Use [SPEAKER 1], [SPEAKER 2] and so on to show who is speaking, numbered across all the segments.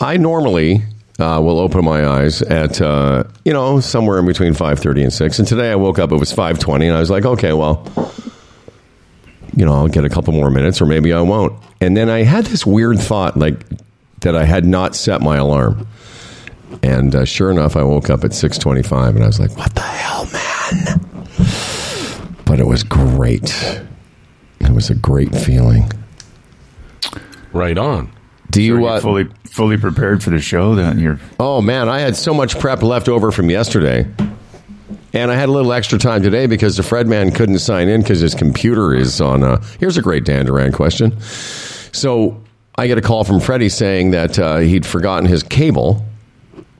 [SPEAKER 1] I normally uh, will open my eyes at uh, you know somewhere in between five thirty and six. And today I woke up; it was five twenty, and I was like, okay, well, you know, I'll get a couple more minutes, or maybe I won't. And then I had this weird thought, like that I had not set my alarm. And uh, sure enough, I woke up at six twenty-five, and I was like, "What the hell, man!" But it was great. It was a great feeling.
[SPEAKER 2] Right on.
[SPEAKER 1] Do you?
[SPEAKER 3] You're
[SPEAKER 1] Uh,
[SPEAKER 3] fully fully prepared for the show. Then you're
[SPEAKER 1] Oh man, I had so much prep left over from yesterday. And I had a little extra time today because the Fred man couldn't sign in because his computer is on. Uh, here's a great Dan Duran question. So I get a call from Freddie saying that uh, he'd forgotten his cable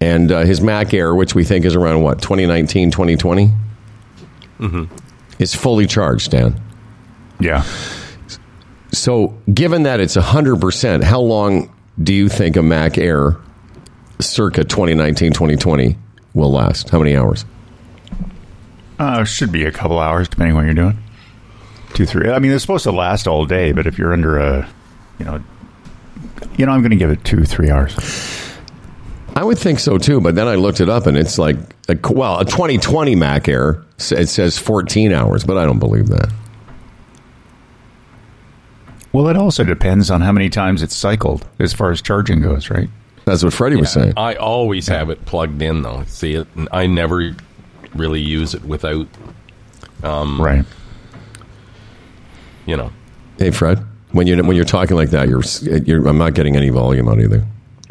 [SPEAKER 1] and uh, his Mac Air, which we think is around what, 2019, 2020? Mm-hmm. Is fully charged, Dan.
[SPEAKER 3] yeah.
[SPEAKER 1] So given that it's 100%, how long do you think a Mac Air circa 2019, 2020 will last? How many hours?
[SPEAKER 3] Uh, should be a couple hours depending on what you're doing. Two three. I mean, it's supposed to last all day, but if you're under a, you know, you know, I'm going to give it two three hours.
[SPEAKER 1] I would think so too, but then I looked it up and it's like, a, well, a 2020 Mac Air, it says 14 hours, but I don't believe that.
[SPEAKER 3] Well, it also depends on how many times it's cycled as far as charging goes, right?
[SPEAKER 1] That's what Freddie was saying.
[SPEAKER 2] I always have it plugged in though. See it? I never really use it without.
[SPEAKER 3] Um, right.
[SPEAKER 2] You know.
[SPEAKER 1] Hey, Fred, when you're, when you're talking like that, you're, you're, I'm not getting any volume out either.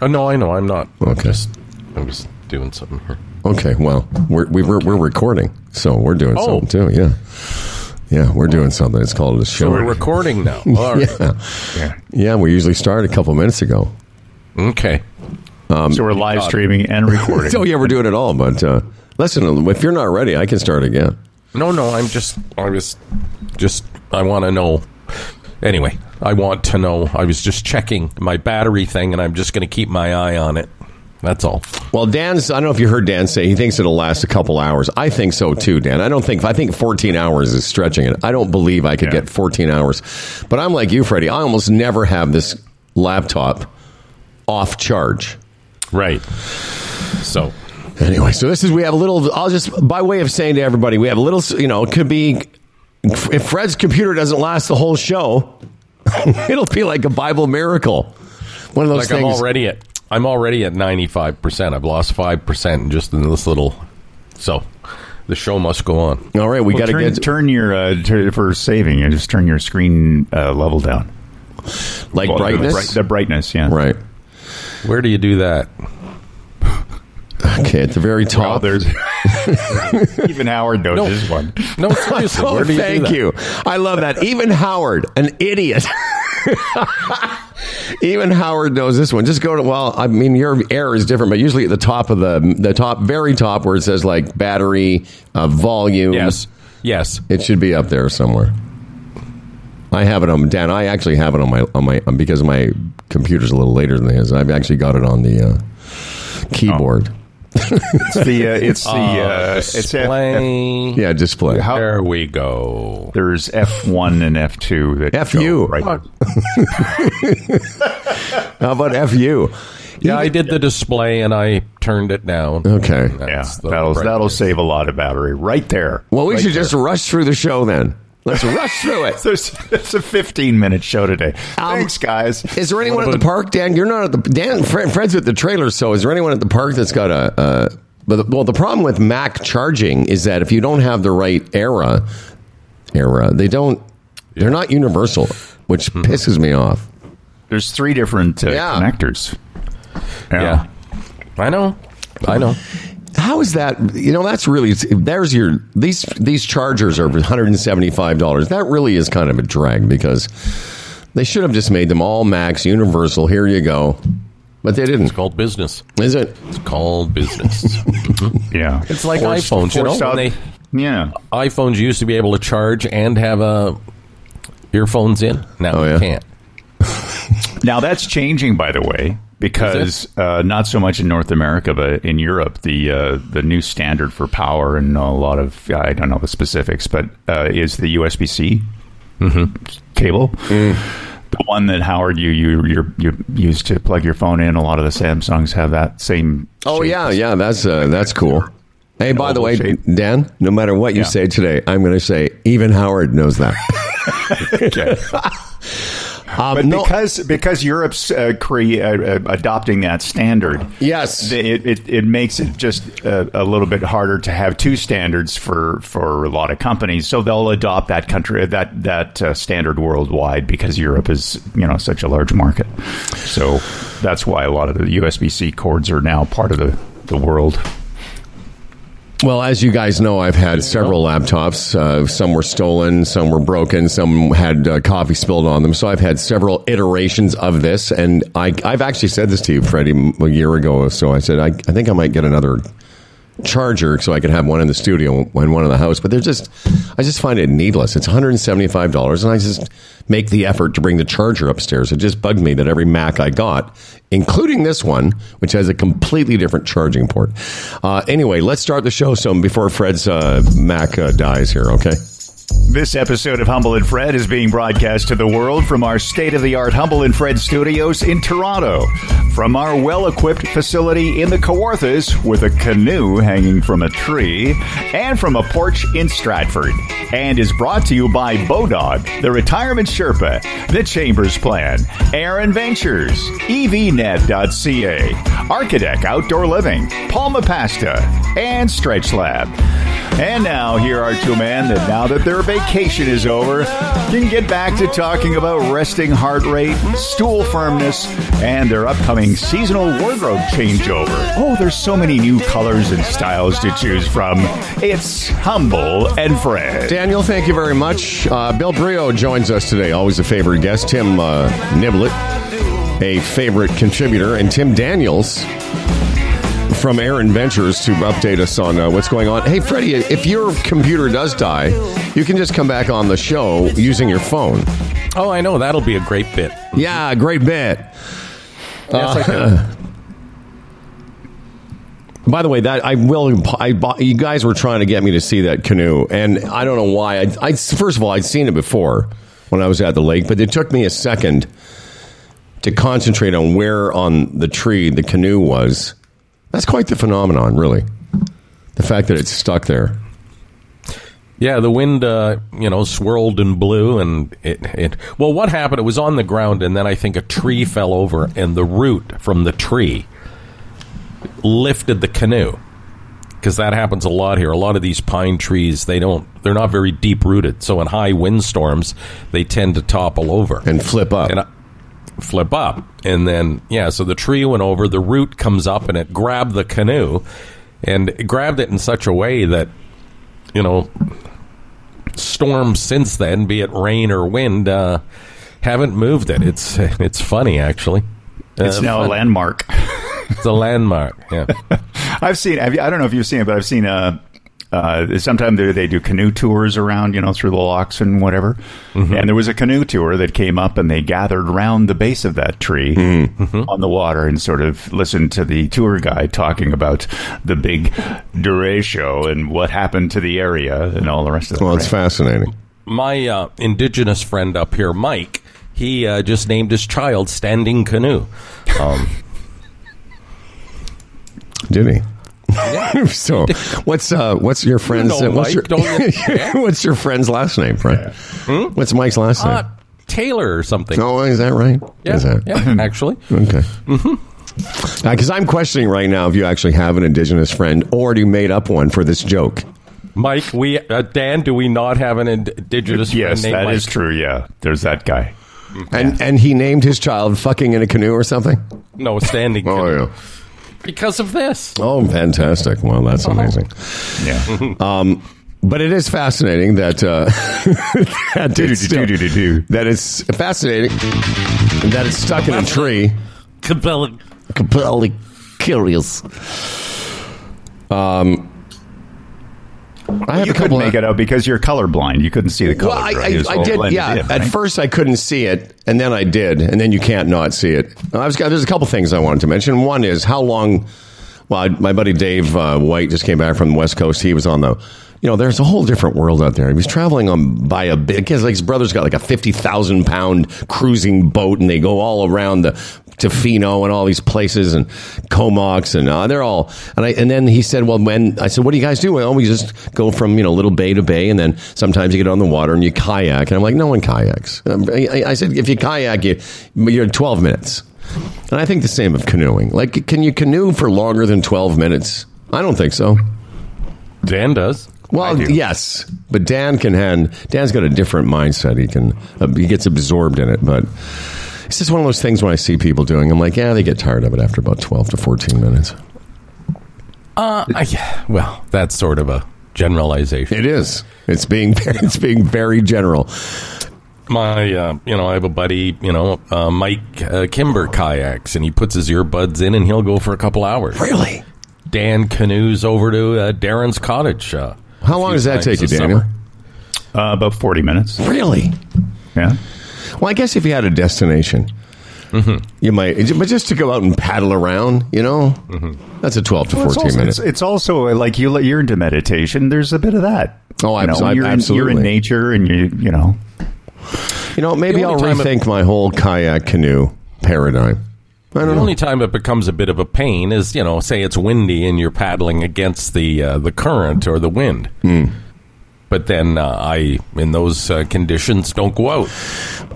[SPEAKER 2] Oh no, I know. I'm not. I'm
[SPEAKER 1] Okay.
[SPEAKER 2] just. I'm just doing something here.
[SPEAKER 1] Okay, well, we're, we we're, we're recording, so we're doing
[SPEAKER 2] Oh.
[SPEAKER 1] something too, yeah. Yeah, we're doing something. It's called a show.
[SPEAKER 2] So we're recording now. All right.
[SPEAKER 1] yeah.
[SPEAKER 3] Yeah.
[SPEAKER 1] yeah, we usually start a couple minutes ago.
[SPEAKER 2] Okay.
[SPEAKER 1] Um,
[SPEAKER 3] so we're live streaming and recording.
[SPEAKER 1] So yeah, we're doing it all. But uh, listen, if you're not ready, I can start again.
[SPEAKER 2] No, no. I'm just. I was. Just. I want to know. Anyway, I want to know. I was just checking my battery thing, and I'm just going to keep my eye on it. That's all.
[SPEAKER 1] Well, Dan's. I don't know if you heard Dan say he thinks it'll last a couple hours. I think so too, Dan. I don't think. I think 14 hours is stretching it. I don't believe I could
[SPEAKER 3] Yeah.
[SPEAKER 1] get 14 hours. But I'm like you, Freddie. I almost never have this laptop off charge.
[SPEAKER 2] Right. So.
[SPEAKER 1] Anyway, so this is we have a little. I'll just by way of saying to everybody, we have a little. You know, it could be if Fred's computer doesn't last the whole show, it'll be like a Bible miracle. One of those
[SPEAKER 2] Like
[SPEAKER 1] things.
[SPEAKER 2] I'm already at. I'm already at 95. percent I've lost five percent just in this little. So, the show must go on.
[SPEAKER 1] All right, we
[SPEAKER 3] Well,
[SPEAKER 1] got to get
[SPEAKER 3] turn your uh, tur- for saving. You just turn your screen uh, level down.
[SPEAKER 1] like
[SPEAKER 3] Well, the
[SPEAKER 1] brightness.
[SPEAKER 3] bright- The, brightness, yeah.
[SPEAKER 1] right.
[SPEAKER 2] Where do you do that?
[SPEAKER 1] Okay, at the very
[SPEAKER 3] Well,
[SPEAKER 1] top.
[SPEAKER 3] there's even Howard knows
[SPEAKER 2] No.
[SPEAKER 3] this one.
[SPEAKER 2] No, seriously.
[SPEAKER 1] oh,
[SPEAKER 2] where do you do
[SPEAKER 1] thank
[SPEAKER 2] that?
[SPEAKER 1] you. I love that. Even Howard, an idiot. Even Howard knows this one. Just go to well, I mean your air is different, but usually at the top of the the top, very top, where it says like battery, uh, volume.
[SPEAKER 2] Yes. Yes.
[SPEAKER 1] It should be up there somewhere. I have it on Dan. I actually have it on my on my um, because my computer's a little later than his. I've actually got it on the uh, keyboard.
[SPEAKER 3] It's the uh, it's the uh, it's F,
[SPEAKER 2] Display.
[SPEAKER 1] Yeah, display.
[SPEAKER 3] How-
[SPEAKER 2] There we go.
[SPEAKER 3] there's F one and F two that
[SPEAKER 1] F you.
[SPEAKER 3] right.
[SPEAKER 1] How about fu?
[SPEAKER 2] Yeah, I did the display and I turned it down.
[SPEAKER 1] Okay.
[SPEAKER 3] Yeah, that'll that'll save a lot of battery right there.
[SPEAKER 1] Well, we
[SPEAKER 3] Right
[SPEAKER 1] should
[SPEAKER 3] there.
[SPEAKER 1] just rush through the show then. Let's rush through it.
[SPEAKER 3] There's it's a 15 minute show today. Thanks, guys.
[SPEAKER 1] Is there anyone at the park, Dan? You're not at the Dan. Fred, Fred's at the trailer, so is there anyone at the park that's got a? Uh, but the, well, the problem with Mac charging is that if you don't have the right era, era, they don't. They're not universal, which pisses me off.
[SPEAKER 3] There's three different uh,
[SPEAKER 1] Yeah.
[SPEAKER 3] connectors.
[SPEAKER 2] Yeah. I know. I know.
[SPEAKER 1] How is that? You know, that's really there's your these these chargers are 175 dollars. That really is kind of a drag because they should have just made them all Max universal. Here you go, but they didn't.
[SPEAKER 2] It's called business.
[SPEAKER 1] Is it?
[SPEAKER 2] It's called business.
[SPEAKER 3] Yeah,
[SPEAKER 2] It's like
[SPEAKER 3] Forced-
[SPEAKER 2] iPhones, you know,
[SPEAKER 3] out-
[SPEAKER 2] when they-
[SPEAKER 3] yeah.
[SPEAKER 2] iPhones used to be able to charge and have uh, earphones in. Now
[SPEAKER 1] Oh, yeah?
[SPEAKER 2] you can't.
[SPEAKER 3] Now that's changing, by the way, because uh, not so much in North America, but in Europe, the uh, the new standard for power and a lot of I don't know the specifics, but uh, is the USB C cable. The The one that Howard you you you you used to plug your phone in. A lot of the Samsungs have that same.
[SPEAKER 1] Oh
[SPEAKER 3] shape.
[SPEAKER 1] yeah, yeah, that's uh, that's cool. Hey, by the way,
[SPEAKER 3] shape.
[SPEAKER 1] Dan, no matter what you
[SPEAKER 3] Yeah.
[SPEAKER 1] say today, I'm going to say even Howard knows that.
[SPEAKER 3] Okay.
[SPEAKER 1] Um,
[SPEAKER 3] But
[SPEAKER 1] no-
[SPEAKER 3] because because Europe's uh, cre- uh, uh, adopting that standard,
[SPEAKER 1] yes,
[SPEAKER 3] it, it, it makes it just a, a little bit harder to have two standards for, for a lot of companies. So they'll adopt that country that that uh, standard worldwide because Europe is you know such a large market. So that's why a lot of the USB C cords are now part of the the world.
[SPEAKER 1] Well, as you guys know, I've had several laptops. Uh, some were stolen, some were broken, some had uh, coffee spilled on them. So I've had several iterations of this, and I, I've actually said this to you, Freddie, a year ago. So I said I, I think I might get another charger so I can have one in the studio and one in the house. But they're just, I just find it needless. It's one hundred and seventy five dollars, and I just make the effort to bring the charger upstairs. It just bugged me that every Mac I got, including this one, which has a completely different charging port. Uh, anyway, let's start the show. So before Fred's uh, Mac uh, dies here, okay?
[SPEAKER 3] This episode of Humble and Fred is being broadcast to the world from our state of the art Humble and Fred studios in Toronto. From our well equipped facility in the Kawarthas with a canoe hanging from a tree, and from a porch in Stratford. And is brought to you by Bodog, the Retirement Sherpa, The Chambers Plan, Erin Ventures, EVNet.ca, Architect Outdoor Living, Palma Pasta, and Stretch Lab. And now, here are two men that now that their vacation is over, can get back to talking about resting heart rate, stool firmness, and their upcoming seasonal wardrobe changeover. Oh, there's so many new colors and styles to choose from. It's Humble and Fred.
[SPEAKER 1] Daniel, thank you very much. Uh, Bill Brioux joins us today, always a favorite guest. Tim uh, Niblett, a favorite contributor, and Tim Daniels from Erin Ventures to update us on uh, what's going on. Hey, Freddie, if your computer does die, you can just come back on the show using your phone.
[SPEAKER 2] Oh, I know that'll be a great bit.
[SPEAKER 1] Yeah, great bit.
[SPEAKER 2] Yes, I can.
[SPEAKER 1] By the way, that I will. I bought, you guys were trying to get me to see that canoe, and I don't know why. I, I first of all, I'd seen it before when I was at the lake, but it took me a second to concentrate on where on the tree the canoe was. That's quite the phenomenon, really. The fact that it's stuck there.
[SPEAKER 2] Yeah, the wind, uh, you know, swirled and blew, and it, it. Well, what happened? It was on the ground, and then I think a tree fell over, and the root from the tree lifted the canoe. Because that happens a lot here. A lot of these pine trees, they don't, they're not very deep rooted. So in high windstorms, they tend to topple over
[SPEAKER 1] And flip up.
[SPEAKER 2] and I, flip up. And then, yeah, so the tree went over, the root comes up, and it grabbed the canoe, and it grabbed it in such a way that, you know, storms since then, be it rain or wind, uh, haven't moved it. It's it's funny actually.
[SPEAKER 3] It's
[SPEAKER 2] Uh,
[SPEAKER 3] now a landmark.
[SPEAKER 2] It's a landmark. Yeah.
[SPEAKER 3] I've seen. Have you, I don't know if you've seen it, but I've seen. Uh, uh, sometimes they, they do canoe tours around, you know, through the locks and whatever. And there was a canoe tour that came up, and they gathered around the base of that tree on the water and sort of listened to the tour guide talking about the big derecho and what happened to the area and all the rest of it.
[SPEAKER 1] Well, it's fascinating.
[SPEAKER 2] My uh, indigenous friend up here, Mike, he uh, just named his child Standing Canoe. Um,
[SPEAKER 1] Did he? so, what's uh, what's your friend's?
[SPEAKER 2] know
[SPEAKER 1] what's
[SPEAKER 2] Mike,
[SPEAKER 1] your
[SPEAKER 2] don't you?
[SPEAKER 1] what's your friend's last name, Fred? What's Mike's last name?
[SPEAKER 2] uh, Taylor or something.
[SPEAKER 1] oh, is that right?
[SPEAKER 2] yeah,
[SPEAKER 1] Is that
[SPEAKER 2] yeah, actually.
[SPEAKER 1] okay? Because I'm questioning right now if you actually have an indigenous friend or do you made up one for this joke.
[SPEAKER 2] Mike, we uh, Dan, do we not have an indigenous
[SPEAKER 3] Yes,
[SPEAKER 2] friend named
[SPEAKER 3] that is
[SPEAKER 2] Mike?
[SPEAKER 3] true. Yeah, there's that guy.
[SPEAKER 1] And and he named his child fucking in a canoe or something.
[SPEAKER 2] No, Standing
[SPEAKER 1] Oh
[SPEAKER 2] Canoe.
[SPEAKER 1] yeah.
[SPEAKER 2] Because of this.
[SPEAKER 1] Oh, fantastic! Well, that's amazing.
[SPEAKER 3] Yeah.
[SPEAKER 1] Um, But it is fascinating that uh, that, it's still- that it's fascinating that it's stuck in a tree.
[SPEAKER 2] Compelling.
[SPEAKER 1] completely curious. Um, I have
[SPEAKER 3] you
[SPEAKER 1] a couple
[SPEAKER 3] couldn't
[SPEAKER 1] of,
[SPEAKER 3] make it out because you're colorblind. You couldn't see the color.
[SPEAKER 1] Well, I,
[SPEAKER 3] right?
[SPEAKER 1] I, I did. Yeah,
[SPEAKER 3] in,
[SPEAKER 1] at first I couldn't see it, and then I did, and then you can't not see it. I was there's a couple things I wanted to mention. One is how long. Well, I, my buddy Dave uh, White just came back from the West Coast. He was on the you know, there's a whole different world out there. He was traveling on by a big, like his brother's got like a 50,000 pound cruising boat and they go all around the Tofino and all these places and Comox and uh, they're all, and I, and then he said, well, when I said, what do you guys do? Well, we just go from, you know, little bay to bay and then sometimes you get on the water and you kayak. And I'm like, no one kayaks. Um, I, I said, if you kayak, you, you're 12 minutes. And I think the same of canoeing. Like, can you canoe for longer than 12 minutes? I don't think so.
[SPEAKER 2] Dan does.
[SPEAKER 1] Well, yes, but Dan can hand. Dan's got a different mindset. He can uh, he gets absorbed in it, but it's just one of those things when I see people doing. I'm like, yeah, they get tired of it after about 12 to 14 minutes.
[SPEAKER 2] Uh, I, well, that's sort of a generalization.
[SPEAKER 1] It is. It's being it's being very general.
[SPEAKER 2] My, uh, you know, I have a buddy, you know, uh, Mike uh, Kimber kayaks, and he puts his earbuds in, and he'll go for a couple hours.
[SPEAKER 1] Really?
[SPEAKER 2] Dan canoes over to uh, Darren's cottage. Uh,
[SPEAKER 1] How long does that take you, Daniel?
[SPEAKER 3] Uh, about 40 minutes.
[SPEAKER 1] Really?
[SPEAKER 3] Yeah.
[SPEAKER 1] Well, I guess if you had a destination,
[SPEAKER 2] Mm-hmm.
[SPEAKER 1] you might. But just to go out and paddle around, you know,
[SPEAKER 2] Mm-hmm.
[SPEAKER 1] that's a 12 to
[SPEAKER 3] Well, it's
[SPEAKER 1] 14
[SPEAKER 3] also,
[SPEAKER 1] minutes.
[SPEAKER 3] It's, it's also like you, you're into meditation. There's a bit of that.
[SPEAKER 1] Oh,
[SPEAKER 3] you know,
[SPEAKER 1] abso-
[SPEAKER 3] you're in, you're in nature and you, you know,
[SPEAKER 1] You know, maybe I'll
[SPEAKER 2] only time it-
[SPEAKER 1] rethink my whole kayak canoe paradigm. I don't
[SPEAKER 2] The
[SPEAKER 1] know.
[SPEAKER 2] only time it becomes a bit of a pain is, you know, say it's windy and you're paddling against the uh, the current or the wind. But then uh, I, in those uh, conditions, don't go out.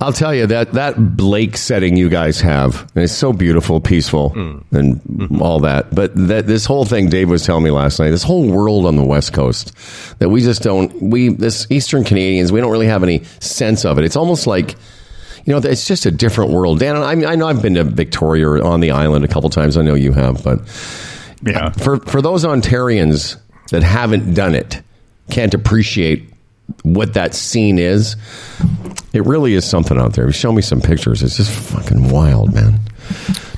[SPEAKER 1] I'll tell you that that lake setting you guys have, is so beautiful, peaceful, and all that. But that this whole thing, Dave was telling me last night, this whole world on the West Coast, that we just don't, we this Eastern Canadians, we don't really have any sense of it. It's almost like. You know, it's just a different world. Dan, I, I know I've been to Victoria or on the island a couple times. I know you have, but
[SPEAKER 3] yeah.
[SPEAKER 1] for for those Ontarians that haven't done it, can't appreciate what that scene is. It really is something out there. Show me some pictures. It's just fucking wild, man.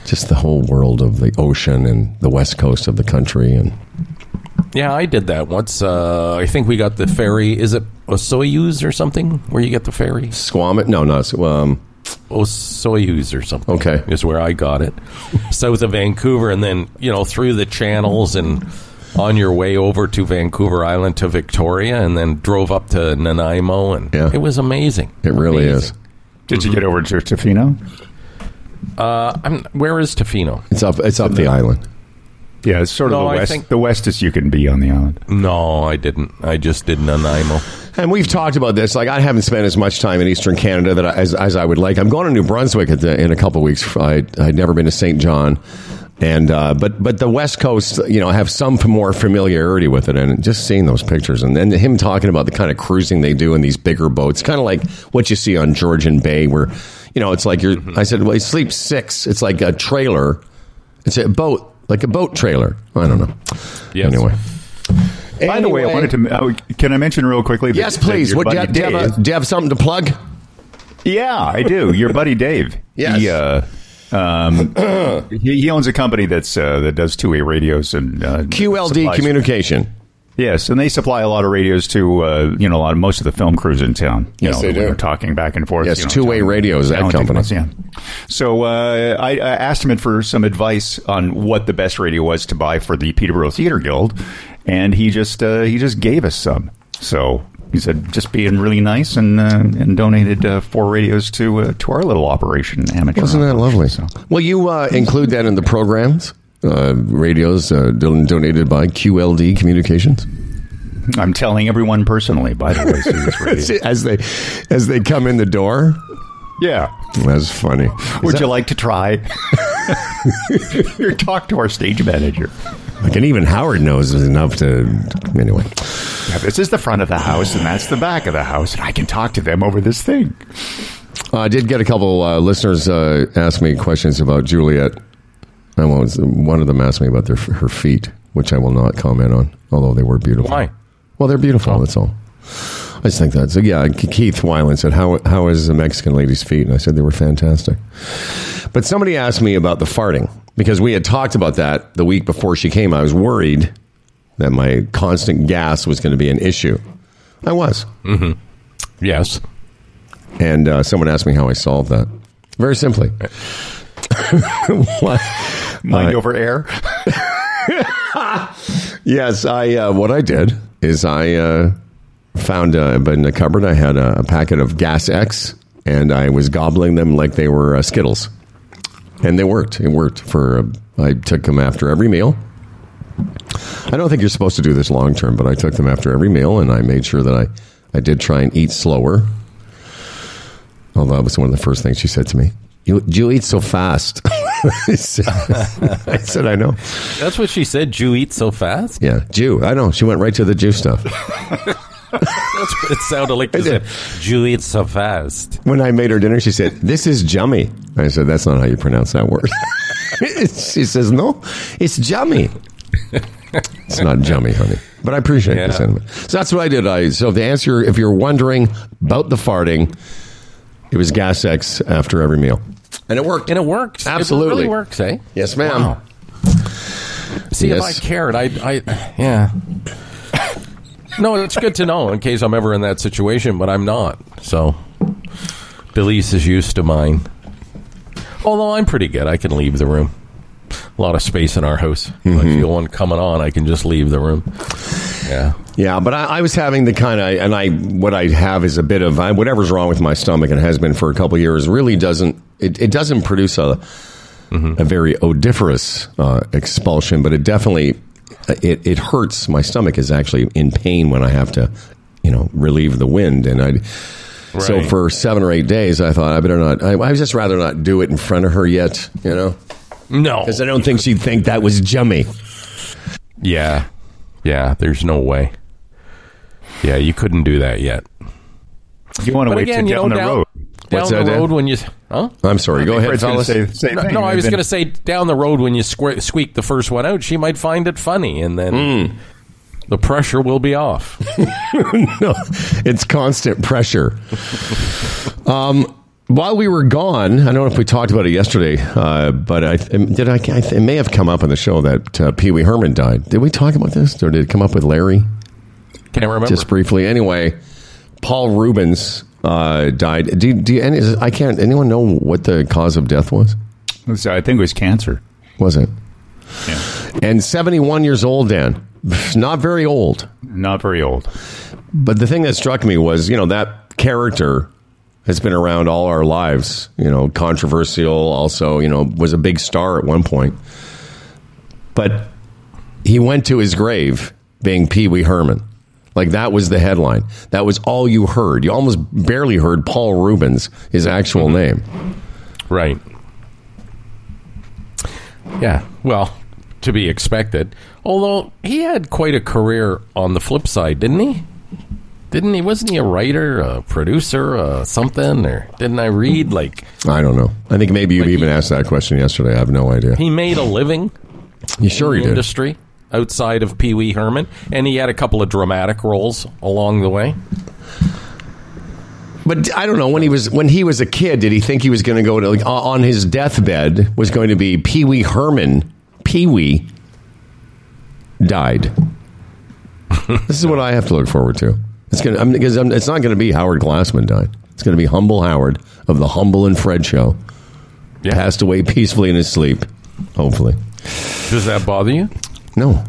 [SPEAKER 1] Just the whole world of the ocean and the west coast of the country, and
[SPEAKER 2] Yeah, I did that once. Uh, I think we got the ferry. Is it Osoyoos or something where you get the ferry?
[SPEAKER 1] Squamish. No, not um,
[SPEAKER 2] Osoyoos or something.
[SPEAKER 1] Okay.
[SPEAKER 2] is where I got it, south of Vancouver, and then you know through the channels and on your way over to Vancouver Island to Victoria, and then drove up to Nanaimo, and
[SPEAKER 1] Yeah.
[SPEAKER 2] it was amazing.
[SPEAKER 1] it really
[SPEAKER 2] Amazing.
[SPEAKER 3] Did you get over to Tofino?
[SPEAKER 2] Uh, I'm, where is Tofino?
[SPEAKER 1] It's up. It's up the island.
[SPEAKER 3] Yeah, it's sort of
[SPEAKER 2] No,
[SPEAKER 3] the
[SPEAKER 2] I
[SPEAKER 3] west.
[SPEAKER 2] think-
[SPEAKER 3] the westest you can be on the island.
[SPEAKER 2] No, I didn't. I just did Nanaimo.
[SPEAKER 1] And we've talked about this. Like I haven't spent as much time in Eastern Canada that I, as, as I would like. I'm going to New Brunswick at the, in a couple of weeks. I, I'd never been to St. John, and uh, but but the West Coast, you know, have some more familiarity with it. And just seeing those pictures, and then him talking about the kind of cruising they do in these bigger boats, kind of like what you see on Georgian Bay, where you know it's like you're. I said, well, he sleeps six. It's like a trailer. It's a boat, like a boat trailer. I don't know.
[SPEAKER 2] Yes.
[SPEAKER 1] Anyway.
[SPEAKER 3] By the way, I wanted to. Uh, can I mention real quickly? That,
[SPEAKER 1] Yes, please.
[SPEAKER 3] your
[SPEAKER 1] What, do, you have, do, you have a- do you have something to plug?
[SPEAKER 3] Yeah, I do. Your buddy Dave.
[SPEAKER 1] Yes.
[SPEAKER 3] He, uh, um, he, he owns a company that's uh, that does two way radios and uh,
[SPEAKER 1] QLD Communication.
[SPEAKER 3] Yes, and they supply a lot of radios to uh, you know a lot of most of the film crews in town. You
[SPEAKER 1] Yes,
[SPEAKER 3] know,
[SPEAKER 1] they do.
[SPEAKER 3] They're talking back and forth.
[SPEAKER 1] Yes,
[SPEAKER 3] you know,
[SPEAKER 1] two-way radios, that company.
[SPEAKER 3] Yeah. So uh, I, I asked him for some advice on what the best radio was to buy for the Peterborough Theater Guild, and he just uh, he just gave us some. So he said just being really nice and uh, and donated uh, four radios to uh, to our little operation amateur.
[SPEAKER 1] Wasn't that lovely?
[SPEAKER 3] operation. So.
[SPEAKER 1] Will you uh, include that in the programs? Uh, radios uh, donated by QLD Communications
[SPEAKER 3] I'm telling everyone personally. By the way, Sirius Radio.
[SPEAKER 1] as they as they come in the door.
[SPEAKER 3] yeah.
[SPEAKER 1] That's funny.
[SPEAKER 3] Would you like to try? Or talk to our stage manager.
[SPEAKER 1] Like, and even Howard knows enough to. Anyway,
[SPEAKER 3] Yeah, this is the front of the house, and that's the back of the house, and I can talk to them over this thing.
[SPEAKER 1] uh, I did get a couple uh, listeners uh, ask me questions about Juliet. I was, one of them asked me about their, her feet, which I will not comment on, although they were beautiful.
[SPEAKER 2] Why?
[SPEAKER 1] Well, they're beautiful. That's all. I just think that. So yeah, Keith Weiland said, "How how is the Mexican lady's feet?" And I said they were fantastic. But somebody asked me about the farting because we had talked about that the week before she came. I was worried that my constant gas was going to be an issue. I was,
[SPEAKER 2] Yes.
[SPEAKER 1] and uh, someone asked me how I solved that. Very simply. What?
[SPEAKER 3] Mind
[SPEAKER 1] Uh,
[SPEAKER 3] over air.
[SPEAKER 1] Yes, I. Uh, what I did is I uh, found uh, in the cupboard. I had a, a packet of Gas X, and I was gobbling them like they were uh, Skittles, and they worked. It worked for. Uh, I took them after every meal. I don't think you're supposed to do this long term, but I took them after every meal, and I made sure that I, I did try and eat slower. Although that was one of the first things she said to me. You, you eat so fast. I, said, I said, I know.
[SPEAKER 2] That's what she said. Jew eat so fast.
[SPEAKER 1] Yeah, Jew. I know. She went right to the Jew stuff.
[SPEAKER 2] That's what it sounded like. She said, Jew eat so fast.
[SPEAKER 1] When I made her dinner, she said, This is jummy. I said, That's not how you pronounce that word. she says, No, it's jummy. it's not jummy, honey. But I appreciate
[SPEAKER 2] Yeah.
[SPEAKER 1] the sentiment. So that's what I did. I so the answer if you're wondering about the farting, it was gas X after every meal. And it worked.
[SPEAKER 2] And it works.
[SPEAKER 1] Absolutely.
[SPEAKER 2] It really works, eh?
[SPEAKER 1] Yes, ma'am.
[SPEAKER 2] Wow. See, if I cared, I, I, yeah. No, it's good to know in case I'm ever in that situation, but I'm not. So, Belize is used to mine. Although I'm pretty good, I can leave the room. A lot of space in our house. If
[SPEAKER 1] Mm-hmm.
[SPEAKER 2] I feel one coming on, I can just leave the room. Yeah.
[SPEAKER 1] Yeah, but I, I was having the kind of, and I what I have is a bit of I, whatever's wrong with my stomach and has been for a couple of years. Really doesn't it, it doesn't produce a a very odoriferous uh, expulsion, but it definitely Uh, it it hurts. My stomach is actually in pain when I have to, you know, relieve the wind, and I. So for seven or eight days, I thought I better not. I, I just rather not do it in front of her yet, you know,
[SPEAKER 2] No.
[SPEAKER 1] because I don't think she'd think that was jummy.
[SPEAKER 2] Yeah. Yeah, there's no way. Yeah, you couldn't do that yet.
[SPEAKER 3] You want to
[SPEAKER 2] But
[SPEAKER 3] wait
[SPEAKER 2] again,
[SPEAKER 3] to
[SPEAKER 2] you
[SPEAKER 3] down
[SPEAKER 2] know,
[SPEAKER 3] the
[SPEAKER 2] down,
[SPEAKER 3] road.
[SPEAKER 2] Down
[SPEAKER 1] What's
[SPEAKER 2] the
[SPEAKER 1] that, Dan?
[SPEAKER 2] road when you, huh?
[SPEAKER 1] I'm sorry. Go ahead,
[SPEAKER 3] Fred's gonna
[SPEAKER 1] fellas.
[SPEAKER 3] say the same
[SPEAKER 2] No,
[SPEAKER 3] thing.
[SPEAKER 2] no, I was going to say down the road when you sque- squeak the first one out, she might find it funny, and then the pressure will be off.
[SPEAKER 1] no, it's constant pressure. Um, while we were gone, I don't know if we talked about it yesterday, uh, but I did. I, I it may have come up on the show that uh, Pee Wee Herman died. Did we talk about this, or did it come up with Larry
[SPEAKER 2] Can't remember.
[SPEAKER 1] just briefly? Anyway, Paul Reubens uh, died. Do, do you, any, is- I can't. Anyone know what the cause of death was?
[SPEAKER 3] So I think it was cancer.
[SPEAKER 1] Was it?
[SPEAKER 3] Yeah.
[SPEAKER 1] And seventy-one years old, Dan. Not very old.
[SPEAKER 3] Not very old.
[SPEAKER 1] But the thing that struck me was, you know, that character has been around all our lives. You know, controversial. Also, you know, was a big star at one point. But he went to his grave being Pee Wee Herman. Like that was the headline. That was all you heard. You almost barely heard Paul Reubens, his actual name.
[SPEAKER 2] Right. Yeah. Well, to be expected. Although he had quite a career on the flip side, didn't he? Didn't he? Wasn't he a writer, a producer, uh, something? Or didn't I read like
[SPEAKER 1] I don't know. I think maybe you
[SPEAKER 2] Like
[SPEAKER 1] even
[SPEAKER 2] he-
[SPEAKER 1] asked that question yesterday. I have no idea.
[SPEAKER 2] he made a living
[SPEAKER 1] You sure
[SPEAKER 2] in
[SPEAKER 1] he did?
[SPEAKER 2] industry outside of Pee Wee Herman, and he had a couple of dramatic roles along the way.
[SPEAKER 1] But I don't know when he was when he was a kid. Did he think he was going to go to like on his deathbed was going to be Pee Wee Herman? Pee Wee died. this is what I have to look forward to. It's going to because I'm, it's not going to be Howard Glassman died. It's going to be Humble Howard of the Humble and Fred show.
[SPEAKER 2] Yeah.
[SPEAKER 1] Passed away peacefully in his sleep. Hopefully,
[SPEAKER 2] Does that bother you?
[SPEAKER 1] No.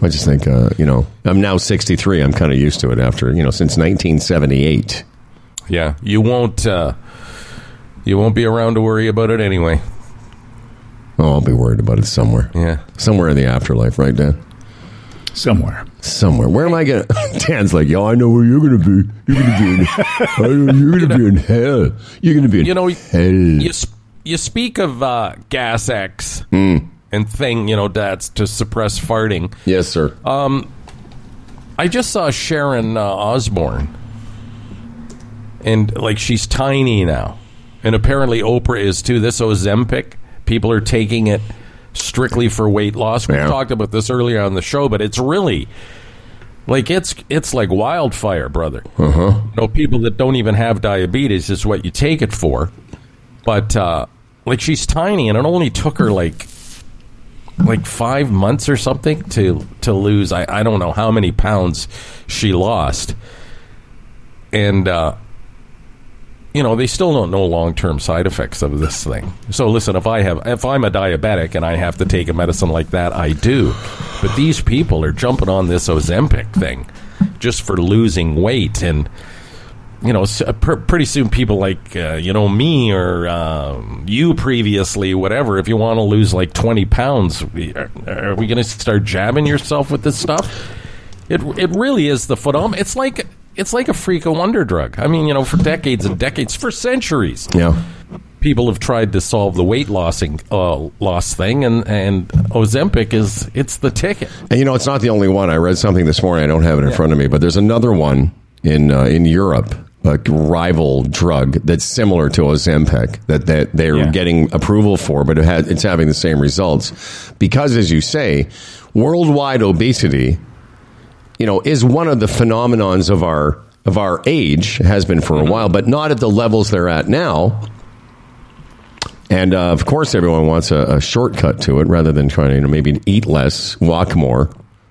[SPEAKER 1] I just think uh, you know I'm now 63. I'm kind of used to it after you know since 1978.
[SPEAKER 2] Yeah, you won't. Uh, you won't be around to worry about it anyway.
[SPEAKER 1] Oh, I'll be worried about it somewhere.
[SPEAKER 2] Yeah.
[SPEAKER 1] Somewhere in the afterlife, right, Dan?
[SPEAKER 3] Somewhere.
[SPEAKER 1] Somewhere. Where am I going to? Dan's like, yo, I know where you're going to be. You're going to be in, I know you're going to be in hell. You're going to be in
[SPEAKER 2] You know,
[SPEAKER 1] hell.
[SPEAKER 2] you sp- you speak of uh, gas X and thing, you know, that's to suppress farting.
[SPEAKER 1] yes, sir.
[SPEAKER 2] Um, I just saw Sharon uh, Osbourne, and like she's tiny now, and apparently Oprah is too. This Ozempic, people are taking it strictly for weight loss. We
[SPEAKER 1] Yeah.
[SPEAKER 2] talked about this earlier on the show, but it's really like it's it's like wildfire, brother. Uh-huh. You know, people that don't even have diabetes is what you take it for. But uh, like she's tiny, and it only took her like like five months or something to to lose. I, I don't know how many pounds she lost, and uh, you know, they still don't know long term side effects of this thing. So listen, if I have, if I'm a diabetic and I have to take a medicine like that, I do. But these people are jumping on this Ozempic thing just for losing weight and. You know, pr- pretty soon people like uh, you know me or um, you previously, whatever. If you want to lose like twenty pounds, are, are we going to start jabbing yourself with this stuff? It it really is the phenom. It's like it's like a freak of wonder drug. I mean, you know, for decades and decades, for centuries,
[SPEAKER 1] Yeah.
[SPEAKER 2] people have tried to solve the weight lossing uh, loss thing, and and Ozempic is it's the ticket.
[SPEAKER 1] And you know, it's not the only one. I read something this morning. I don't have it in front of me, but there's another one in uh, in Europe, a rival drug that's similar to Ozempic that that they're
[SPEAKER 3] Yeah.
[SPEAKER 1] getting approval for, but it had, it's having the same results because, as you say, worldwide obesity, you know, is one of the phenomenons of our of our age has been for a while, but not at the levels they're at now. And uh, of course, everyone wants a, a shortcut to it rather than trying to you know, maybe eat less, walk more.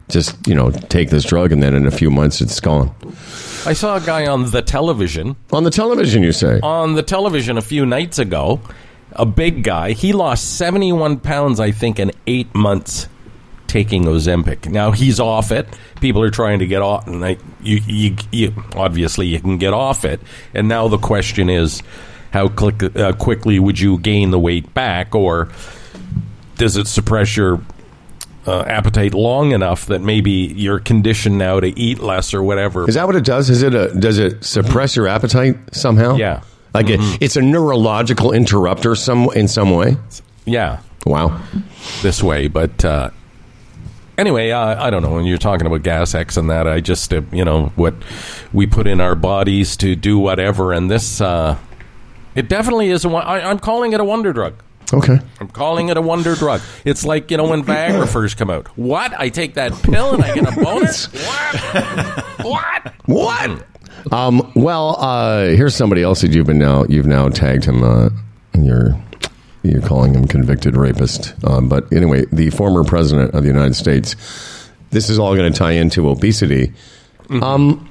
[SPEAKER 1] Just you know, take this drug, and then in a few months, it's gone.
[SPEAKER 2] I saw a guy on the television
[SPEAKER 1] On the television, you say?
[SPEAKER 2] on the television a few nights ago. A big guy. He lost seventy one pounds, I think, in eight months taking Ozempic. Now he's off it. People are trying to get off, and I, you, you, you, obviously you can get off it. And now the question is, how click, uh, quickly would you gain the weight back, or does it suppress your uh, appetite long enough that maybe you're conditioned now to eat less or whatever?
[SPEAKER 1] Is that what it does? Is it a does it suppress your appetite somehow?
[SPEAKER 2] Yeah.
[SPEAKER 1] like it, it's a neurological interrupter some in some way.
[SPEAKER 2] yeah,
[SPEAKER 1] Wow.
[SPEAKER 2] this way, but. Uh, Anyway, uh, I don't know. When you're talking about gas X and that, I just, uh, you know, what we put in our bodies to do whatever, and this, uh, it definitely is a. I, I'm calling it a wonder drug.
[SPEAKER 1] Okay.
[SPEAKER 2] I'm calling it a wonder drug. It's like you know when Viagra first come out. What? I take that pill and I get a bonus? what? What?
[SPEAKER 1] What? Um, well, uh, here's somebody else that you've been now you've now tagged him. Uh, you're you're calling him convicted rapist. Um, but anyway, the former president of the United States. This is all going to tie into obesity. Um,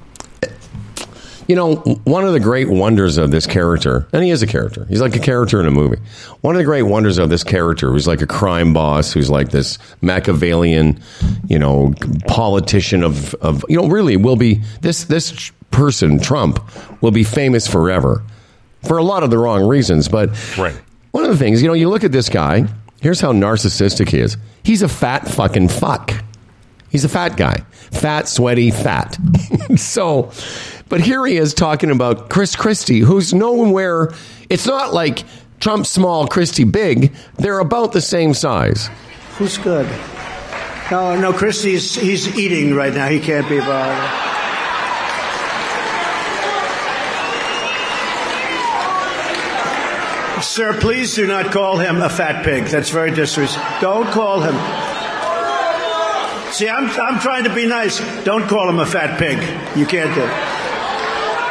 [SPEAKER 1] you know, one of the great wonders of this character, and he is a character. He's like a character in a movie. One of the great wonders of this character, who's like a crime boss, who's like this Machiavellian, you know, politician of, of you know, really will be this this person, Trump, will be famous forever for a lot of the wrong reasons. But
[SPEAKER 2] Right.
[SPEAKER 1] one of the things, you know, you look at this guy. Here's how narcissistic he is. He's a fat fucking fuck. He's a fat guy. Fat, sweaty, fat. so, but here he is talking about Chris Christie, who's nowhere. It's not like Trump small, Christie big. They're about the same size.
[SPEAKER 4] Who's good? No, no, Christie's he's eating right now. He can't be bothered. Sir, please do not call him a fat pig. That's very disrespectful. Don't call him. See, I'm, I'm trying to be nice. Don't call him a fat pig. You can't do it.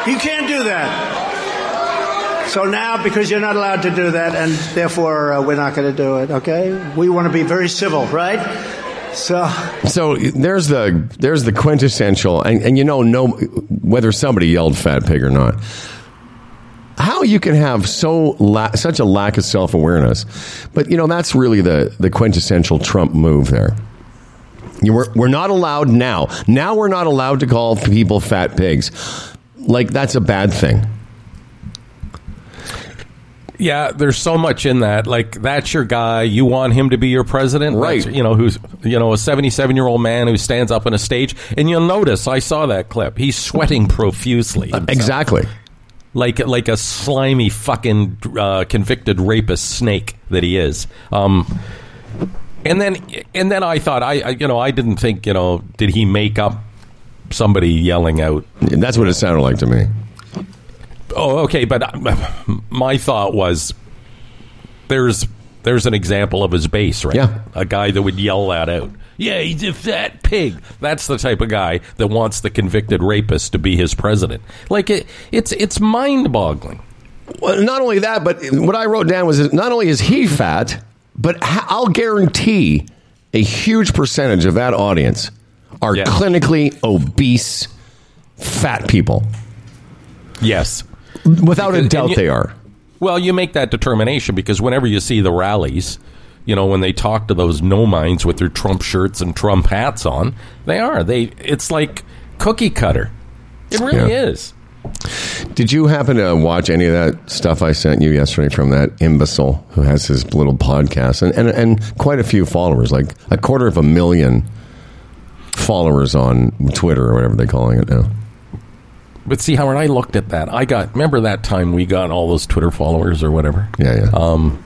[SPEAKER 4] You can't do that. So now, because you're not allowed to do that, and therefore uh, we're not going to do it, okay? We want to be very civil, right? So,
[SPEAKER 1] So there's the there's the quintessential, and, and you know, no whether somebody yelled "fat pig" or not. How you can have so la- such a lack of self awareness, but you know that's really the the quintessential Trump move there. You were, we're not allowed now. Now we're not allowed to call people fat pigs. Like that's a bad thing.
[SPEAKER 2] Yeah, there's so much in that. Like that's your guy. You want him to be your president,
[SPEAKER 1] Right.
[SPEAKER 2] That's, you know who's you know a 77 year old man who stands up on a stage, and you'll notice. I saw that clip. He's sweating profusely,
[SPEAKER 1] Exactly.
[SPEAKER 2] like like a slimy fucking uh, convicted rapist snake that he is. Um, and then and then I thought I, I you know I didn't think you know did he make up somebody yelling out
[SPEAKER 1] That's what it sounded like to me.
[SPEAKER 2] Oh, okay, but uh, my thought was there's there's an example of his base, right?
[SPEAKER 1] Yeah.
[SPEAKER 2] a guy that would yell that out. Yeah, he's a fat pig. That's the type of guy that wants the convicted rapist to be his president. Like it, it's it's mind boggling.
[SPEAKER 1] Well, not only that, but what I wrote down was that not only is he fat, but I'll guarantee a huge percentage of that audience are
[SPEAKER 2] Yeah.
[SPEAKER 1] clinically obese fat people.
[SPEAKER 2] Yes,
[SPEAKER 1] Without a doubt,
[SPEAKER 2] you-
[SPEAKER 1] they are.
[SPEAKER 2] Well, you make that determination because whenever you see the rallies, you know, when they talk to those no minds with their Trump shirts and Trump hats on, they are. They it's like cookie cutter. It really
[SPEAKER 1] Yeah.
[SPEAKER 2] is.
[SPEAKER 1] Did you happen to watch any of that stuff I sent you yesterday from that imbecile who has his little podcast and, and, and quite a few followers, like a quarter of a million followers on Twitter or whatever they're calling it now?
[SPEAKER 2] But see, Howard, I looked at that. I got remember that time we got all those Twitter followers or whatever.
[SPEAKER 1] Yeah, yeah.
[SPEAKER 2] Um,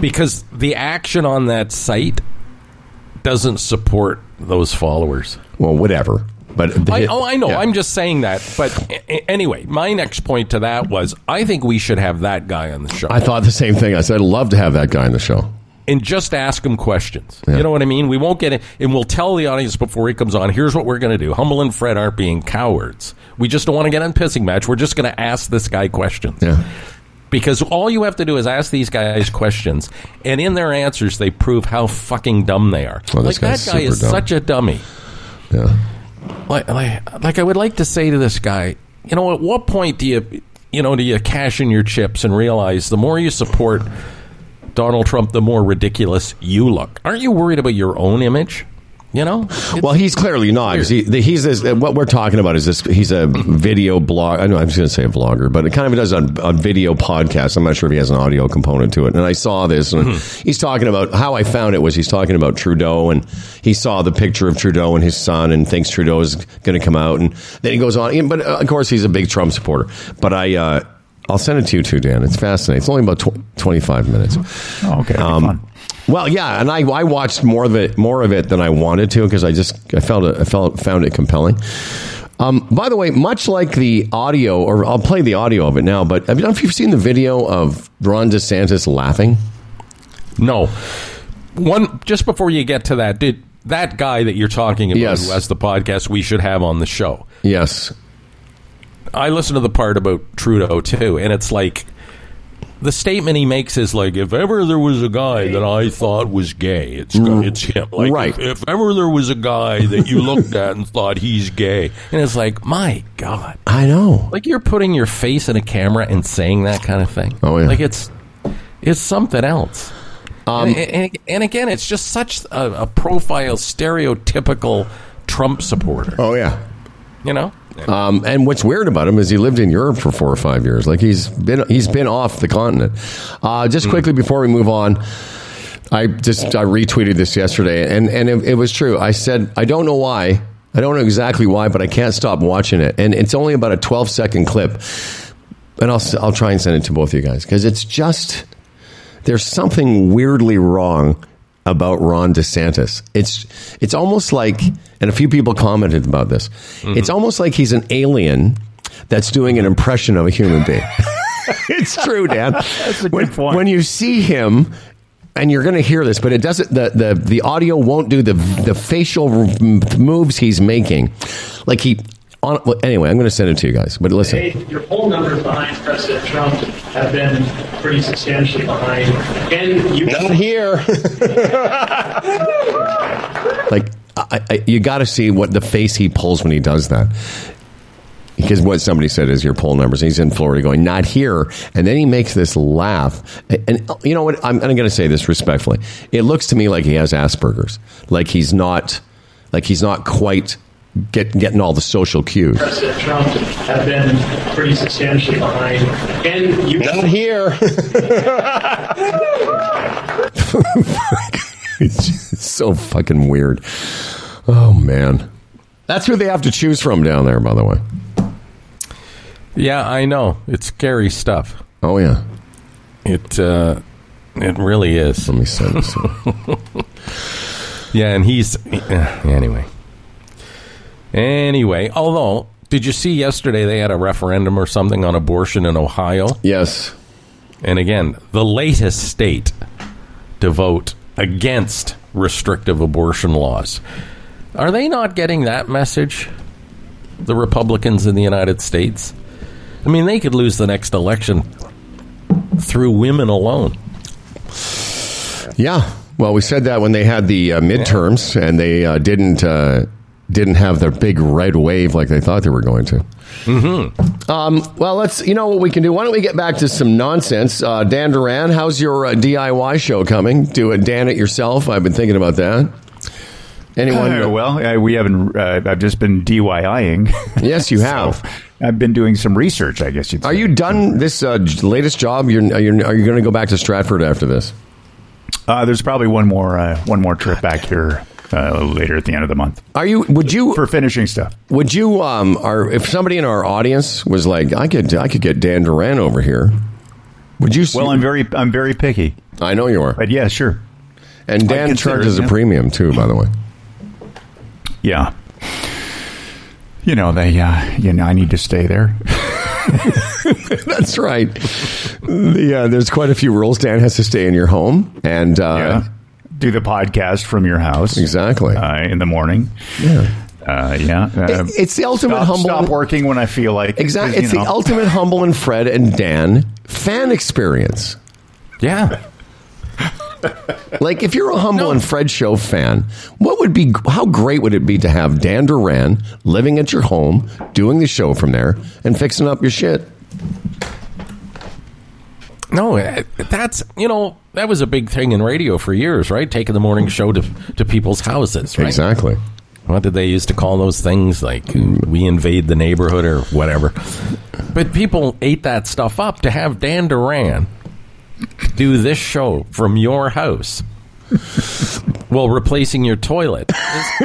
[SPEAKER 2] because the action on that site doesn't support those followers.
[SPEAKER 1] well, whatever. But
[SPEAKER 2] I, oh, I know.
[SPEAKER 1] Yeah.
[SPEAKER 2] I'm just saying that. But anyway, my next point to that was I think we should have that guy on the show
[SPEAKER 1] I thought the same thing. I said, I'd love to have that guy on the show.
[SPEAKER 2] And just ask him questions.
[SPEAKER 1] Yeah.
[SPEAKER 2] You know what I mean? We won't get it, and we'll tell the audience before he comes on. Here's what we're going to do. Humble and Fred aren't being cowards. We just don't want to get in pissing match. We're just going to ask this guy questions.
[SPEAKER 1] Yeah.
[SPEAKER 2] Because all you have to do is ask these guys questions, and in their answers, they prove how fucking dumb they are. Like that guy is
[SPEAKER 1] dumb.
[SPEAKER 2] such a dummy.
[SPEAKER 1] Yeah.
[SPEAKER 2] Like, like, like I would like to say to this guy, you know, at what point do you, you know, do you cash in your chips and realize the more you support Donald Trump, the more ridiculous you look? Aren't you worried about your own image? You know,
[SPEAKER 1] Well, he's clearly not. He, he's this, what we're talking about is this. He's a video blog. I know I was going to say a vlogger, but it kind of does on, on video podcast. I'm not sure if he has an audio component to it. And I saw this, and he's talking about how I found it was he's talking about Trudeau, and he saw the picture of Trudeau and his son, and thinks Trudeau is going to come out, and then he goes on. But of course, he's a big Trump supporter. But I. Uh, I'll send it to you too, Dan. It's fascinating. It's only about tw- 25 minutes.
[SPEAKER 3] Oh, okay. that'd be fun.
[SPEAKER 1] Well, yeah, and I, I watched more of it more of it than I wanted to because I just I felt it I felt found it compelling. Um, by the way, much like the audio, or I'll play the audio of it now. But I don't know if you've seen the video of Ron DeSantis laughing.
[SPEAKER 2] no. One just before you get to that, did that guy that you're talking about,
[SPEAKER 1] Yes.
[SPEAKER 2] who has the podcast, we should have on the show.
[SPEAKER 1] Yes,
[SPEAKER 2] I listened to the part about Trudeau too, and it's like the statement he makes is like, if ever there was a guy that I thought was gay, it's it's him. Like,
[SPEAKER 1] Right.
[SPEAKER 2] If, if ever there was a guy that you looked at and thought he's gay, and it's like, my God,
[SPEAKER 1] I know.
[SPEAKER 2] like you're putting your face in a camera and saying that kind of thing.
[SPEAKER 1] Oh, yeah.
[SPEAKER 2] like it's it's something else.
[SPEAKER 1] Um,
[SPEAKER 2] and, and, and again, it's just such a, a profile, stereotypical Trump supporter.
[SPEAKER 1] Oh yeah.
[SPEAKER 2] You know.
[SPEAKER 1] Um, and what's weird about him is he lived in Europe for four or five years. Like he's been he's been off the continent. Uh, just quickly before we move on, I just I retweeted this yesterday, and and it, it was true. I said I don't know why. I don't know exactly why, but I can't stop watching it, and it's only about a 12 second clip. And I'll I'll try and send it to both of you guys because it's just there's something weirdly wrong about Ron DeSantis. It's it's almost like, and a few people commented about this. Mm-hmm. It's almost like he's an alien that's doing an impression of a human being. it's true, Dan. That's
[SPEAKER 3] a good
[SPEAKER 1] when,
[SPEAKER 3] point.
[SPEAKER 1] When you see him. And you're going to hear this, but it doesn't. The, the the audio won't do the the facial moves he's making, like he. On, well, anyway, I'm going to send it to you guys. But listen,
[SPEAKER 5] Hey, your poll numbers behind President Trump have been pretty substantially behind. And you
[SPEAKER 1] Not here. like I, I, you got to see what the face he pulls when he does that. Because what somebody said is your poll numbers. He's in Florida going, not here. And then he makes this laugh. And, and you know what? I'm, I'm going to say this respectfully. It looks to me like he has Asperger's. Like he's not, like he's not quite get, getting all the social cues.
[SPEAKER 5] President Trump have been pretty substantially behind. And you
[SPEAKER 1] Not here. it's so fucking weird. Oh man, that's who they have to choose from down there. By the way.
[SPEAKER 2] Yeah, I know. It's scary stuff.
[SPEAKER 1] Oh yeah.
[SPEAKER 2] It uh, it really is.
[SPEAKER 1] Let me say this.
[SPEAKER 2] Yeah, and he's uh, anyway. Anyway, although did you see yesterday they had a referendum or something on abortion in Ohio?
[SPEAKER 1] yes.
[SPEAKER 2] And again, the latest state to vote against restrictive abortion laws. Are they not getting that message? The Republicans in the United States? I mean, they could lose the next election through women alone.
[SPEAKER 1] Yeah. Well, we said that when they had the uh, midterms, and they uh, didn't uh, didn't have their big red wave like they thought they were going to. Mm-hmm. Um, well, let's. You know what we can do? Why don't we get back to some nonsense? Uh, Dan Duran, how's your uh, DIY show coming? Do it, Dan, it yourself. I've been thinking about that. Anyone?
[SPEAKER 3] Uh, well, we haven't. Uh, I've just been DIYing.
[SPEAKER 1] yes, you have.
[SPEAKER 3] So, I've been doing some research. I guess you'd. Say.
[SPEAKER 1] Are you done this uh, latest job? You're, are you, are you going to go back to Stratford after this?
[SPEAKER 3] Uh, there's probably one more uh, one more trip back here uh, later at the end of the month
[SPEAKER 1] Are you? Would you?
[SPEAKER 3] for finishing stuff.
[SPEAKER 1] Would you? Um, are if somebody in our audience was like, I could, I could get Dan Duran over here. Would you?
[SPEAKER 3] Well, I'm very I'm very picky,
[SPEAKER 1] I know you are.
[SPEAKER 3] but yeah, sure,
[SPEAKER 1] And Dan charges
[SPEAKER 3] it,
[SPEAKER 1] a premium too, by the way.
[SPEAKER 3] yeah. You know they. Uh, you know I need to stay there.
[SPEAKER 1] That's right. The, uh, there's quite a few rules. Dan has to stay in your home, and uh,
[SPEAKER 3] Yeah. Do the podcast from your house
[SPEAKER 1] exactly.
[SPEAKER 3] uh, in the morning.
[SPEAKER 1] yeah.
[SPEAKER 3] Uh, yeah, uh,
[SPEAKER 1] It- it's the ultimate
[SPEAKER 3] stop,
[SPEAKER 1] humble.
[SPEAKER 3] Stop working when I feel like it,
[SPEAKER 1] It's
[SPEAKER 3] you
[SPEAKER 1] the ultimate humble and Fred and Dan fan experience.
[SPEAKER 2] Yeah.
[SPEAKER 1] Like, if you're a Humble and Fred show fan, what would be, how great would it be to have Dan Duran living at your home, doing the show from there, and fixing up your shit?
[SPEAKER 2] No, eh, that's you know that was a big thing in radio for years, right? Taking the morning show to to people's houses, right?
[SPEAKER 1] Exactly.
[SPEAKER 2] What did they used to call those things? Like we invade the neighborhood or whatever. But people ate that stuff up to have Dan Duran do this show from your house while replacing your toilet.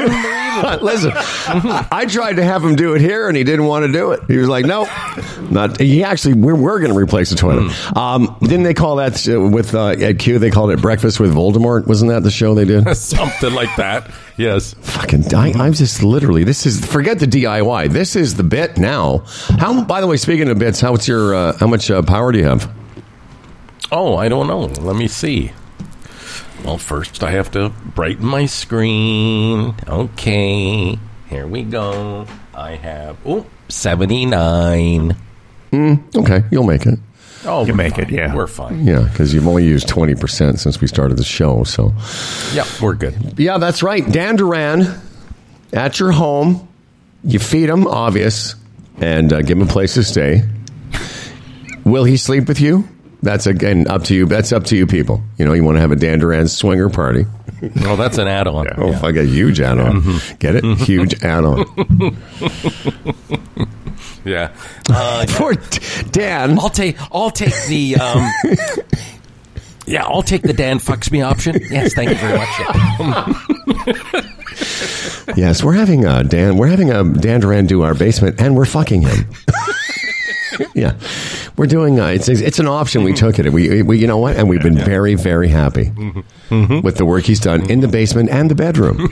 [SPEAKER 1] Listen, I tried to have him do it here, and he didn't want to do it. He was like, "No, not." He actually, we're, we're going to replace the toilet. Um, didn't they call that uh, with uh, at Q? They called it Breakfast with Voldemort. Wasn't that the show they did?
[SPEAKER 2] Something like that. Yes.
[SPEAKER 1] Fucking, I, I'm just literally. This is forget the DIY. This is the bit now. How? By the way, speaking of bits, how's your? Uh, how much uh, power do you have?
[SPEAKER 2] Oh, I don't know. Let me see. Well, first I have to brighten my screen. Okay. Here we go. I have oh, 79.
[SPEAKER 1] Okay, you'll make it.
[SPEAKER 2] Oh,
[SPEAKER 3] You
[SPEAKER 2] we're
[SPEAKER 3] make it, yeah.
[SPEAKER 2] We're fine.
[SPEAKER 1] Yeah, because you've only used twenty percent since we started the show. So,
[SPEAKER 2] Yeah, we're good.
[SPEAKER 1] yeah, that's right. Dan Duran at your home. You feed him, obvious, and uh, give him a place to stay. Will he sleep with you? That's again up to you. That's up to you, people. You know, you want to have a Dan Duran swinger party.
[SPEAKER 2] Oh, that's an add-on.
[SPEAKER 1] Oh, if I get a huge add-on, get it? Huge add-on
[SPEAKER 2] Yeah. Uh,
[SPEAKER 1] for D- Dan.
[SPEAKER 2] I'll take I'll take the um Yeah, I'll take the Dan fucks me option. Yes, thank you very much.
[SPEAKER 1] Yes, we're having uh, Dan. We're having a Dan Duran do our basement, and we're fucking him. Yeah, we're doing. Uh, it's it's an option. We took it. We, we you know what? And we've been very very happy with the work he's done in the basement and the bedroom.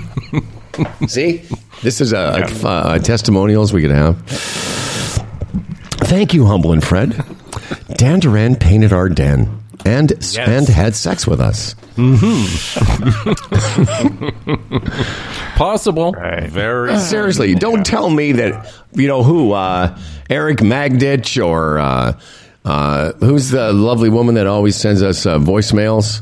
[SPEAKER 1] See, this is a, a, uh, testimonials we could have. Thank you, humble and Fred. Dan Duran painted our den and and had sex with us.
[SPEAKER 2] Possible.
[SPEAKER 3] Right.
[SPEAKER 2] Very
[SPEAKER 1] Seriously, don't tell me that you know who uh, Eric Magditch or uh, uh, who's the lovely woman that always sends us uh, voicemails.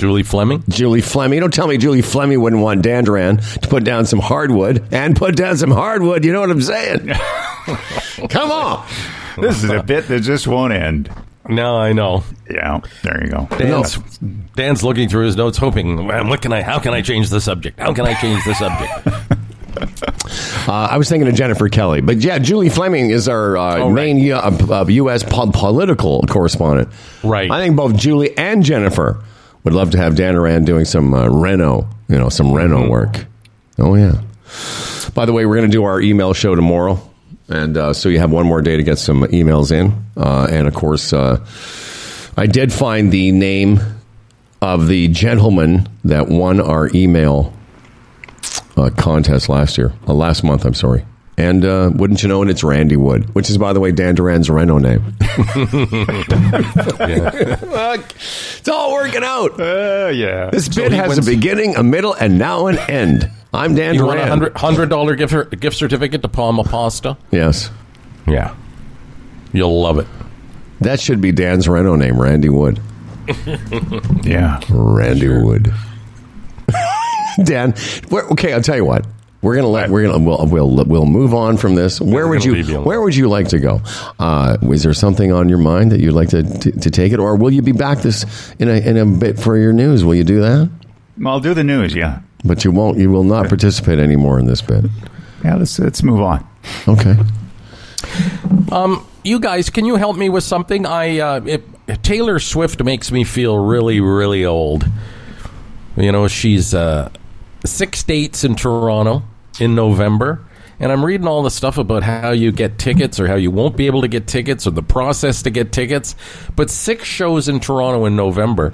[SPEAKER 2] Julie Fleming.
[SPEAKER 1] Julie Fleming. Don't tell me Julie Fleming wouldn't want Dan Duran to put down some hardwood and put down some hardwood. You know what I'm saying? Come on.
[SPEAKER 3] This is a bit that just won't end.
[SPEAKER 2] No, I know.
[SPEAKER 3] Yeah, there you go.
[SPEAKER 2] Dan's, Dan's looking through his notes, hoping, "Man, what can I? How can I change the subject? How can I change the subject?
[SPEAKER 1] Uh, I was thinking of Jennifer Kelly, but yeah, Julie Fleming is our uh,
[SPEAKER 2] Oh, right.
[SPEAKER 1] main U- uh, uh, U.S. po- political correspondent.
[SPEAKER 2] Right.
[SPEAKER 1] I think both Julie and Jennifer would love to have Dan Duran doing some uh, Reno, you know, some Reno
[SPEAKER 2] Mm-hmm.
[SPEAKER 1] work. Oh yeah. By the way, we're going to do our email show tomorrow, and uh, so you have one more day to get some emails in. Uh, and of course, uh, I did find the name of the gentleman that won our email uh, contest last year, uh, last month. I'm sorry. And uh, wouldn't you know it, it's Randy Wood, which is, by the way, Dan Duran's Reno name. It's all working out.
[SPEAKER 3] Uh, yeah.
[SPEAKER 1] This bit
[SPEAKER 2] he
[SPEAKER 1] has
[SPEAKER 2] wins-
[SPEAKER 1] a beginning, a middle, and now an end. I'm Dan
[SPEAKER 2] You want a
[SPEAKER 1] Duran.
[SPEAKER 2] hundred hundred dollar gift gift certificate to Palma Pasta?
[SPEAKER 1] Yes.
[SPEAKER 2] Yeah, you'll love it.
[SPEAKER 1] That should be Dan's Reno name, Randy Wood.
[SPEAKER 3] Yeah.
[SPEAKER 1] Randy Wood. Dan, where, okay, I'll tell you what. We're gonna let we're gonna we'll we'll, we'll move on from this. Where would you
[SPEAKER 2] you.
[SPEAKER 1] Where would you like to go? Uh, is there something on your mind that you'd like to, to to take it, or will you be back this in a in a bit for your news? Will you do that?
[SPEAKER 3] I'll do the news. Yeah,
[SPEAKER 1] But you won't. You will not participate anymore in this bit.
[SPEAKER 3] yeah. Let's let's move on.
[SPEAKER 1] Okay.
[SPEAKER 2] Um, you guys, can you help me with something? I uh, it, Taylor Swift makes me feel really, really old. You know, she's uh, six dates in Toronto in November. And I'm reading all the stuff about how you get tickets or how you won't be able to get tickets or the process to get tickets. But six shows in Toronto in November.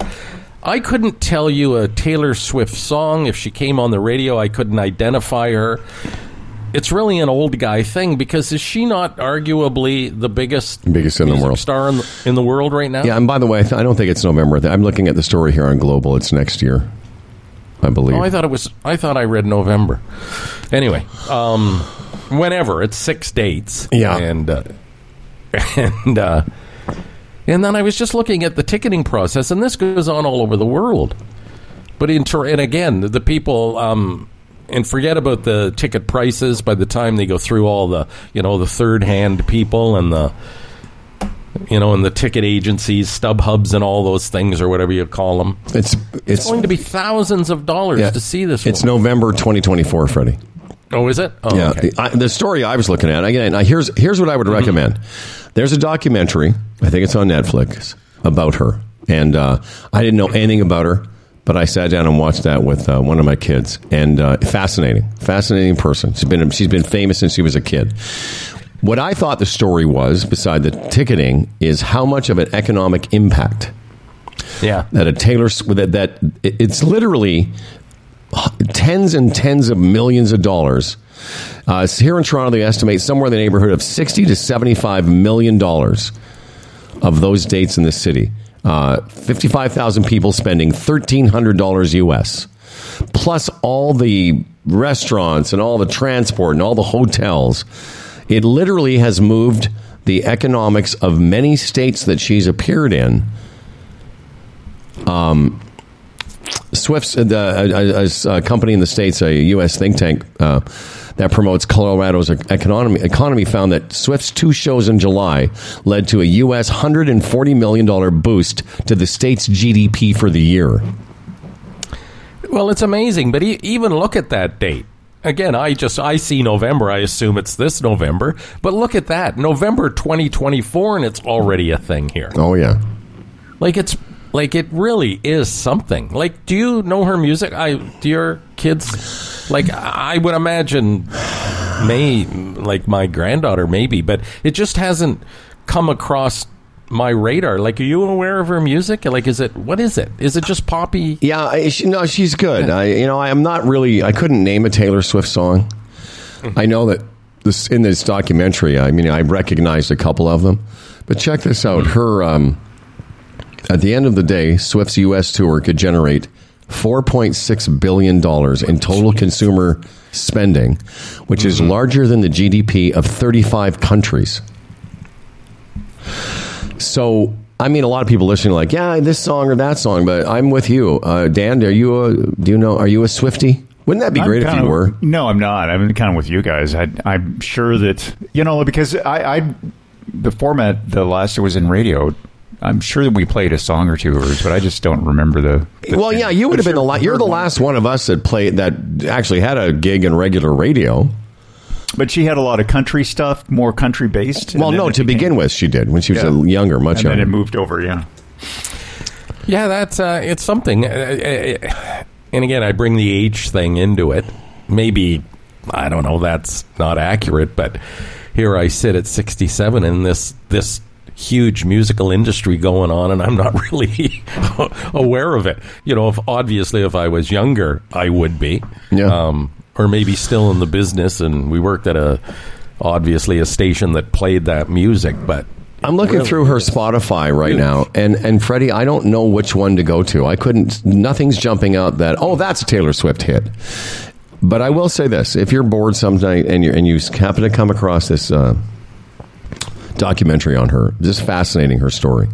[SPEAKER 2] I couldn't tell you a Taylor Swift song. If she came on the radio, I couldn't identify her. It's really an old guy thing because is she not arguably the biggest
[SPEAKER 1] Biggest in the world.
[SPEAKER 2] star in the, in the world right now?
[SPEAKER 1] Yeah, and by the way, I, th- I don't think it's November. I'm looking at the story here on Global. It's next year, I believe.
[SPEAKER 2] Oh, I thought it was. I thought I read November. Anyway, um, whenever it's six dates.
[SPEAKER 1] Yeah.
[SPEAKER 2] and uh, and uh, and then I was just looking at the ticketing process, and this goes on all over the world. But in Tor- and again, the people. Um, and forget about the ticket prices. By the time they go through all the, you know, the third-hand people and the, you know, and the ticket agencies, stub hubs, and all those things, or whatever you call them,
[SPEAKER 1] it's
[SPEAKER 2] it's
[SPEAKER 1] it's
[SPEAKER 2] going to be thousands of dollars
[SPEAKER 1] yeah,
[SPEAKER 2] to see this.
[SPEAKER 1] It's
[SPEAKER 2] one.
[SPEAKER 1] November 2024, Freddie.
[SPEAKER 2] Oh, is it? Oh,
[SPEAKER 1] Yeah,
[SPEAKER 2] okay.
[SPEAKER 1] the, I, the story I was looking at again. Here's here's what I would recommend. There's a documentary. I think it's on Netflix about her, and uh, I didn't know anything about her, but I sat down and watched that with uh, one of my kids, and uh, fascinating, fascinating person. She's been she's been famous since she was a kid. What I thought the story was, beside the ticketing, is how much of an economic impact
[SPEAKER 2] yeah.
[SPEAKER 1] that a Taylor that that it's literally tens and tens of millions of dollars. Uh, here in Toronto, they estimate somewhere in the neighborhood of sixty to seventy-five million dollars of those dates in the city. Uh, Fifty-five thousand people spending thirteen hundred dollars US, plus all the restaurants and all the transport and all the hotels. It literally has moved the economics of many states that she's appeared in Um, Swift's uh, a, a, a company in the states, a U.S. think tank uh, that promotes Colorado's economy, economy, found that Swift's two shows in July led to a U.S. 140 million dollar boost to the state's GDP for the year.
[SPEAKER 2] Well, it's amazing, but e- even look at that date. Again, I just I see November. I assume it's this November, but look at that, November 2024, and it's already a thing here.
[SPEAKER 1] Oh yeah,
[SPEAKER 2] Like it's like it really is something. Like, do you know her music? I do your kids like I would imagine may like my granddaughter maybe, but it just hasn't come across my radar. Like, are you aware of her music? Like, is it what is it? Is it just poppy?
[SPEAKER 1] yeah. I, she, no, she's good. I, you know, I am not really. I couldn't name a Taylor Swift song. I know that this in this documentary. I mean, I recognized a couple of them, but check this out. Her um, at the end of the day, Swift's U.S. tour could generate four point six billion dollars in total consumer spending, which is larger than the GDP of thirty five countries. So. I mean, a lot of people listening, are like, yeah, this song or that song, but I'm with you, uh, Dan. Are you a? Do you know? Are you a Swifty? Wouldn't that be
[SPEAKER 3] I'm
[SPEAKER 1] great if you
[SPEAKER 3] of-
[SPEAKER 1] were?
[SPEAKER 3] No, I'm not. I'm kind of with you guys. I, I'm sure that you know because I, I the format the last it was in radio. I'm sure that we played a song or two of hers, but I just don't remember the. the
[SPEAKER 1] Well, yeah, you would have been the la- you're the last one of us that played that actually had a gig in regular radio.
[SPEAKER 3] But she had a lot of country stuff, more country based.
[SPEAKER 1] Well, no, to begin with, she did when she was
[SPEAKER 3] Yeah.
[SPEAKER 1] a younger, much
[SPEAKER 3] and then
[SPEAKER 1] younger.
[SPEAKER 3] it moved over. Yeah,
[SPEAKER 2] Yeah, that's uh, it's something. Uh, uh, and again, I bring the age thing into it. Maybe I don't know. That's not accurate, but here I sit at 67 and this this huge musical industry going on, and I'm not really aware of it. You know, if obviously if I was younger, I would be.
[SPEAKER 1] Yeah.
[SPEAKER 2] Um, or maybe still in the business, and we worked at a obviously a station that played that music, but.
[SPEAKER 1] I'm looking through her Spotify right now, and and Freddie, I don't know which one to go to. I couldn't. Nothing's jumping out that oh, that's a Taylor Swift hit. But I will say this: if you're bored some night and you and you happen to come across this uh, documentary on her, just fascinating her story,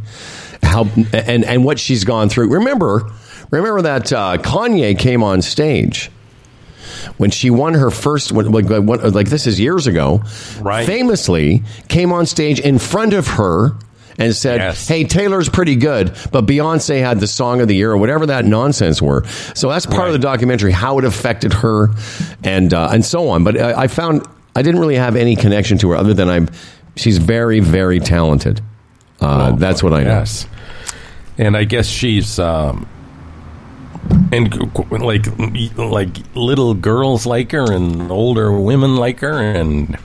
[SPEAKER 1] how and and what she's gone through. Remember, remember that uh, Kanye came on stage when she won her first, like, like like this is years ago,
[SPEAKER 2] Right.
[SPEAKER 1] famously came on stage in front of her and said,
[SPEAKER 2] Yes.
[SPEAKER 1] "Hey, Taylor's pretty good, but Beyonce had the song of the year or whatever that nonsense were." So that's part of the documentary, how it affected her, and uh, and so on. But I, I found I didn't really have any connection to her other than I'm she's very very talented. Uh, that's what I know.
[SPEAKER 2] Yes. And I guess she's um and like like little girls like her and older women like her and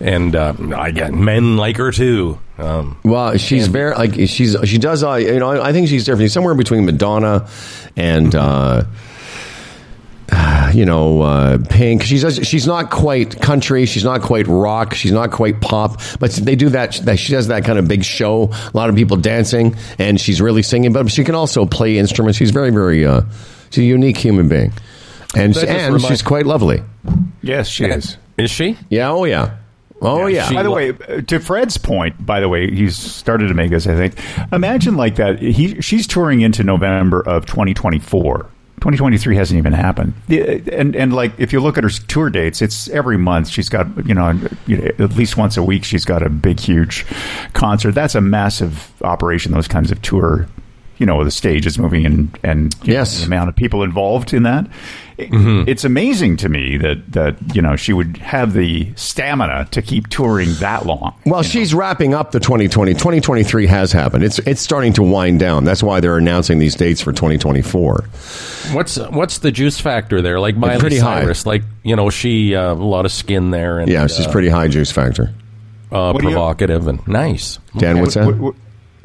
[SPEAKER 2] and uh, I get men like her too. Um,
[SPEAKER 1] Well, she's very like she's she does. Uh, you know, I think she's different. She's somewhere between Madonna and. Uh, you know, uh, Pink. She's she's not quite country. She's not quite rock. She's not quite pop. But they do that. that she does that kind of big show. A lot of people dancing, and she's really singing. But she can also play instruments. She's very, very. Uh, she's a unique human being, and
[SPEAKER 2] That
[SPEAKER 1] and
[SPEAKER 2] remind-
[SPEAKER 1] she's quite lovely.
[SPEAKER 3] Yes, she is.
[SPEAKER 2] is she?
[SPEAKER 1] Yeah. Oh yeah. Oh yeah.
[SPEAKER 2] she-
[SPEAKER 3] By the way, uh, to Fred's point, by the way, he's started to make us. I think. Imagine like that. He she's touring into November of 2024. 2023 hasn't even happened. And and like if you look at her tour dates, it's every month she's got you know, at least once a week she's got a big huge concert. That's a massive operation. Those kinds of tour. You know the stage is moving and and you know,
[SPEAKER 1] Yes.
[SPEAKER 3] the amount of people involved in that. It- It's amazing to me that that you know she would have the stamina to keep touring that long.
[SPEAKER 1] Well, she's wrapping up the 2020. 2023 has happened. It's it's starting to wind down. That's why they're announcing these dates for 2024.
[SPEAKER 2] What's what's the juice factor there? Like Miley
[SPEAKER 1] pretty high.
[SPEAKER 2] Cyrus, like you know, she uh, a lot of skin there and
[SPEAKER 1] Yeah, she's
[SPEAKER 2] uh,
[SPEAKER 1] pretty high juice factor.
[SPEAKER 2] uh,
[SPEAKER 3] What do you-
[SPEAKER 2] provocative and nice.
[SPEAKER 1] Dan, what's that?
[SPEAKER 3] What, what,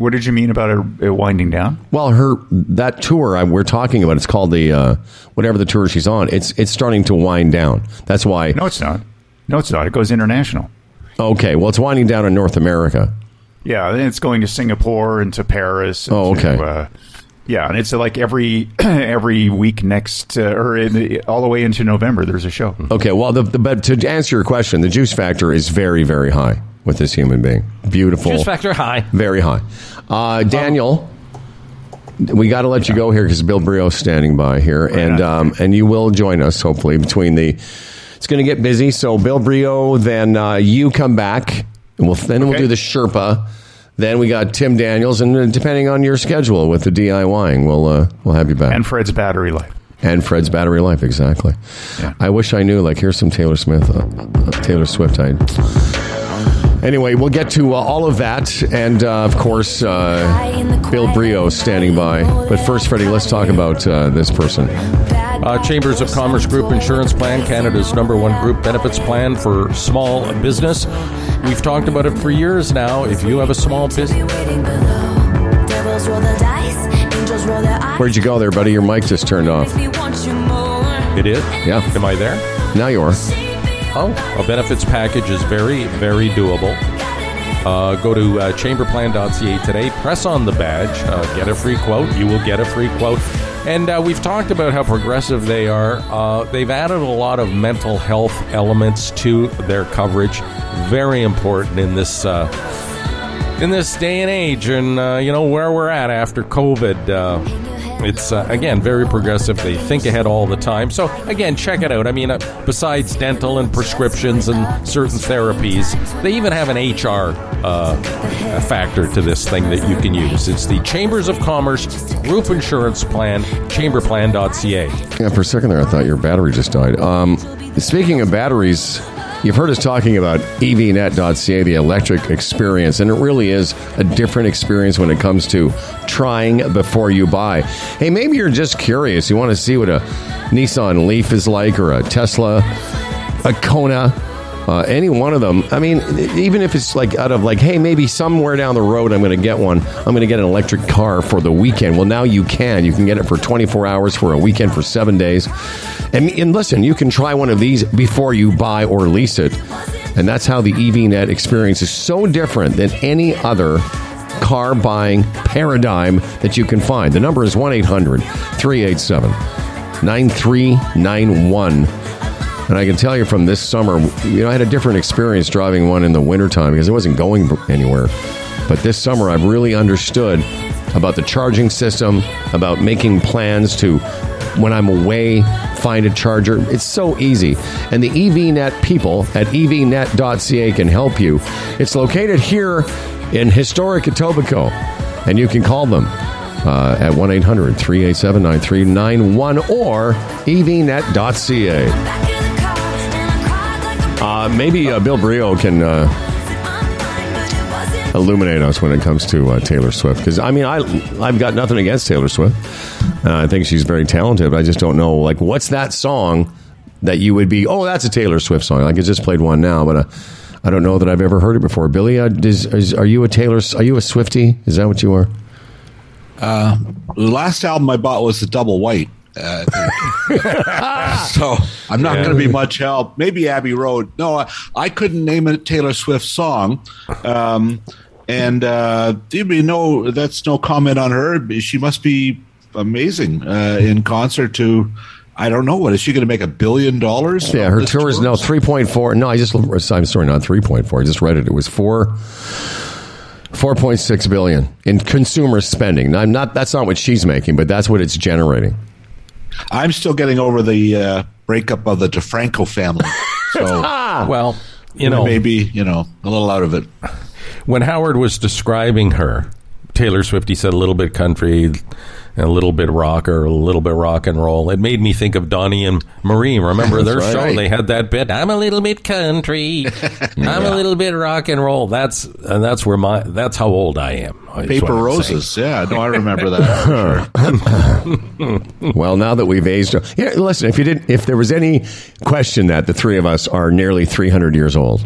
[SPEAKER 3] what did you mean about it, it winding down?
[SPEAKER 1] Well, her that tour I, we're talking about, it's called the uh, whatever the tour she's on. It's it's starting to wind down. That's why.
[SPEAKER 3] No, it's not. No, it's not. It goes international.
[SPEAKER 1] Okay, well, it's winding down in North America.
[SPEAKER 3] Yeah, and it's going to Singapore and to Paris. and
[SPEAKER 1] Oh,
[SPEAKER 3] to,
[SPEAKER 1] okay.
[SPEAKER 3] uh, yeah, and it's like every every week next, uh, or in the, all the way into November. There's a show.
[SPEAKER 1] Okay, well, the, the, but to answer your question, the juice factor is very very high with this human being. Beautiful,
[SPEAKER 2] Juice factor high.
[SPEAKER 1] very high. Uh, Daniel. We got to let you go here because Bill Brioux's standing by here, and um, and you will join us hopefully between the. It's going to get busy, so Bill Brioux, then uh, you come back, and we'll then we'll
[SPEAKER 3] Okay.
[SPEAKER 1] do the Sherpa. Then we got Tim Daniels, and uh, depending on your schedule with the DIYing, we'll uh, we'll have you back.
[SPEAKER 3] And Fred's battery life.
[SPEAKER 1] And Fred's battery life, exactly. I wish I knew. Like, here's some Taylor Smith, uh, uh, Taylor Swift. I. Anyway, we'll get to uh, all of that, and uh, of course, uh, Bill Brioux standing by. But first, Freddie, let's talk about uh, this person.
[SPEAKER 2] Uh, Chambers of Commerce Group Insurance Plan, Canada's number one group benefits plan for small business. We've talked about it for years now. If you have a small business,
[SPEAKER 1] Where'd you go there, buddy? Your mic just turned off.
[SPEAKER 2] it is.
[SPEAKER 1] Yeah.
[SPEAKER 2] Am I there?
[SPEAKER 1] Now you are.
[SPEAKER 2] Oh, a benefits package is very, very doable. Uh, go to uh, chamberplan.ca today, press on the badge, uh, get a free quote. You will get a free quote. And uh, we've talked about how progressive they are. Uh, they've added a lot of mental health elements to their coverage. Very important in this uh, in this day and age, and uh, you know where we're at after COVID. It's uh, again very progressive. They think ahead all the time. So again, check it out. I mean, uh, besides dental and prescriptions and certain therapies, they even have an HR uh, factor to this thing that you can use. It's the Chambers of Commerce Group Insurance Plan, chamberplan.ca.
[SPEAKER 1] Yeah, for a second there, I thought your battery just died. Um, speaking of batteries, you've heard us talking about evnet.ca, the electric experience, and it really is a different experience when it comes to trying before you buy. Hey, maybe you're just curious. You want to see what a Nissan Leaf is like or a Tesla, a Kona. Uh, any one of them. I mean, even if it's like out of like, hey, maybe somewhere down the road I'm going to get one. I'm going to get an electric car for the weekend. Well, now you can. You can get it for 24 hours for a weekend for seven days. And, and listen, you can try one of these before you buy or lease it. And that's how the EVNet experience is so different than any other car buying paradigm that you can find. The number is 1 800 387 9391. And I can tell you from this summer, you know, I had a different experience driving one in the wintertime because it wasn't going anywhere. But this summer, I've really understood about the charging system, about making plans to when I'm away find a charger. It's so easy. And the EVNet people at evnet.ca can help you. It's located here in historic Etobicoke, and you can call them uh, at 1 800 387 9391 or evnet.ca. Uh, maybe uh, Bill Brioux can uh, illuminate us when it comes to uh, Taylor Swift. Because I mean, I I've got nothing against Taylor Swift. Uh, I think she's very talented. But I just don't know like what's that song that you would be? Oh, that's a Taylor Swift song. Like I just played one now, but. Uh, I don't know that I've ever heard it before. Billy, uh, is, is, are you a Taylor? Are you a Swifty? Is that what you are?
[SPEAKER 6] The last album I bought was the Double White. Uh, so I'm not going to be much help. Maybe Abbey Road. No, I, I couldn't name a Taylor Swift song. Um, and uh, you know, that's no comment on her. She must be amazing uh, in concert. To I don't know what is she going to make a billion dollars?
[SPEAKER 1] Yeah, her
[SPEAKER 6] this
[SPEAKER 1] tour is no three point four. No, I just I'm sorry, not three point four. I just read it. It was four. 4.6 billion in consumer spending. Now, I'm not that's not what she's making, but that's what it's generating.
[SPEAKER 6] I'm still getting over the uh, breakup of the DeFranco family. So
[SPEAKER 2] Well, you know,
[SPEAKER 6] maybe you know a little out of it.
[SPEAKER 2] when Howard was describing her, Taylor Swift, he said a little bit country, and a little bit rock or a little bit rock and roll. It made me think of Donnie and Marie. Remember their
[SPEAKER 1] That's
[SPEAKER 2] show? They had that bit. I'm a little bit country. I'm a little bit rock and roll. That's and that's where my that's how old I am. is
[SPEAKER 6] Paper roses.
[SPEAKER 2] saying.
[SPEAKER 6] Yeah, no, I remember that.
[SPEAKER 1] Well, now that we've aged, yeah. Listen, if you didn't, if there was any question that the three of us are nearly 300 years old,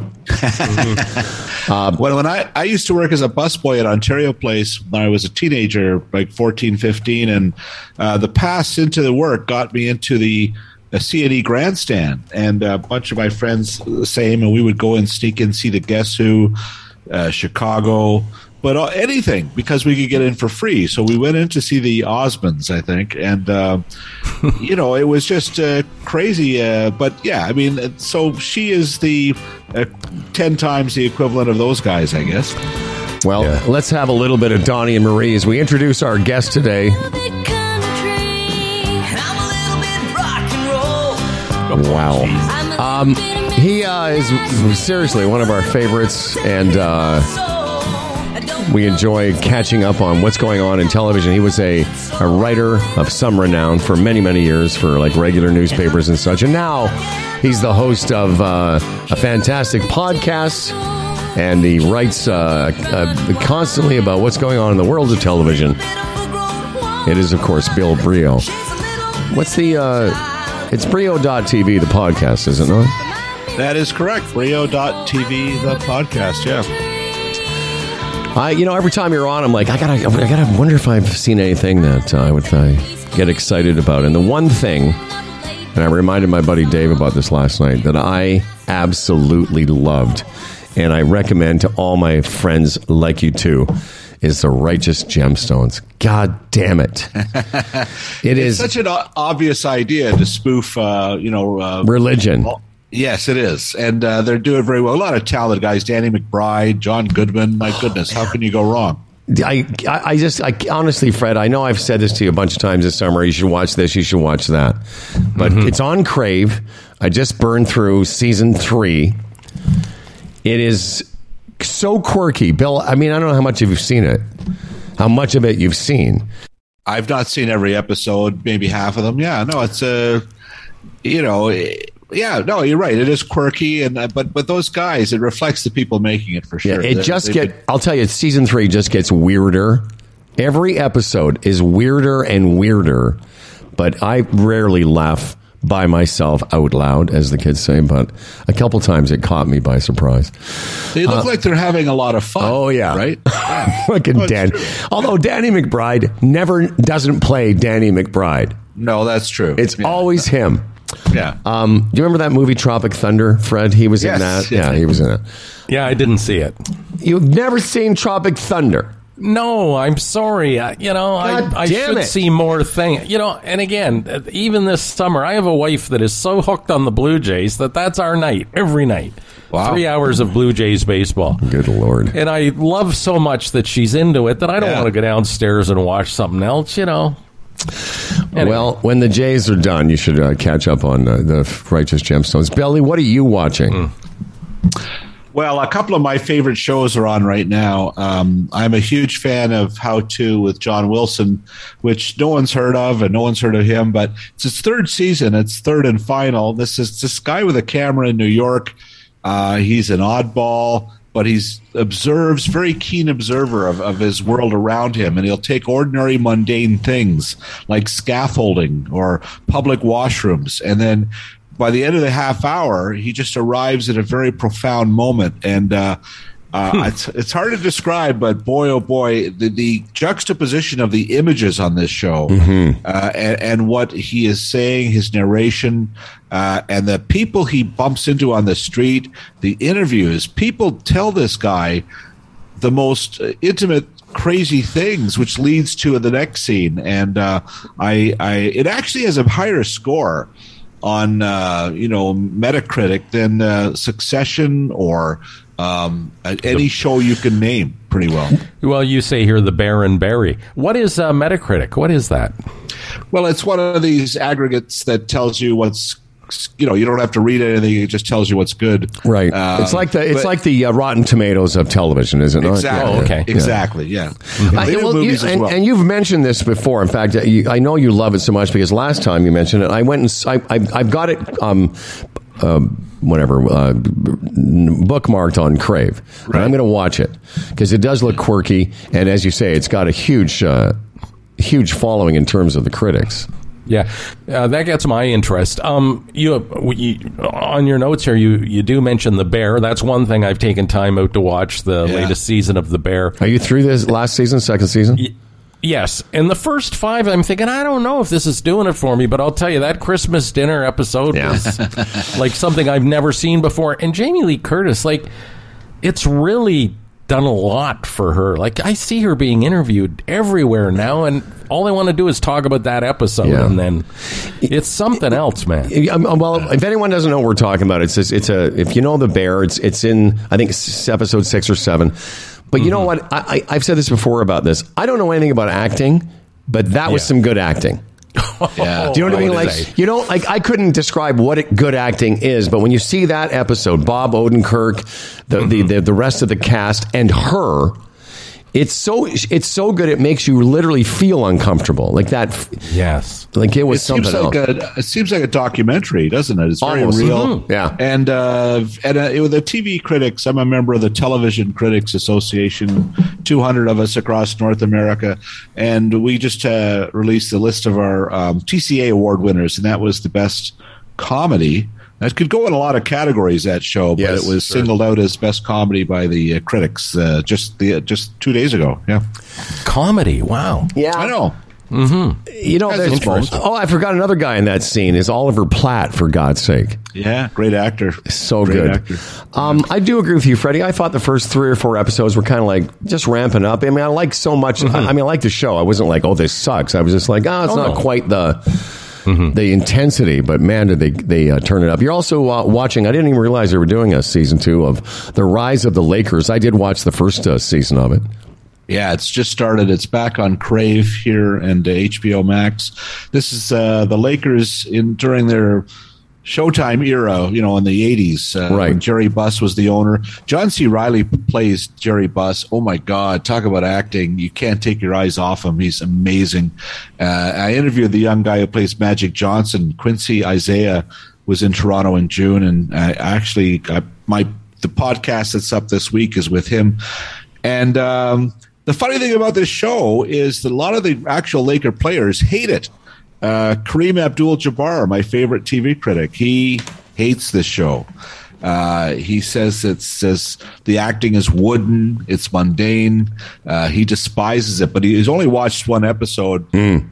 [SPEAKER 1] uh,
[SPEAKER 6] when, when I, I used to work as a busboy at Ontario Place when I was a teenager, like 14, 15, and uh, the pass into the work got me into the a CNE grandstand, and a bunch of my friends the same, and we would go and sneak in see the Guess Who, uh, Chicago, but uh, anything because we could get in for free. So we went in to see the Osmonds, I think, and uh, you know it was just uh, crazy. Uh, but yeah, I mean, so she is the uh, ten times the equivalent of those guys, I guess.
[SPEAKER 1] Well, let's have a little bit of Donnie and Marie as we introduce our guest today. Wow. Um, he uh, is seriously one of our favorites, and uh, we enjoy catching up on what's going on in television. He was a, a writer of some renown for many, many years for like regular newspapers and such. And now he's the host of uh, a fantastic podcast. And he writes uh, uh, constantly about what's going on in the world of television. It is, of course, Bill Brioux. What's the. Uh, it's Brioux.tv, the podcast, isn't it not?
[SPEAKER 6] That is correct. Brioux.tv, the podcast. Yeah.
[SPEAKER 1] I, you know, every time you're on, I'm like, I gotta, I gotta wonder if I've seen anything that uh, I would uh, get excited about. And the one thing, and I reminded my buddy Dave about this last night, that I absolutely loved, and I recommend to all my friends like you too, is the Righteous Gemstones. God damn it! It is
[SPEAKER 6] It's such an o- obvious idea to spoof, uh, you know. Uh,
[SPEAKER 1] religion.
[SPEAKER 6] yes, it is. And uh, they're doing very well. A lot of talented guys. Danny McBride, John Goodman. My goodness, how can you go wrong?
[SPEAKER 1] I, I I just, I honestly, Fred, I know I've said this to you a bunch of times this summer. You should watch this. You should watch that. But it's on Crave. I just burned through season three. It is so quirky, Bill. I mean, I don't know how much of you've seen it. How much of it you've seen?
[SPEAKER 6] I've not seen every episode, maybe half of them. Yeah, no, it's a, you know, yeah, no, you're right. It is quirky, and uh, but but those guys, it reflects the people making it for
[SPEAKER 1] Yeah,
[SPEAKER 6] sure.
[SPEAKER 1] it
[SPEAKER 6] They-
[SPEAKER 1] just get.
[SPEAKER 6] been-
[SPEAKER 1] I'll tell you, season three just gets weirder. Every episode is weirder and weirder, but I rarely laugh by myself out loud, as the kids say. But a couple times it caught me by surprise.
[SPEAKER 6] They look like they're having a lot of fun.
[SPEAKER 1] Oh yeah,
[SPEAKER 6] right.
[SPEAKER 1] Fucking
[SPEAKER 6] Oh,
[SPEAKER 1] Dan.
[SPEAKER 6] true.
[SPEAKER 1] Although Danny McBride never doesn't play Danny McBride.
[SPEAKER 6] No, that's true.
[SPEAKER 1] It's
[SPEAKER 6] Yeah.
[SPEAKER 1] always him.
[SPEAKER 6] yeah.
[SPEAKER 1] Um, do you remember that movie Tropic Thunder, Fred? He was in that. Yeah, he was in it.
[SPEAKER 2] Yeah, I didn't see it.
[SPEAKER 1] You've never seen Tropic Thunder.
[SPEAKER 2] No, I'm sorry. I, you know,
[SPEAKER 1] God
[SPEAKER 2] I, I should
[SPEAKER 1] it.
[SPEAKER 2] see more thing. You know, and again, even this summer, I have a wife that is so hooked on the Blue Jays that that's our night every night.
[SPEAKER 6] Wow.
[SPEAKER 2] Three hours of Blue Jays baseball.
[SPEAKER 1] Good lord.
[SPEAKER 2] And I love so much that she's into it that I don't
[SPEAKER 6] Yeah.
[SPEAKER 2] want to go downstairs and watch something else. You know, Anyway.
[SPEAKER 1] Well, when the Jays are done, you should uh, catch up on uh, the Righteous Gemstones. Belly, what are you watching?
[SPEAKER 6] Well, a couple of my favorite shows are on right now. Um, I'm a huge fan of How To with John Wilson, which no one's heard of and no one's heard of him, but it's his third season. It's third and final. This is this guy with a camera in New York. Uh, he's an oddball, but he's observes very keen observer of, of his world around him, and he'll take ordinary mundane things like scaffolding or public washrooms, and then by the end of the half hour, he just arrives at a very profound moment. And uh, uh, it's, it's hard to describe, but boy, oh boy, the, the juxtaposition of the images on this show uh, and, and what he is saying, his narration, uh, and the people he bumps into on the street, the interviews, people tell this guy the most intimate crazy things which leads to the next scene. And uh, I, I it actually has a higher score on uh, you know Metacritic than uh, Succession or um, any show you can name pretty well.
[SPEAKER 2] Well, you say here the Baron Barry. What is uh, Metacritic? What is that?
[SPEAKER 6] Well, it's one of these aggregates that tells you what's you know you don't have to read anything; it just tells you what's good.
[SPEAKER 1] Right.
[SPEAKER 6] Um,
[SPEAKER 1] it's like the it's
[SPEAKER 6] but-
[SPEAKER 1] like the uh, Rotten Tomatoes of television, is it not?
[SPEAKER 6] exactly.
[SPEAKER 2] Oh, okay.
[SPEAKER 6] Exactly. Yeah.
[SPEAKER 1] I-
[SPEAKER 6] They do
[SPEAKER 1] well, you- and,
[SPEAKER 6] well.
[SPEAKER 1] and you've mentioned this before. In fact, you, I know you love it so much because last time you mentioned it, I went and I've got it. Um, um whatever uh, bookmarked on Crave. And I'm going to watch it because it does look quirky, and as you say, it's got a huge, uh, huge following in terms of the critics.
[SPEAKER 2] Yeah, uh, that gets my interest. Um, you, you on your notes here, you you do mention the Bear. That's one thing I've taken time out to watch the
[SPEAKER 6] Yeah.
[SPEAKER 2] latest season of the Bear.
[SPEAKER 1] Are you through this last season, second season?
[SPEAKER 2] Yes, in the first five, I'm thinking I don't know if this is doing it for me, but I'll tell you that Christmas dinner episode
[SPEAKER 1] Yeah.
[SPEAKER 2] was like something I've never seen before. And Jamie Lee Curtis, like, it's really done a lot for her. Like, I see her being interviewed everywhere now, and all I want to do is talk about that episode,
[SPEAKER 1] Yeah.
[SPEAKER 2] and then it's something else, man.
[SPEAKER 1] Um, um, well, if anyone doesn't know what we're talking about, it's it's a if you know the bear, it's it's in I think episode six or seven. But you know what? I, I, I've said this before about this. I don't know anything about acting, but that was
[SPEAKER 2] Yeah.
[SPEAKER 1] some good acting.
[SPEAKER 6] yeah.
[SPEAKER 1] Do you know what I mean? Like
[SPEAKER 2] say.
[SPEAKER 1] you know, like I couldn't describe what it, good acting is, but when you see that episode, Bob Odenkirk, the, the, the the rest of the cast, and her. It's so it's so good. It makes you literally feel uncomfortable, like that.
[SPEAKER 2] Yes.
[SPEAKER 1] Like it was
[SPEAKER 6] it seems
[SPEAKER 1] something
[SPEAKER 6] like
[SPEAKER 1] else.
[SPEAKER 6] a it seems like a documentary, doesn't it? It's very
[SPEAKER 1] Almost.
[SPEAKER 6] real.
[SPEAKER 1] Mhm. Yeah.
[SPEAKER 6] and uh, and uh, with the TV critics, I'm a member of the Television Critics Association. Two hundred of us across North America, and we just uh, released the list of our um, TCA award winners, and that was the best comedy. That could go in a lot of categories. That show, but
[SPEAKER 1] Yes,
[SPEAKER 6] it was
[SPEAKER 1] sure.
[SPEAKER 6] singled out as best comedy by the uh, critics uh, just the just two days ago. Yeah,
[SPEAKER 2] Comedy. Wow.
[SPEAKER 1] yeah,
[SPEAKER 6] I know.
[SPEAKER 1] You know,
[SPEAKER 6] That's
[SPEAKER 1] there's, oh, I forgot another guy in that scene is Oliver Platt. For God's sake,
[SPEAKER 6] Yeah, great actor.
[SPEAKER 1] so
[SPEAKER 6] Great
[SPEAKER 1] good.
[SPEAKER 6] actor.
[SPEAKER 1] Um, I do agree with you, Freddie. I thought the first three or four episodes were kind of like just ramping up. I mean, I like so much. I, I mean, I like the show. I wasn't like, oh, this sucks. I was just like, oh, it's
[SPEAKER 2] Oh,
[SPEAKER 1] not
[SPEAKER 2] no.
[SPEAKER 1] quite the. The intensity, but man, did they they uh, turn it up? You're also uh, watching. I didn't even realize they were doing a season two of the Rise of the Lakers. I did watch the first uh, season of it.
[SPEAKER 6] Yeah, it's just started. It's back on Crave here and uh, HBO Max. This is uh, the Lakers in during their Showtime era, you know, in the '80s. Uh,
[SPEAKER 1] Right.
[SPEAKER 6] when Jerry Buss was the owner. John C. Reilly plays Jerry Buss. Oh my God! Talk about acting. You can't take your eyes off him. He's amazing. Uh, I interviewed the young guy who plays Magic Johnson, Quincy Isaiah. Was in Toronto in June, and I actually got my the podcast that's up this week is with him. And um, the funny thing about this show is that a lot of the actual Laker players hate it. Uh, Kareem Abdul-Jabbar, my favorite TV critic, he hates this show. Uh, he says it says the acting is wooden, it's mundane. Uh, he despises it, but he's only watched one episode.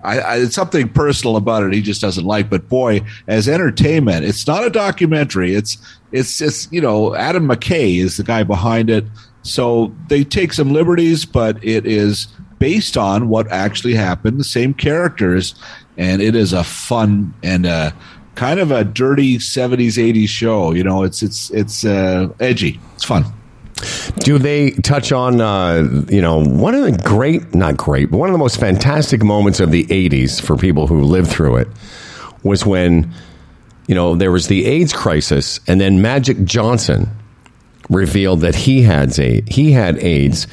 [SPEAKER 6] I, I, it's something personal about it he just doesn't like. But boy, as entertainment, it's not a documentary. It's it's it's you know Adam McKay is the guy behind it. So they take some liberties, but it is based on what actually happened, the same characters, and it is a fun and uh kind of a dirty 70s 80s show you know it's it's it's uh edgy. It's fun.
[SPEAKER 1] Do they touch on, uh, you know, one of the great, not great, but one of the most fantastic moments of the 80s for people who lived through it was when, you know, there was the AIDS crisis and then Magic Johnson revealed that he had, a, he had AIDS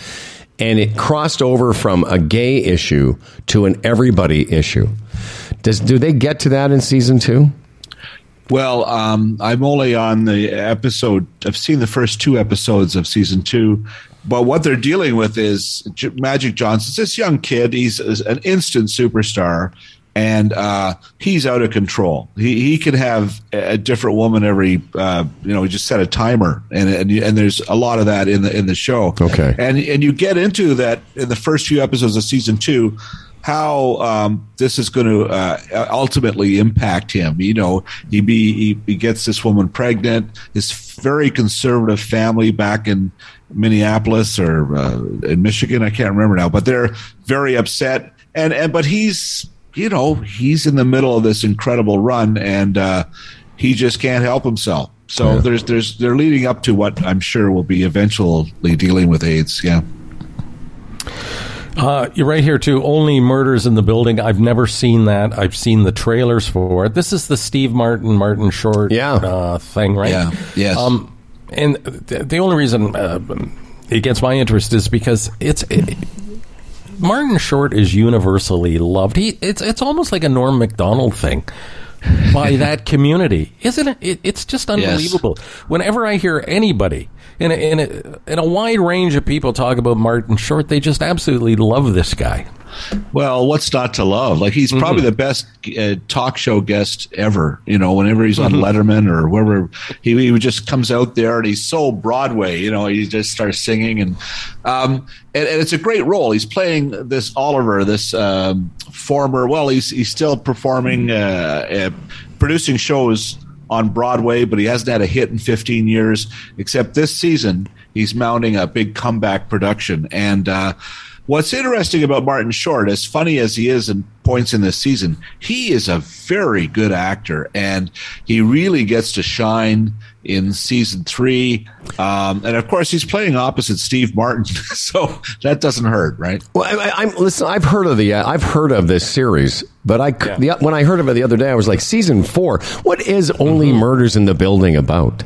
[SPEAKER 1] and it crossed over from a gay issue to an everybody issue. Does, do they get to that in season two?
[SPEAKER 6] Well, um, I'm only on the episode. I've seen the first two episodes of season two, but what they're dealing with is Magic Johnson's this young kid. He's an instant superstar, and uh, he's out of control. He he can have a different woman every. Uh, you know, he just set a timer, and and and there's a lot of that in the in the show.
[SPEAKER 1] Okay,
[SPEAKER 6] and and you get into that in the first few episodes of season two how um, this is going to uh, ultimately impact him. You know, he, be, he, he gets this woman pregnant. His very conservative family back in Minneapolis or uh, in Michigan, I can't remember now, but they're very upset. And and but he's you know he's in the middle of this incredible run, and uh, he just can't help himself. So yeah. there's there's they're leading up to what I'm sure will be eventually dealing with AIDS. Yeah.
[SPEAKER 2] Uh, you're right here too. Only murders in the building. I've never seen that. I've seen the trailers for it. This is the Steve Martin, Martin Short,
[SPEAKER 1] yeah.
[SPEAKER 2] uh, thing, right?
[SPEAKER 6] Yeah. Yes. Um,
[SPEAKER 2] and th- the only reason uh, it gets my interest is because it's. It, Martin Short is universally loved. He it's it's almost like a Norm Macdonald thing by that community, isn't it? it it's just unbelievable. Yes. Whenever I hear anybody in a, in a, in a wide range of people talk about Martin Short. They just absolutely love this guy.
[SPEAKER 6] Well, what's not to love? Like he's probably mm-hmm. the best uh, talk show guest ever. You know, whenever he's on mm-hmm. Letterman or wherever, he, he just comes out there and he's so Broadway. You know, he just starts singing and um, and, and, it's a great role. He's playing this Oliver, this um, former. Well, he's he's still performing, uh, uh, producing shows on Broadway, but he hasn't had a hit in 15 years. Except this season, he's mounting a big comeback production. And uh, what's interesting about Martin Short, as funny as he is in points in this season, he is a very good actor, and he really gets to shine in season three. Um, and of course, he's playing opposite Steve Martin, so that doesn't hurt, right?
[SPEAKER 1] Well, I, am listen. I've heard of the uh, I've heard of this series, but I yeah. the, when I heard of it the other day, I was like, season four. What is Only mm-hmm. Murders in the Building about?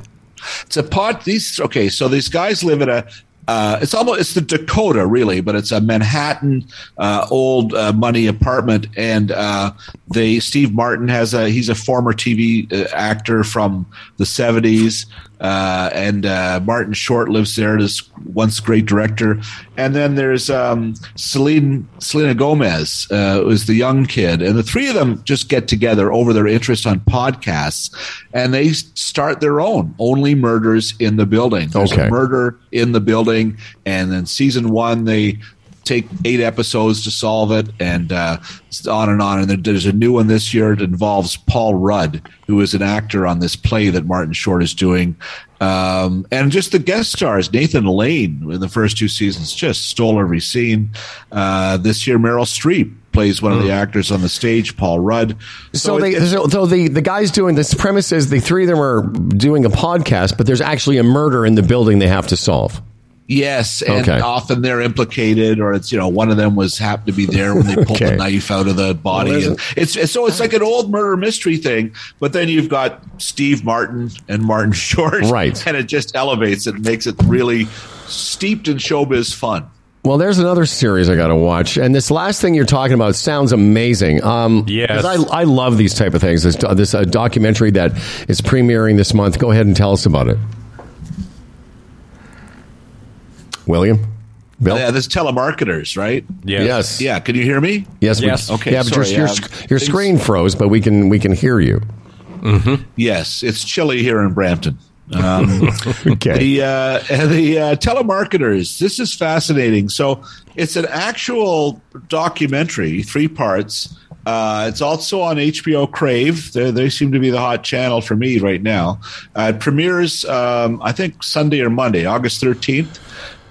[SPEAKER 6] It's a pod. These okay. So these guys live in a uh, it's almost it's the Dakota really, but it's a Manhattan uh, old uh, money apartment, and uh, they Steve Martin has a he's a former TV uh, actor from the seventies, uh, and uh, Martin Short lives there. This once great director, and then there's um, Celine Selena Gomez, uh, who's the young kid, and the three of them just get together over their interest on podcasts, and they start their own. Only murders in the building. There's okay. a murder in the building, and then season one they take eight episodes to solve it, and uh, on and on. And then there's a new one this year. It involves Paul Rudd, who is an actor on this play that Martin Short is doing. Um, and just the guest stars, Nathan Lane in the first two seasons just stole every scene. Uh, this year, Meryl Streep plays one of the hmm. actors on the stage, Paul Rudd.
[SPEAKER 1] So, so, they, so, so the, the guys doing this premise is the three of them are doing a podcast, but there's actually a murder in the building they have to solve.
[SPEAKER 6] Yes, and okay. often they're implicated, or it's you know one of them was happened to be there when they pulled okay. the knife out of the body. Well, and it's, it's so it's like an old murder mystery thing, but then you've got Steve Martin and Martin Short,
[SPEAKER 1] right?
[SPEAKER 6] And it just elevates it, makes it really steeped in showbiz fun.
[SPEAKER 1] Well, there's another series I got to watch, and this last thing you're talking about sounds amazing. Um,
[SPEAKER 2] yes,
[SPEAKER 1] I, I love these type of things. This, this uh, documentary that is premiering this month. Go ahead and tell us about it. William?
[SPEAKER 6] Bill? Yeah, this telemarketers, right?
[SPEAKER 1] Yes. yes.
[SPEAKER 6] Yeah. Can you hear me?
[SPEAKER 1] Yes.
[SPEAKER 2] Yes.
[SPEAKER 1] We, okay. Yeah, but sorry, your, your, your screen froze, but we can we can hear you.
[SPEAKER 6] Mm-hmm. Yes, it's chilly here in Brampton. Um, okay. The uh, the uh, telemarketers. This is fascinating. So it's an actual documentary, three parts. Uh, it's also on HBO Crave. They're, they seem to be the hot channel for me right now. Uh, it premieres, um, I think, Sunday or Monday, August 13th.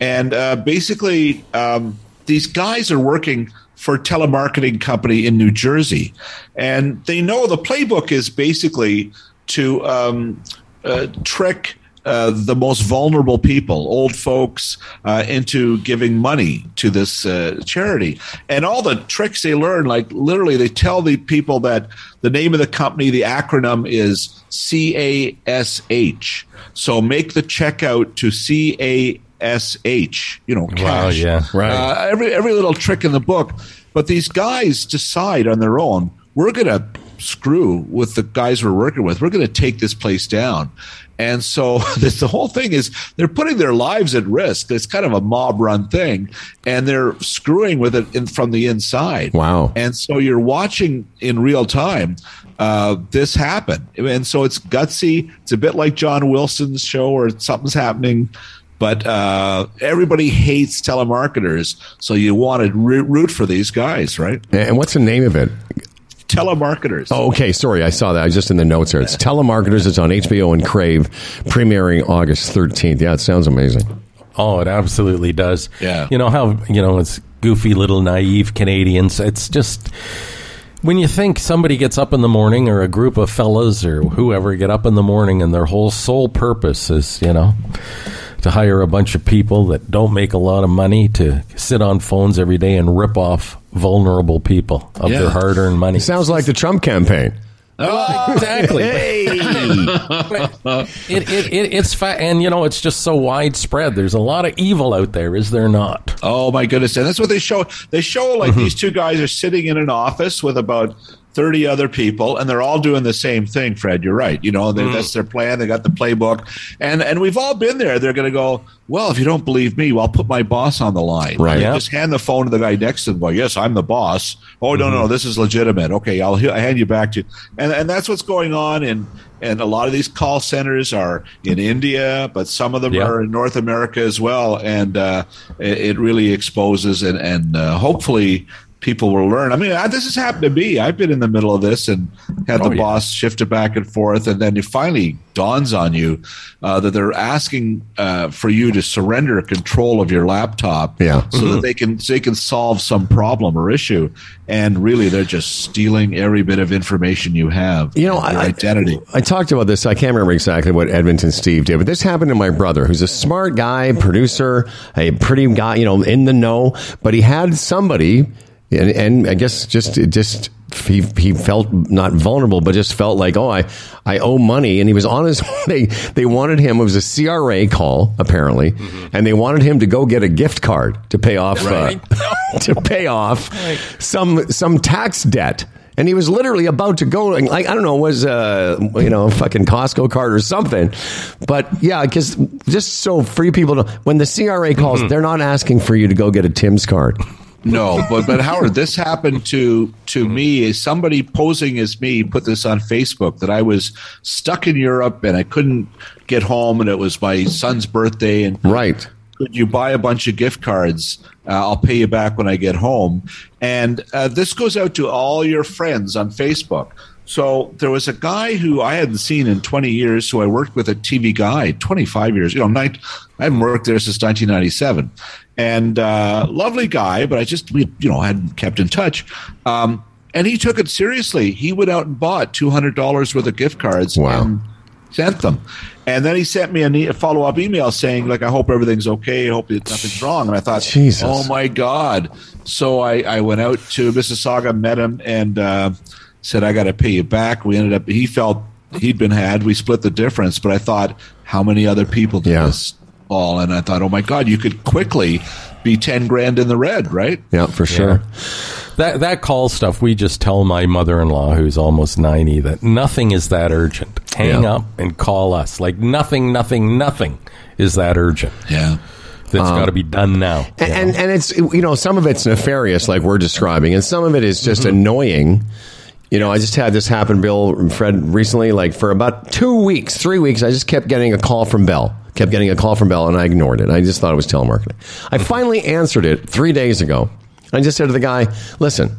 [SPEAKER 6] And uh, basically, um, these guys are working for a telemarketing company in New Jersey, and they know the playbook is basically to um, uh, trick uh, the most vulnerable people, old folks, uh, into giving money to this uh, charity. And all the tricks they learn, like literally, they tell the people that the name of the company, the acronym is CASH. So make the checkout to CASH, you know, cash.
[SPEAKER 2] Wow, yeah,
[SPEAKER 1] right.
[SPEAKER 6] Uh, every, every little trick in the book. But these guys decide on their own, we're going to screw with the guys we're working with. We're going to take this place down. And so this, the whole thing is they're putting their lives at risk. It's kind of a mob run thing, and they're screwing with it in, from the inside.
[SPEAKER 1] Wow.
[SPEAKER 6] And so you're watching in real time uh, this happen. And so it's gutsy. It's a bit like John Wilson's show where something's happening. But uh, everybody hates telemarketers, so you want to root for these guys, right?
[SPEAKER 1] And what's the name of it?
[SPEAKER 6] Telemarketers.
[SPEAKER 1] Oh, okay. Sorry, I saw that. I was just in the notes here. It's Telemarketers. It's on HBO and Crave, premiering August 13th. Yeah, it sounds amazing.
[SPEAKER 2] Oh, it absolutely does.
[SPEAKER 6] Yeah.
[SPEAKER 2] You know how, you know, it's goofy little naive Canadians. It's just when you think somebody gets up in the morning or a group of fellas or whoever get up in the morning and their whole sole purpose is, you know, to hire a bunch of people that don't make a lot of money to sit on phones every day and rip off vulnerable people of
[SPEAKER 6] Yeah.
[SPEAKER 2] their hard earned money.
[SPEAKER 1] It sounds like the Trump campaign.
[SPEAKER 2] Oh, exactly. it, it, it, it's fa- and you know it's just so widespread. There's a lot of evil out there, is there not?
[SPEAKER 6] Oh my goodness! And that's what they show. They show like mm-hmm. these two guys are sitting in an office with about thirty other people, and they're all doing the same thing. Fred, you're right. You know, they, that's their plan. They got the playbook, and and we've all been there. They're going to go. Well, if you don't believe me, well, I'll put my boss on the line.
[SPEAKER 1] Right.
[SPEAKER 2] Yeah.
[SPEAKER 6] Just hand the phone to the guy next to them. Go, yes, I'm the boss. Oh no, no, this is legitimate. Okay, I'll I hand you back to. And and that's what's going on. And and a lot of these call centers are in India, but some of them
[SPEAKER 2] Yeah.
[SPEAKER 6] are in North America as well, and uh, it, it really exposes and and uh, hopefully people will learn. I mean, I, this has happened to me. I've been in the middle of this and had the
[SPEAKER 2] Oh, yeah.
[SPEAKER 6] boss shift it back and forth, and then it finally dawns on you uh, that they're asking uh, for you to surrender control of your laptop,
[SPEAKER 1] Yeah.
[SPEAKER 6] so that they can so they can solve some problem or issue, and really they're just stealing every bit of information you have.
[SPEAKER 1] You know,
[SPEAKER 6] your
[SPEAKER 1] I,
[SPEAKER 6] identity.
[SPEAKER 1] I, I talked about this. I can't remember exactly what Edmonton Steve did, but this happened to my brother, who's a smart guy, producer, a pretty guy, you know, in the know. But he had somebody, and, and I guess just just he he felt not vulnerable, but just felt like, oh, I I owe money, and he was on his. They they wanted him. It was a CRA call apparently, and they wanted him to go get a gift card to pay off uh, to pay off some some tax debt. And he was literally about to go, like I don't know, was uh, you know, a fucking Costco card or something. But yeah, because just so free people to, when the CRA calls, they're not asking for you to go get a Tim's card.
[SPEAKER 6] No, but but Howard, this happened to to me. Is Somebody posing as me put this on Facebook that I was stuck in Europe and I couldn't get home, and it was my son's birthday, and
[SPEAKER 1] Right.
[SPEAKER 6] could you buy a bunch of gift cards? Uh, I'll pay you back when I get home. And uh, this goes out to all your friends on Facebook. So there was a guy who I hadn't seen in 20 years, who I worked with at TV Guide, 25 years. You know, nine, I haven't worked there since 1997, and uh, lovely guy, but I just we you know hadn't kept in touch. Um, and he took it seriously. He went out and bought $200 worth of gift cards.
[SPEAKER 1] Wow.
[SPEAKER 6] And sent them. And then he sent me a, follow up email saying, like, I hope everything's okay. I hope nothing's wrong. And I thought,
[SPEAKER 1] Jesus.
[SPEAKER 6] oh my God. So I, I went out to Mississauga, met him, and uh, said, I got to pay you back. We ended up, he felt he'd been had. We split the difference. But I thought, how many other people did
[SPEAKER 1] Yeah.
[SPEAKER 6] this fall? And I thought, oh my God, you could quickly be 10 grand in the red, right?
[SPEAKER 1] Yeah, for sure.
[SPEAKER 2] That that call stuff, we just tell my mother-in-law, who's almost ninety, that nothing is that urgent. Hang
[SPEAKER 1] Yeah.
[SPEAKER 2] up and call us. Like nothing, nothing, nothing is that urgent.
[SPEAKER 6] Yeah.
[SPEAKER 2] That's um, got to be done now.
[SPEAKER 1] And, and and it's you know some of it's nefarious like we're describing, and some of it is just mm-hmm. annoying. You know, I just had this happen, Bill and Fred, recently. Like for about two weeks, three weeks, I just kept getting a call from Bell. Kept getting a call from Bell, and I ignored it. I just thought it was telemarketing. I finally answered it three days ago. I just said to the guy, "Listen,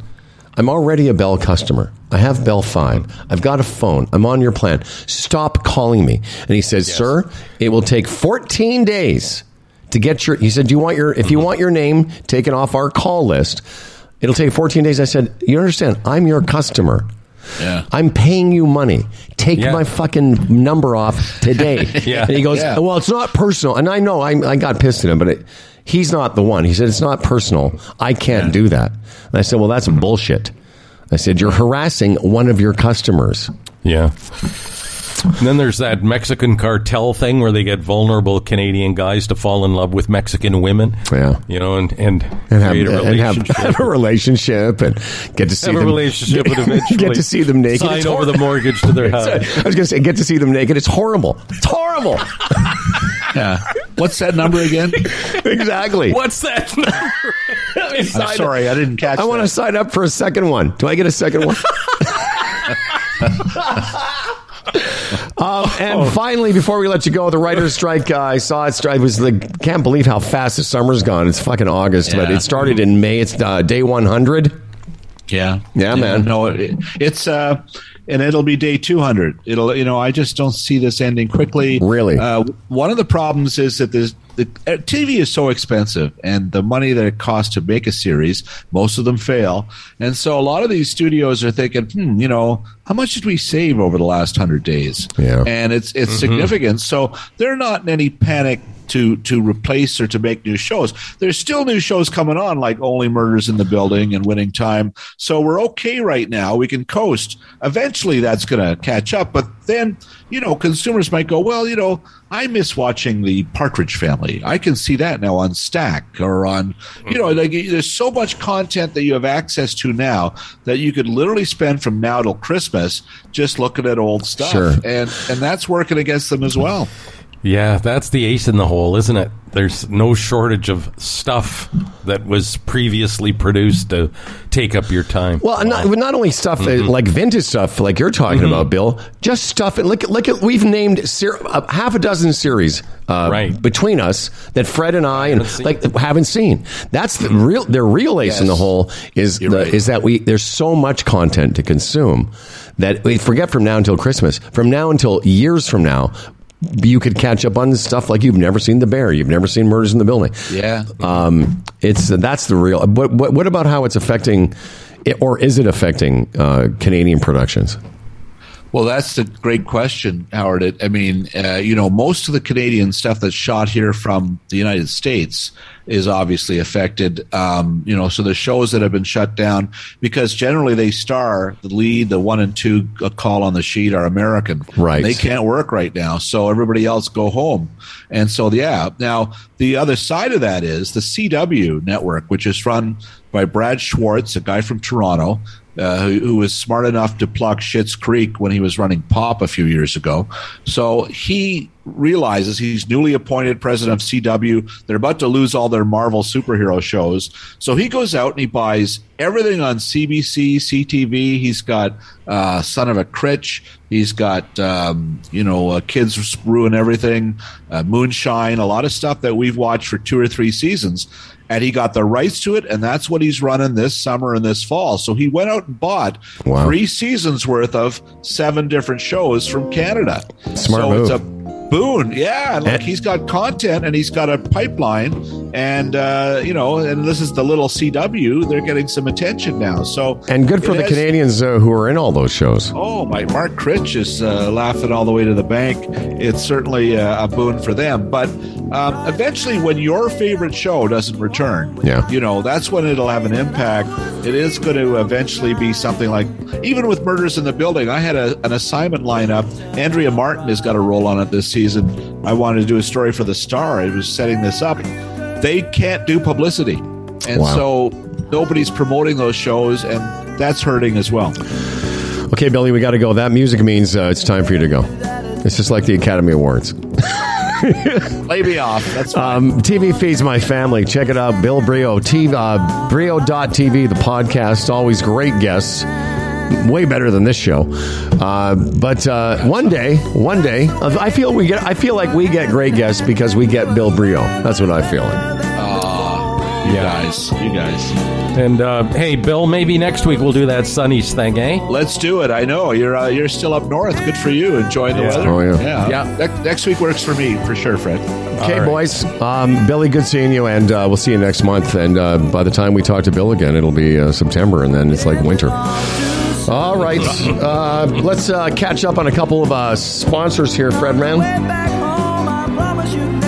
[SPEAKER 1] I'm already a Bell customer. I have Bell Fibe. I've got a phone. I'm on your plan. Stop calling me. And he says, Sir, it will take 14 days to get your. He said, Do you want your. If you want your name taken off our call list, it'll take 14 days. I said, You understand? I'm your customer.
[SPEAKER 6] Yeah.
[SPEAKER 1] I'm paying you money. Take
[SPEAKER 2] Yeah.
[SPEAKER 1] my fucking number off today.
[SPEAKER 2] Yeah.
[SPEAKER 1] And he goes,
[SPEAKER 6] Yeah.
[SPEAKER 1] well, it's not personal. And I know I, I got pissed at him, but it, he's not the one. He said, it's not personal. I can't do that. And I said, well, that's bullshit. I said, you're harassing one of your customers.
[SPEAKER 2] Yeah. And then there's that Mexican cartel thing where they get vulnerable Canadian guys to fall in love with Mexican women.
[SPEAKER 1] Yeah.
[SPEAKER 2] You know, and and,
[SPEAKER 1] And have,
[SPEAKER 2] create a
[SPEAKER 1] and have,
[SPEAKER 2] relationship.
[SPEAKER 1] have a relationship and get to see
[SPEAKER 2] Have a
[SPEAKER 1] them
[SPEAKER 2] relationship and eventually
[SPEAKER 1] get to see them naked.
[SPEAKER 2] sign
[SPEAKER 1] It's
[SPEAKER 2] over
[SPEAKER 1] hor-
[SPEAKER 2] the mortgage to their house.
[SPEAKER 1] I was going to say, get to see them naked. It's horrible. It's horrible.
[SPEAKER 6] Yeah. What's that number again?
[SPEAKER 1] exactly.
[SPEAKER 2] What's that number?
[SPEAKER 6] I'm sorry, I didn't catch.
[SPEAKER 1] I want to sign up for a second one. Do I get a second one? um, and finally, before we let you go, the writer's strike. Uh, I saw it. Strike was like, can't believe how fast the summer's gone. It's fucking August, but it started in May. It's uh, day one hundred.
[SPEAKER 6] Yeah.
[SPEAKER 1] Yeah, man.
[SPEAKER 6] No, it, it's uh, and it'll be day two hundred. It'll, you know, I just don't see this ending quickly.
[SPEAKER 1] Really?
[SPEAKER 6] Uh, one of the problems is that there's the uh, TV is so expensive, and the money that it costs to make a series, most of them fail, and so a lot of these studios are thinking, hmm, you know, how much did we save over the last hundred days?
[SPEAKER 1] Yeah.
[SPEAKER 6] and it's it's significant. So they're not in any panic to to replace or to make new shows. There's still new shows coming on, like Only Murders in the Building and Winning Time. So we're okay right now. We can coast. Eventually, that's going to catch up. But then, you know, consumers might go, well, you know, I miss watching the Partridge Family. I can see that now on Stack or on, you know, like there's so much content that you have access to now that you could literally spend from now till Christmas just looking at old stuff,
[SPEAKER 1] Sure.
[SPEAKER 6] and and that's working against them as well.
[SPEAKER 2] Yeah, that's the ace in the hole, isn't it? There's no shortage of stuff that was previously produced to take up your time.
[SPEAKER 1] Well, not, not only stuff uh,
[SPEAKER 2] Mm-hmm.
[SPEAKER 1] like vintage stuff, like you're talking about, Bill. Just stuff. And look, at- look we've named ser- uh, half a dozen series uh,
[SPEAKER 2] Right.
[SPEAKER 1] between us that Fred and I and
[SPEAKER 2] Haven't seen.
[SPEAKER 1] like haven't seen. That's the real. Their real ace in the hole is the,
[SPEAKER 6] right.
[SPEAKER 1] is that we there's so much content to consume that we forget from now until Christmas. From now until years from now. You could catch up on stuff like you've never seen the bear, you've never seen murders in the building.
[SPEAKER 6] Yeah.
[SPEAKER 1] Um, it's that's the real. What, what, what about how it's affecting, or is it affecting uh, Canadian productions?
[SPEAKER 6] Well, that's a great question, Howard. I mean, uh, you know, most of the Canadian stuff that's shot here from the United States is obviously affected. Um, you know, so the shows that have been shut down because generally they star the lead, the one and two call on the sheet are American.
[SPEAKER 1] Right.
[SPEAKER 6] They can't work right now, so everybody else go home. And so, yeah. Now, the other side of that is the CW network, which is run by Brad Schwartz, a guy from Toronto, uh, who, who was smart enough to pluck Schitt's Creek when he was running Pop a few years ago. So he realizes he's newly appointed president of CW. They're about to lose all their Marvel superhero shows. So he goes out and he buys everything on CBC, CTV. He's got uh, Son of a Critch. He's got, um, you know, uh, Kids Ruin Everything, uh, Moonshine, a lot of stuff that we've watched for two or three seasons. And he got the rights to it, and that's what he's running this summer and this fall. So he went out and bought
[SPEAKER 1] Wow.
[SPEAKER 6] three seasons worth of seven different shows from Canada.
[SPEAKER 1] Smart
[SPEAKER 6] so
[SPEAKER 1] move.
[SPEAKER 6] It's a boon, yeah. Like
[SPEAKER 1] And-
[SPEAKER 6] he's got content and he's got a pipeline, and uh, you know, and this is the little CW. They're getting some attention now. So
[SPEAKER 1] And good for the
[SPEAKER 6] has-
[SPEAKER 1] Canadians uh, who are in all those shows.
[SPEAKER 6] Oh, my Mark Critch is uh, laughing all the way to the bank. It's certainly uh, a boon for them. But um, eventually, when your favorite show doesn't return,
[SPEAKER 1] Yeah.
[SPEAKER 6] you know, that's when it'll have an impact. It is going to eventually be something like, even with Murders in the Building, I had a, an assignment line up. Andrea Martin has got a role on it this season. I wanted to do a story for the Star. I was setting this up. They can't do publicity. And
[SPEAKER 1] Wow.
[SPEAKER 6] so nobody's promoting those shows, and that's hurting as well.
[SPEAKER 1] Okay, Billy, we got to go. That music means uh, it's time for you to go. It's just like the Academy Awards.
[SPEAKER 6] Lay me off. That's fine.
[SPEAKER 1] Um, TV feeds my family. Check it out. Bill Brioux, TV, uh, Brioux.tv, the podcast. Always great guests. Way better than this show. Uh, but uh, one day, one day, I feel we get. I feel like we get great guests because we get Bill Brioux. That's what I feel.
[SPEAKER 6] Aw, you guys, you guys.
[SPEAKER 2] And uh, hey, Bill, maybe next week we'll do that Sunny's thing, eh?
[SPEAKER 6] Let's do it. I know you're uh, you're still up north. Good for you. Enjoying the
[SPEAKER 2] Yeah.
[SPEAKER 6] weather.
[SPEAKER 1] Oh, yeah.
[SPEAKER 6] yeah.
[SPEAKER 2] Yeah.
[SPEAKER 6] Next, next week works for me for sure, Fred.
[SPEAKER 1] Okay,
[SPEAKER 2] All right.
[SPEAKER 1] boys. Um, Billy, good seeing you, and uh, we'll see you next month. And uh, by the time we talk to Bill again, it'll be uh, September, and then it's like winter. All right, uh, let's uh, catch up on a couple of uh, sponsors here, Fred Man.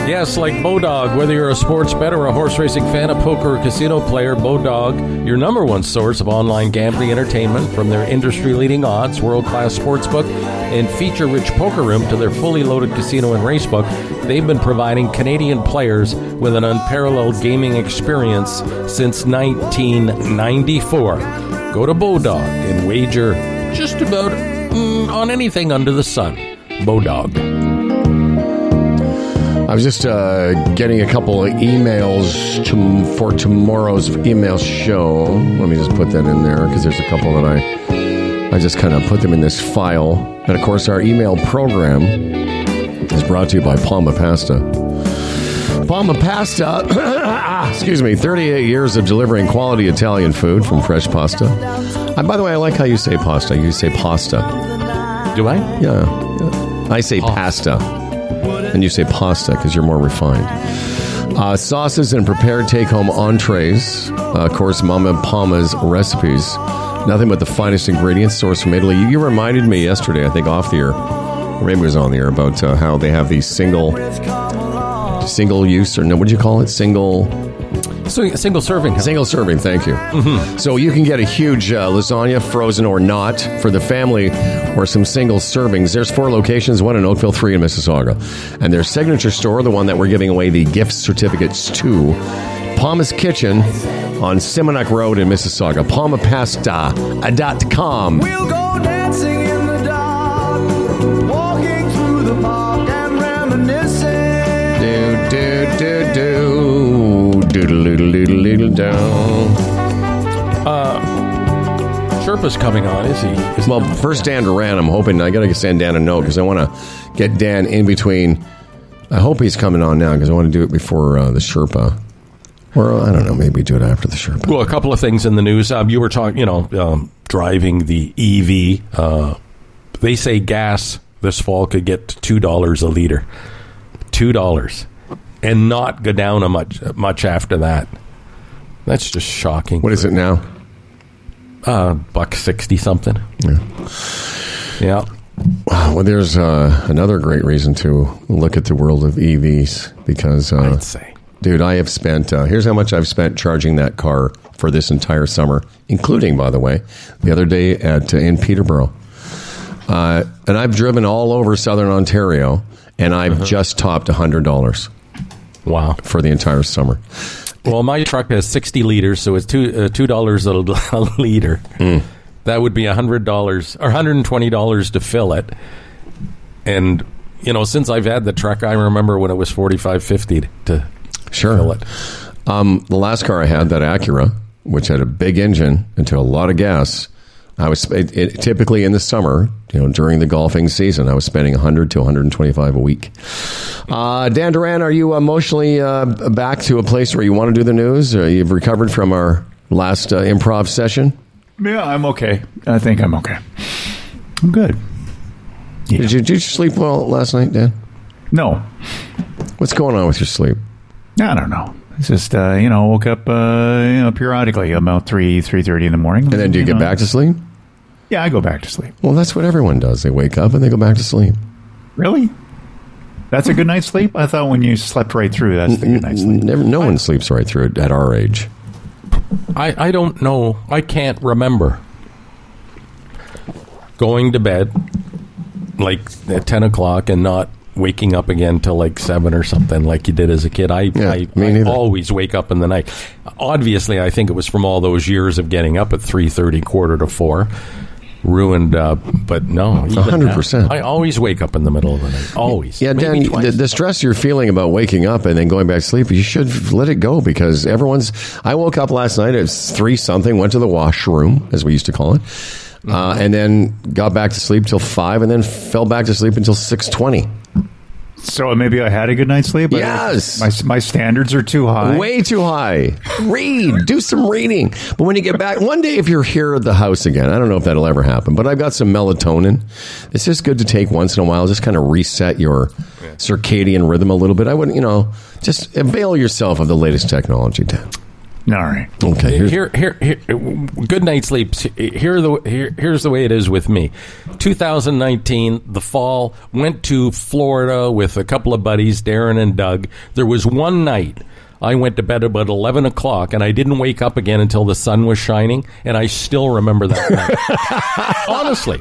[SPEAKER 2] Yes, like Bodog. Whether you're a sports bet or a horse racing fan, a poker or casino player, Bodog, your number one source of online gambling entertainment, from their industry-leading odds, world-class sportsbook, and feature-rich poker room to their fully loaded casino and racebook, they've been providing Canadian players with an unparalleled gaming experience since 1994. Go to Bodog and wager just about mm, on anything under the sun. Bodog.
[SPEAKER 1] I was just uh, getting a couple of emails to, for tomorrow's email show. Let me just put that in there because there's a couple that I I just kind of put them in this file. And of course, our email program is brought to you by Palma Pasta. Palma Pasta, excuse me, 38 years of delivering quality Italian food from fresh pasta. And by the way, I like how you say pasta. You say pasta.
[SPEAKER 2] Do I?
[SPEAKER 1] Yeah. yeah. I say pasta. And you say pasta because you're more refined. Uh, sauces and prepared take home entrees. Uh, of course, Mama Palma's recipes. Nothing but the finest ingredients sourced from Italy. You, you reminded me yesterday, I think, off the air, or maybe it was on the air, about uh, how they have these single single use, or no, what do you call it? Single.
[SPEAKER 2] So, single serving.
[SPEAKER 1] Single serving, thank you. So you can get a huge uh, lasagna, frozen or not, for the family, or some single servings. There's four locations: one in Oakville, three in Mississauga, and their signature store, the one that we're giving away the gift certificates to, Palma's Kitchen on Simonac Road in Mississauga. PalmaPasta.com.
[SPEAKER 7] We'll go dancing
[SPEAKER 1] doodle down.
[SPEAKER 2] Sherpa's coming on, is he? Is
[SPEAKER 1] Well, first Dan Duran. I'm hoping I got to send Dan a note because I want to get Dan in between. I hope he's coming on now because I want to do it before uh, the Sherpa, or uh, I don't know, maybe do it after the Sherpa.
[SPEAKER 2] Well, a couple of things in the news. Um, you were talking, you know, um, driving the EV. Uh, they say gas this fall could get two dollars a liter, two dollars, and not go down a much much after that. That's just shocking.
[SPEAKER 1] What is it now?
[SPEAKER 2] Uh, buck sixty something. Yeah.
[SPEAKER 1] Well, there's uh, another great reason to look at the world of EVs because, uh,
[SPEAKER 2] I'd say.
[SPEAKER 1] dude, I have spent. Uh, here's how much I've spent charging that car for this entire summer, including, by the way, the other day at uh, in Peterborough. Uh, and I've driven all over Southern Ontario, and I've just topped hundred dollars
[SPEAKER 2] Wow.
[SPEAKER 1] for the entire summer.
[SPEAKER 2] Well, my truck has sixty liters, so it's two uh, two dollars a a liter. That would be hundred dollars or hundred and twenty dollars to fill it. And you know, since I've had the truck, I remember when it was forty five fifty to
[SPEAKER 1] Sure.
[SPEAKER 2] fill it.
[SPEAKER 1] Um, the last car I had, that Acura, which had a big engine and took a lot of gas, I was it, it, typically in the summer, you know, during the golfing season, I was spending 100 to 125 a week. Uh, Dan Duran, are you emotionally uh, back to a place where you want to do the news? Or you've recovered from our last uh, improv session?
[SPEAKER 3] Yeah, I'm okay. I think I'm okay. I'm good.
[SPEAKER 1] Did you did you sleep well last night, Dan?
[SPEAKER 3] No,
[SPEAKER 1] What's going on with your sleep?
[SPEAKER 3] I don't know. It's just uh, you know, woke up uh, you know periodically about three three thirty in the morning.
[SPEAKER 1] And then do you get
[SPEAKER 3] know,
[SPEAKER 1] back to sleep?
[SPEAKER 3] Yeah, I go back to sleep.
[SPEAKER 1] Well, that's what everyone does. They wake up and they go back to sleep.
[SPEAKER 3] Really? That's a good night's sleep. I thought when you slept right through, that's the good night's sleep.
[SPEAKER 1] Never, no one sleeps right through it at our age.
[SPEAKER 2] I, I don't know. I can't remember going to bed like at ten o'clock and not waking up again till like seven or something like you did as a kid. I
[SPEAKER 1] Yeah,
[SPEAKER 2] I, I always wake up in the night. Obviously, I think it was from all those years of getting up at three thirty, quarter to four. Ruined, uh, but no,
[SPEAKER 1] 100%.
[SPEAKER 2] I always wake up in the middle of the night. Always,
[SPEAKER 1] Yeah, Dan, the, the stress you're feeling about waking up and then going back to sleep, you should let it go because everyone's. I woke up last night at three something, went to the washroom, as we used to call it, uh, and then got back to sleep till five, and then fell back to sleep until six twenty.
[SPEAKER 3] So maybe I had a good night's sleep. but
[SPEAKER 1] Yes.
[SPEAKER 3] my my standards are too high.
[SPEAKER 1] Way too high. Read. Do some reading. But when you get back, one day if you're here at the house again, I don't know if that'll ever happen, but I've got some melatonin. It's just good to take once in a while, just kind of reset your circadian rhythm a little bit. I wouldn't, you know, just avail yourself of the latest technology, Dan.
[SPEAKER 3] All right.
[SPEAKER 1] Okay. here's-
[SPEAKER 2] Here, here, here, good night sleeps. Here, the here, here's the way it is with me. 2019, the fall, went to Florida with a couple of buddies, Darren and Doug. There was one night I went to bed about 11 o'clock, and I didn't wake up again until the sun was shining, and I still remember that night. Honestly,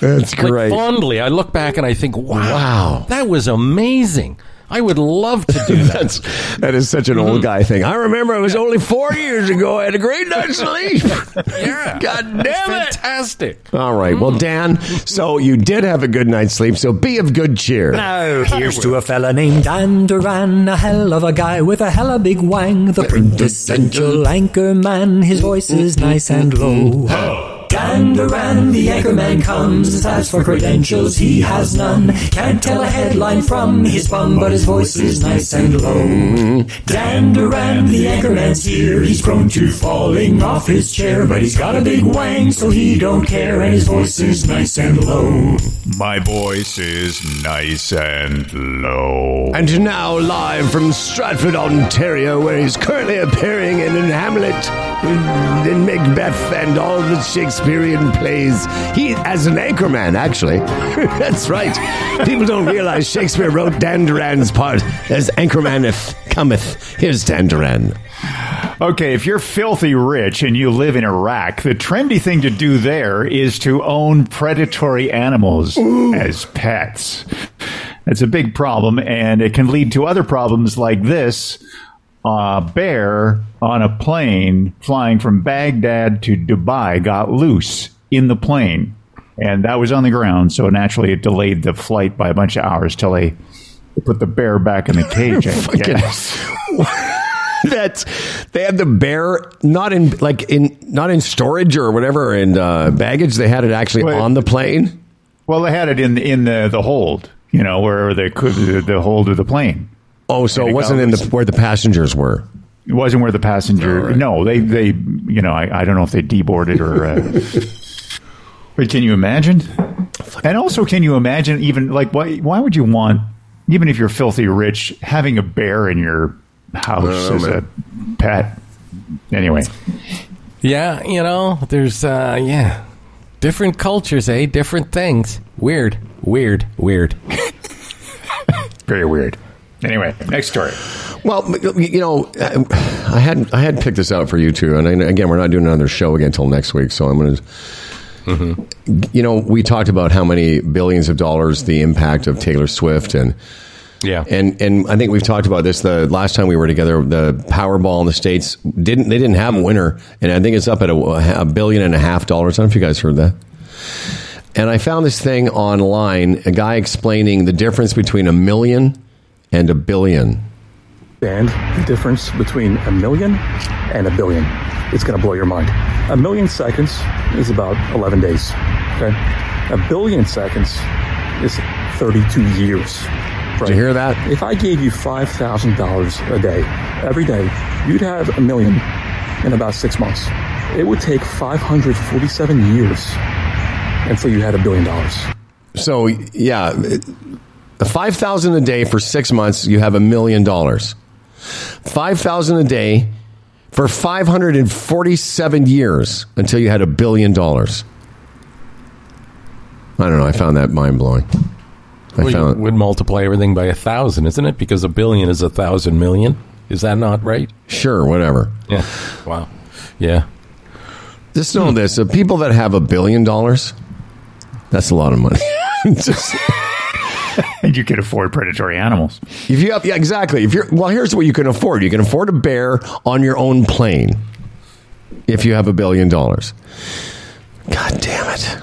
[SPEAKER 1] That's
[SPEAKER 2] like
[SPEAKER 1] great.
[SPEAKER 2] fondly, I look back and I think, wow,
[SPEAKER 1] Wow.
[SPEAKER 2] that was amazing. I would love to do that.
[SPEAKER 1] That's that is such an old mm-hmm. guy thing. I remember it was only four years ago. I had a great night's sleep.
[SPEAKER 2] yeah,
[SPEAKER 1] God damn it!
[SPEAKER 2] fantastic.
[SPEAKER 1] All right. Well, mm. Dan, so you did have a good night's sleep. So be of good cheer.
[SPEAKER 8] Now, here's to a fella named Dan Duran, a hell of a guy with a hella big wang, the quintessential anchor man. His voice is nice and low. Mm-hmm. Dan Duran, the anchorman comes. As for credentials, he has none. Can't tell a headline from his bum, but his voice is nice and low. Dan Duran, the anchorman's here. He's prone to falling off his chair, but he's got a big wang, so he don't care, and his voice is nice and low.
[SPEAKER 3] My voice is nice and low.
[SPEAKER 1] And now, live from Stratford, Ontario, where he's currently appearing in, in Hamlet, in, Macbeth, and all the Shakespearean plays. He, as an anchorman, actually. That's right. People don't realize Shakespeare wrote Dan Duran's part as anchorman if cometh. Here's Dan Duran.
[SPEAKER 3] Okay, if you're filthy rich and you live in Iraq, the trendy thing to do there is to own predatory animals as pets. That's a big problem, and it can lead to other problems like this. A bear on a plane flying from Baghdad to Dubai got loose in the plane, and that was on the ground, so naturally it delayed the flight by a bunch of hours till they put the bear back in the cage. I guess.
[SPEAKER 1] that they had the bear not in like in not in storage or whatever in uh, baggage. They had it actually on the plane.
[SPEAKER 3] Well, they had it in in the, the hold, you know, wherever they could the hold of the plane.
[SPEAKER 1] Oh, so it wasn't in the where the passengers were.
[SPEAKER 3] It wasn't where the passenger.
[SPEAKER 1] All right.
[SPEAKER 3] No, they they you know I, I don't know if they deboarded or. Uh, but can you imagine? And also, can you imagine even like why why would you want even if you're filthy rich having a bear in your house
[SPEAKER 1] know,
[SPEAKER 3] as a pet? Anyway,
[SPEAKER 2] Yeah, you know, there's uh yeah. Different cultures, eh? Different things. Weird. Weird. Weird.
[SPEAKER 3] very weird. Anyway, next story.
[SPEAKER 1] Well, you know, uh, I had I had picked this out for you too, and I- again, we're not doing another show again until next week, so I'm going to. Mm-hmm. You know, we talked about how many billions of dollars the impact of Taylor Swift and
[SPEAKER 2] Yeah.
[SPEAKER 1] and and I think we've talked about this the last time we were together. The Powerball in the states didn't they didn't have a winner, and I think it's up at a, a billion and a half dollars. I don't know if you guys heard that. And I found this thing online, a guy explaining the difference between a million and a billion.
[SPEAKER 9] And the difference between a million and a billion. It's going to blow your mind. A million seconds is about 11 days. Okay. A billion seconds is 32 years. Right?
[SPEAKER 1] Did you hear that?
[SPEAKER 9] If I gave you $5,000 a day, every day, you'd have a million in about six months. It would take 547 years until you had a billion dollars.
[SPEAKER 1] So yeah, the five thousand a day for six months, you have a million dollars. Five thousand a day for five hundred and forty-seven years until you had a billion dollars. I don't know. I found that mind blowing. I
[SPEAKER 2] Well,
[SPEAKER 1] found
[SPEAKER 2] would multiply everything by a thousand, isn't it? Because a billion is a thousand million. Is that not right?
[SPEAKER 1] sure, whatever.
[SPEAKER 2] Yeah. Wow. Yeah.
[SPEAKER 1] Just know this: the people that have a billion dollars, that's a lot of money. Just-
[SPEAKER 3] And you can afford predatory animals.
[SPEAKER 1] If you have, yeah, exactly. If you're, well, here's what you can afford. You can afford a bear on your own plane if you have a billion dollars. God damn it.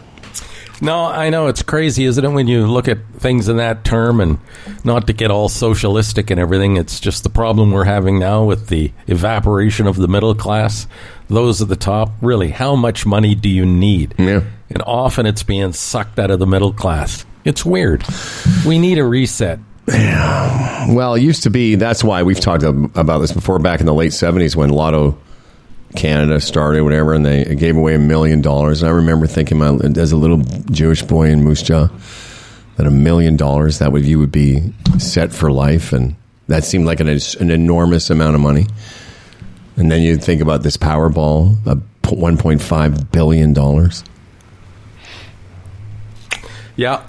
[SPEAKER 2] No, I know it's crazy, isn't it? When you look at things in that term, and not to get all socialistic and everything, it's just the problem we're having now with the evaporation of the middle class. Those at the top, really, how much money do you need?
[SPEAKER 1] Yeah.
[SPEAKER 2] And often it's being sucked out of the middle class. It's weird. We need a reset.
[SPEAKER 1] Well, it used to be, that's why we've talked about this before back in the late 70s when Lotto Canada started, whatever, and they gave away a million dollars. And I remember thinking, my, as a little Jewish boy in Moose Jaw, that a million dollars, that would you would be set for life. And that seemed like an, an enormous amount of money. And then you think about this Powerball, uh, $1.5 billion.
[SPEAKER 2] Yeah,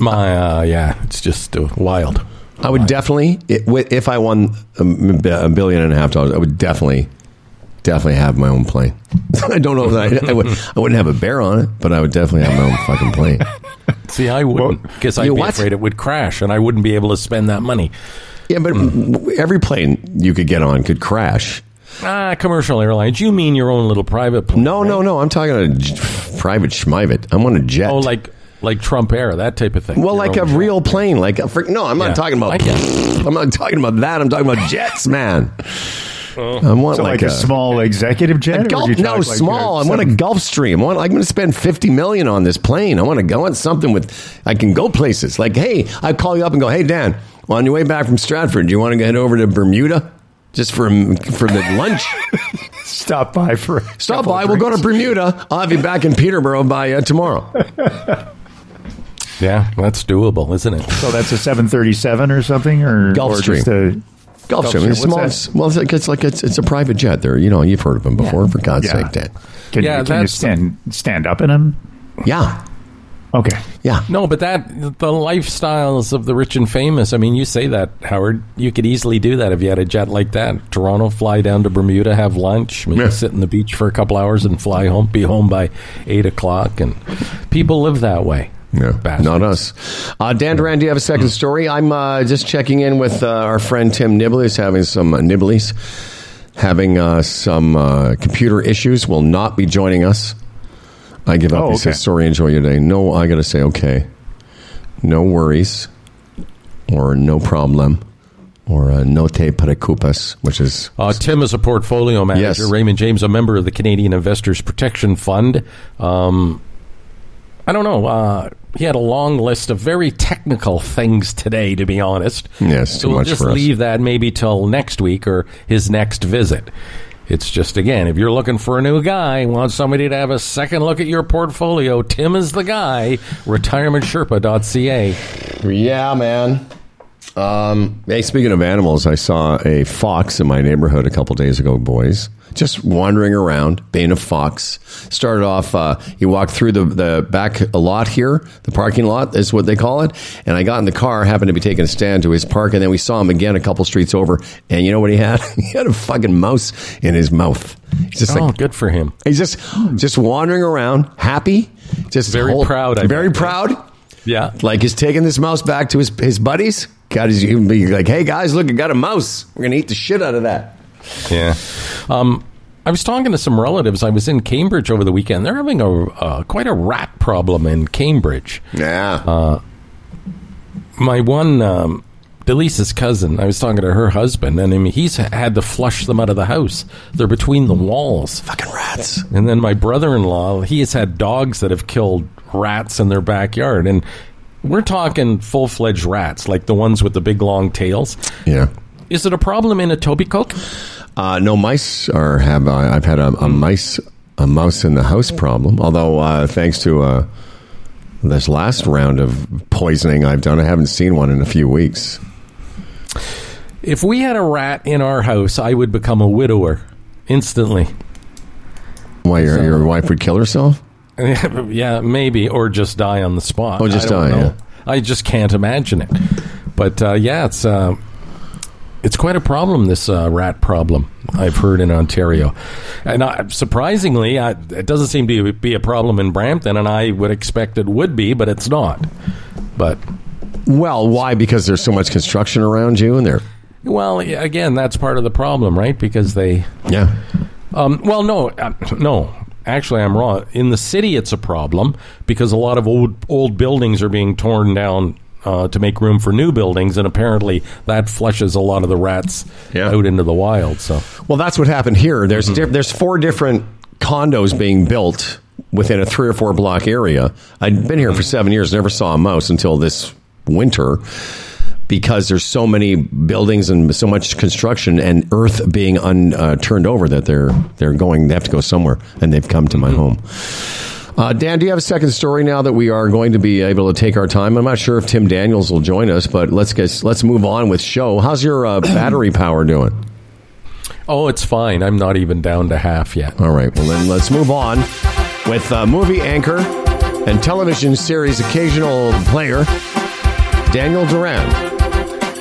[SPEAKER 2] my uh, yeah, it's just uh, wild.
[SPEAKER 1] I would definitely, it, wi- if I won a m- a billion and a half dollars, I would definitely, definitely have my own plane. I don't know that I, I, would, I wouldn't have a bear on it, but I would definitely have my own fucking plane.
[SPEAKER 2] See, I wouldn't because I'd
[SPEAKER 1] You
[SPEAKER 2] be
[SPEAKER 1] what?
[SPEAKER 2] afraid it would crash, and I wouldn't be able to spend that money.
[SPEAKER 1] Yeah, but every plane you could get on could crash.
[SPEAKER 2] Ah, commercial airlines. You mean your own little private plane?
[SPEAKER 1] No, no, no. I'm talking a j- private schmivit. I'm on a jet.
[SPEAKER 2] Oh, like like Trump Air, that type of thing.
[SPEAKER 1] well,
[SPEAKER 2] Your
[SPEAKER 1] like a
[SPEAKER 2] jet.
[SPEAKER 1] real plane. Like a frick. No, I'm not
[SPEAKER 2] Yeah,
[SPEAKER 1] talking about.
[SPEAKER 2] I get
[SPEAKER 1] I'm not talking about that. I'm talking about jets, man. I want
[SPEAKER 3] So like,
[SPEAKER 1] like,
[SPEAKER 3] a, small executive jet?
[SPEAKER 1] A
[SPEAKER 3] or
[SPEAKER 1] Gulf,
[SPEAKER 3] would
[SPEAKER 1] no,
[SPEAKER 3] like
[SPEAKER 1] small.
[SPEAKER 3] a
[SPEAKER 1] I want a
[SPEAKER 3] seven-
[SPEAKER 1] Gulfstream. I want, I'm going to spend fifty million on this plane. I want to go on something with. I can go places. Like, hey, I call you up and go, hey, Dan, on your way back from Stratford, do you want to head over to Bermuda just for for the lunch?
[SPEAKER 3] Stop by for a
[SPEAKER 1] Stop by.
[SPEAKER 3] of
[SPEAKER 1] We'll go to. Bermuda. I'll have you back in Peterborough by uh, tomorrow.
[SPEAKER 2] Yeah, that's doable, isn't it?
[SPEAKER 3] So that's a 737 or something? Or,
[SPEAKER 1] Gulfstream.
[SPEAKER 3] or just a
[SPEAKER 1] Gulfstream. It's small.
[SPEAKER 3] that?
[SPEAKER 1] Well, it's like it's like it's, it's a private jet. There, you know, you've heard of them before. For God's
[SPEAKER 3] Yeah.
[SPEAKER 1] sake, Dan.
[SPEAKER 3] Can,
[SPEAKER 2] Yeah,
[SPEAKER 3] you, can you stand, stand up in them?
[SPEAKER 1] Yeah,
[SPEAKER 3] Okay.
[SPEAKER 1] yeah.
[SPEAKER 2] No, but that the lifestyles of the rich and famous. I mean, you say that, Howard. You could easily do that if you had a jet like that. Toronto, fly down to Bermuda, have lunch, maybe
[SPEAKER 1] Yeah.
[SPEAKER 2] sit on the beach for a couple hours, and fly home. Be home by eight o'clock. And people live that way.
[SPEAKER 1] Yeah,
[SPEAKER 2] Bastards.
[SPEAKER 1] not us. Uh, Dan Duran, do you have a second story? I'm uh, just checking in with uh, our friend Tim Niblett's, having some uh, Niblett's, having uh, some uh, computer issues, will not be joining us. I give up.
[SPEAKER 3] Oh,
[SPEAKER 1] he
[SPEAKER 3] okay.
[SPEAKER 1] says, sorry, enjoy your day. No, I got to say, okay. No worries or no problem or uh, no te preocupes, which is
[SPEAKER 2] Uh, Tim is a portfolio manager.
[SPEAKER 1] Yes.
[SPEAKER 2] Raymond James, a member of the Canadian Investors Protection Fund. Um, I don't know. Uh, he had a long list of very technical things today, to be honest.
[SPEAKER 1] Yes,
[SPEAKER 2] so
[SPEAKER 1] too
[SPEAKER 2] we'll
[SPEAKER 1] much
[SPEAKER 2] just
[SPEAKER 1] for us.
[SPEAKER 2] leave that maybe till next week or his next visit. It's just again, if you're looking for a new guy, want somebody to have a second look at your portfolio, Tim is the guy. RetirementSherpa.ca.
[SPEAKER 1] Yeah, man. Um, hey, speaking of animals, I saw a fox in my neighborhood a couple days ago, boys. Just wandering around, being a fox. Started off, uh, he walked through the, the back lot here, the parking lot is what they call it. And I got in the car, happened to be taking a stand to his park, and then we saw him again a couple streets over. And you know what he had? he had a fucking mouse in his mouth. He's just
[SPEAKER 2] Oh,
[SPEAKER 1] like,
[SPEAKER 2] good for him.
[SPEAKER 1] he's just, just wandering around, happy, just
[SPEAKER 2] Very
[SPEAKER 1] hold-
[SPEAKER 2] proud, I
[SPEAKER 1] very
[SPEAKER 2] bet.
[SPEAKER 1] proud.
[SPEAKER 2] Yeah.
[SPEAKER 1] Like he's taking this mouse back to his his buddies. He'd be like, "Hey guys, look, I got a mouse. We're gonna eat the shit out of that."
[SPEAKER 2] Yeah. Um, I was talking to some relatives. I was in Cambridge over the weekend. They're having a uh, quite a rat problem in Cambridge.
[SPEAKER 1] Yeah,
[SPEAKER 2] My one, um, Delisa's cousin, I was talking to her husband, and I mean, he's had to flush them out of the house. They're between the walls.
[SPEAKER 1] fucking rats.
[SPEAKER 2] And then my brother-in-law, he has had dogs that have killed rats in their backyard, and we're talking full-fledged rats, like the ones with the big long tails.
[SPEAKER 1] Yeah.
[SPEAKER 2] Is it a problem in a Etobicoke?
[SPEAKER 1] Uh, no mice are have. Uh, I've had a, a mice a mouse in the house problem. Although uh, thanks to uh, this last round of poisoning I've done, I haven't seen one in a few weeks.
[SPEAKER 2] If we had a rat in our house, I would become a widower instantly.
[SPEAKER 1] Why your your wife would kill herself?
[SPEAKER 2] yeah, maybe, or just die on the spot.
[SPEAKER 1] Oh, just
[SPEAKER 2] I
[SPEAKER 1] die, yeah.
[SPEAKER 2] I just can't imagine it. But uh, yeah, it's uh, it's quite a problem. This uh, rat problem I've heard in Ontario, and surprisingly, I, it doesn't seem to be a problem in Brampton, and I would expect it would be, but it's not. But
[SPEAKER 1] Well, why? Because there's so much construction around you, and they're
[SPEAKER 2] well, again, that's part of the problem, right? Because they
[SPEAKER 1] yeah.
[SPEAKER 2] Um, well, no, uh, no. Actually, I'm wrong. In the city, it's a problem because a lot of old old buildings are being torn down uh, to make room for new buildings, and apparently that flushes a lot of the rats
[SPEAKER 1] Yeah.
[SPEAKER 2] out into the wild. So,
[SPEAKER 1] Well, that's what happened here. There's diff- there's four different condos being built within a three or four block area. I'd been here for seven years, never saw a mouse until this winter. Because there's so many buildings and so much construction and earth being un, uh, turned over that they're they're going they have to go somewhere and they've come to my home. Uh, Dan, do you have a second story now that we are going to be able to take our time? I'm not sure if Tim Daniels will join us, but let's get let's move on with show. How's your uh, battery power doing?
[SPEAKER 2] Oh, it's fine. I'm not even down to half yet.
[SPEAKER 1] All right. Well, then let's move on with uh, movie anchor and television series occasional player Daniel Duran.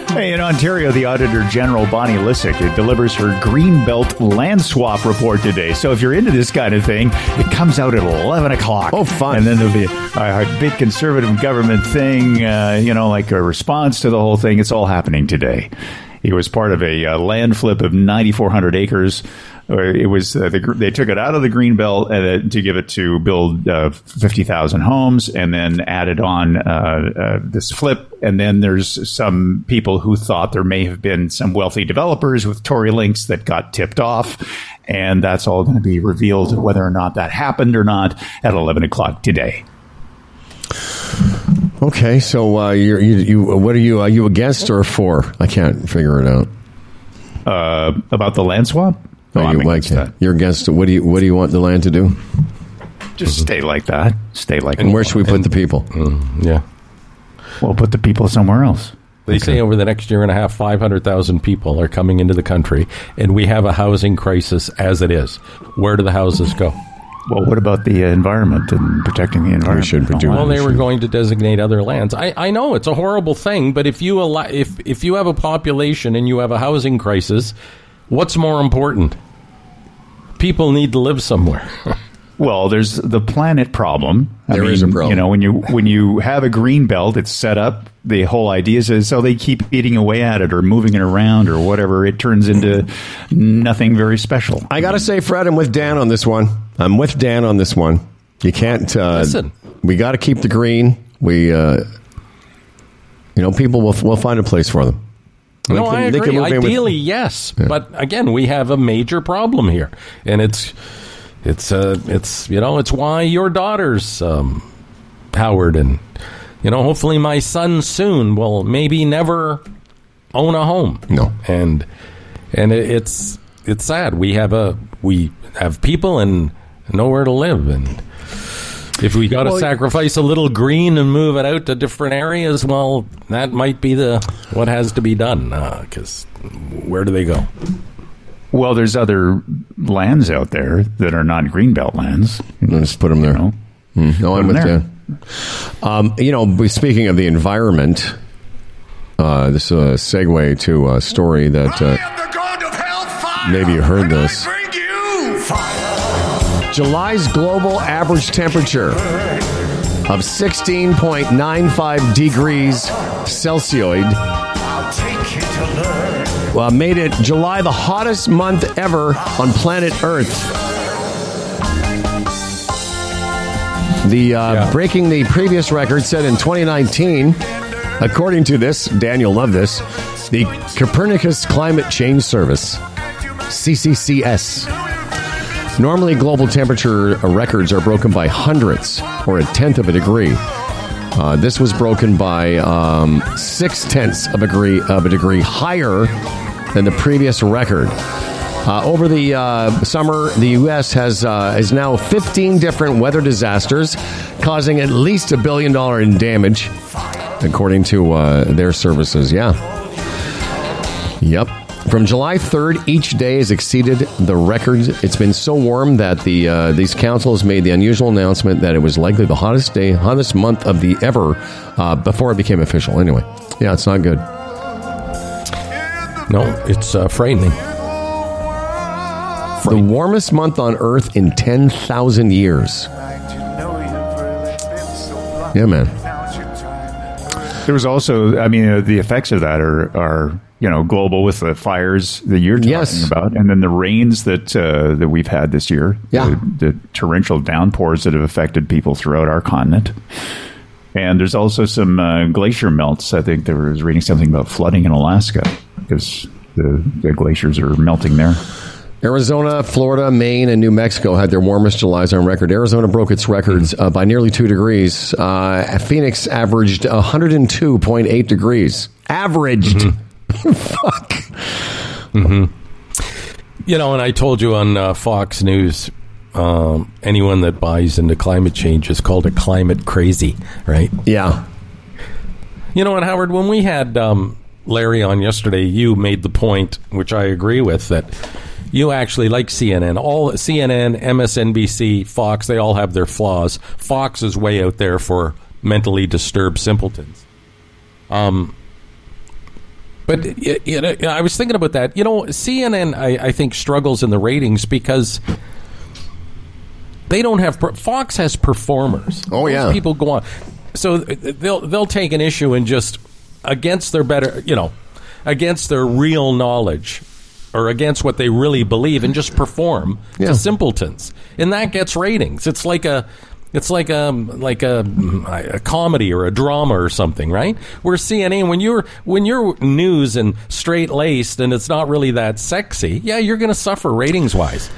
[SPEAKER 3] Hey, in Ontario, the Auditor General Bonnie Lysyk delivers her Greenbelt land swap report today. So if you're into this kind of thing, it comes out at 11 o'clock.
[SPEAKER 1] Oh, fun.
[SPEAKER 3] And then there'll be a, a big conservative government thing, uh, you know, like a response to the whole thing. It's all happening today. It was part of a uh, land flip of 9,400 acres. It was uh, the, they took it out of the green belt uh, to give it to build uh, fifty thousand homes, and then added on uh, uh, this flip. And then there's some people who thought there may have been some wealthy developers with Tory links that got tipped off, and that's all going to be revealed whether or not that happened or not at eleven o'clock today.
[SPEAKER 1] Okay, so uh, you're, you, you, what are you? Are you against or for? I can't figure it out.
[SPEAKER 3] Uh, about the land swap.
[SPEAKER 1] Are
[SPEAKER 3] Oh, I'm
[SPEAKER 1] you like
[SPEAKER 3] against that.
[SPEAKER 1] You're against it. What do you What do you want the land to do?
[SPEAKER 3] Just stay like that. Stay like.
[SPEAKER 1] And where should we put the people?
[SPEAKER 2] Yeah.
[SPEAKER 3] We'll put the people somewhere else.
[SPEAKER 2] They say over the next year and a half, 500,000 people are coming into the country, and we have a housing crisis as it is. Where do the houses go?
[SPEAKER 3] Well, what about the uh, environment and protecting the environment?
[SPEAKER 1] should
[SPEAKER 3] and
[SPEAKER 1] do
[SPEAKER 2] Well, they were going to designate other lands. I, I know it's a horrible thing, but if you allow, if if you have a population and you have a housing crisis, what's more important? People need to live somewhere.
[SPEAKER 3] Well, there's the planet problem.
[SPEAKER 1] There is a problem.
[SPEAKER 3] You know, when you when you have a green belt, it's set up. The whole idea is so they keep eating away at it or moving it around or whatever. It turns into nothing very special.
[SPEAKER 1] I got to say, Fred, I'm with Dan on this one. I'm with Dan on this one. You can't. Uh,
[SPEAKER 2] Listen.
[SPEAKER 1] we got to keep the green. We, uh, you know, people will will find a place for them.
[SPEAKER 2] No,
[SPEAKER 1] can-
[SPEAKER 2] I agree.
[SPEAKER 1] in with-
[SPEAKER 2] Ideally, yes, but again, we have a major problem here, and it's it's uh, it's you know it's why your daughters, um, Howard, and you know hopefully my son soon will maybe never own a home.
[SPEAKER 1] No.
[SPEAKER 2] and and it, it's it's sad. We have a we have people and nowhere to live, and if we got to
[SPEAKER 1] Well,
[SPEAKER 2] sacrifice a little green and move it out to different areas, well, that might be the what has to be done. Because where do they go?
[SPEAKER 3] Well, there's other lands out there that are not greenbelt lands.
[SPEAKER 1] Let's put them there.
[SPEAKER 3] know?
[SPEAKER 1] Mm, no, I'm
[SPEAKER 3] Put
[SPEAKER 1] with
[SPEAKER 3] 'em there.
[SPEAKER 1] Dan. Um, you know, speaking of the environment, uh, this is a segue to a story that uh, maybe you heard this. July's global average temperature of 16.95 degrees Celsius uh, made it July the hottest month ever on planet Earth. The uh,
[SPEAKER 2] Yeah.
[SPEAKER 1] breaking the previous record set in 2019, according to this, Daniel love this, the Copernicus Climate Change Service, CCCS. Normally, global temperature records are broken by hundredths or a tenth of a degree. Uh, this was broken by um, six tenths of a degree of a degree higher than the previous record. Uh, over the uh, summer, the U.S. has uh, is now 15 different weather disasters, causing at least a billion dollar in damage, according to uh, their services. Yeah. Yep. From July 3rd, each day has exceeded the record. It's been so warm that the uh, these councils made the unusual announcement that it was likely the hottest day, hottest month of the ever uh, before it became official. Anyway, yeah, it's not good.
[SPEAKER 2] No, it's uh, frightening.
[SPEAKER 1] The warmest month on Earth in 10,000 years. Yeah, man.
[SPEAKER 3] There was also, I mean, uh, the effects of that are, are you know global with the fires that you're talking
[SPEAKER 1] Yes.
[SPEAKER 3] about, and then the rains that uh, that we've had this year.
[SPEAKER 1] Yeah.
[SPEAKER 3] the, the torrential downpours that have affected people throughout our continent. And there's also some uh, glacier melts. I think there was reading something about flooding in Alaska because the, the glaciers are melting there.
[SPEAKER 1] Arizona, Florida, Maine, and New Mexico had their warmest Julys on record. Arizona broke its records uh, by nearly two degrees. Uh, Phoenix averaged 102.8 degrees. Averaged. Fuck.
[SPEAKER 2] You know, and I told you on uh, Fox News, um, anyone that buys into climate change is called a climate crazy, right?
[SPEAKER 1] Yeah.
[SPEAKER 2] You know, and Howard, when we had um, Larry on yesterday, you made the point, which I agree with, that you actually like CNN. All CNN, MSNBC, Fox, they all have their flaws. Fox is way out there for mentally disturbed simpletons. Um, but you know, I was thinking about that. You know, CNN, I, I think, struggles in the ratings because they don't have per- Fox has performers.
[SPEAKER 1] Oh,
[SPEAKER 2] Those
[SPEAKER 1] yeah.
[SPEAKER 2] people go on. So uh, they'll they'll take an issue and just against their better, you know, against their real knowledge or against what they really believe and just perform
[SPEAKER 1] Yeah.
[SPEAKER 2] to simpletons, and that gets ratings. It's like a. It's like a like a, a comedy or a drama or something, right? Where CNN, when you're when you're news and straight laced and it's not really that sexy, yeah, you're going to suffer ratings wise.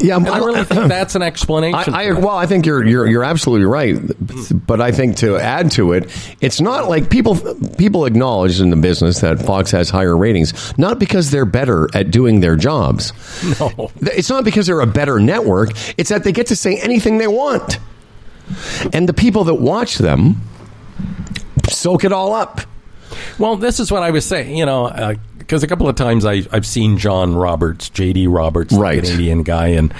[SPEAKER 1] Yeah,
[SPEAKER 2] And I really think that's an explanation.
[SPEAKER 1] I, I well, I think you're you're you're absolutely right, but I think to add to it, it's not like people people acknowledge in the business that Fox has higher ratings, not because they're better at doing their jobs.
[SPEAKER 2] No.
[SPEAKER 1] It's not because they're a better network. It's that they get to say anything they want, and the people that watch them soak it all up.
[SPEAKER 2] Well, this is what I was saying, you know, uh, because a couple of times I, I've seen John Roberts, J.D. Roberts, the
[SPEAKER 1] Right.
[SPEAKER 2] Canadian guy, and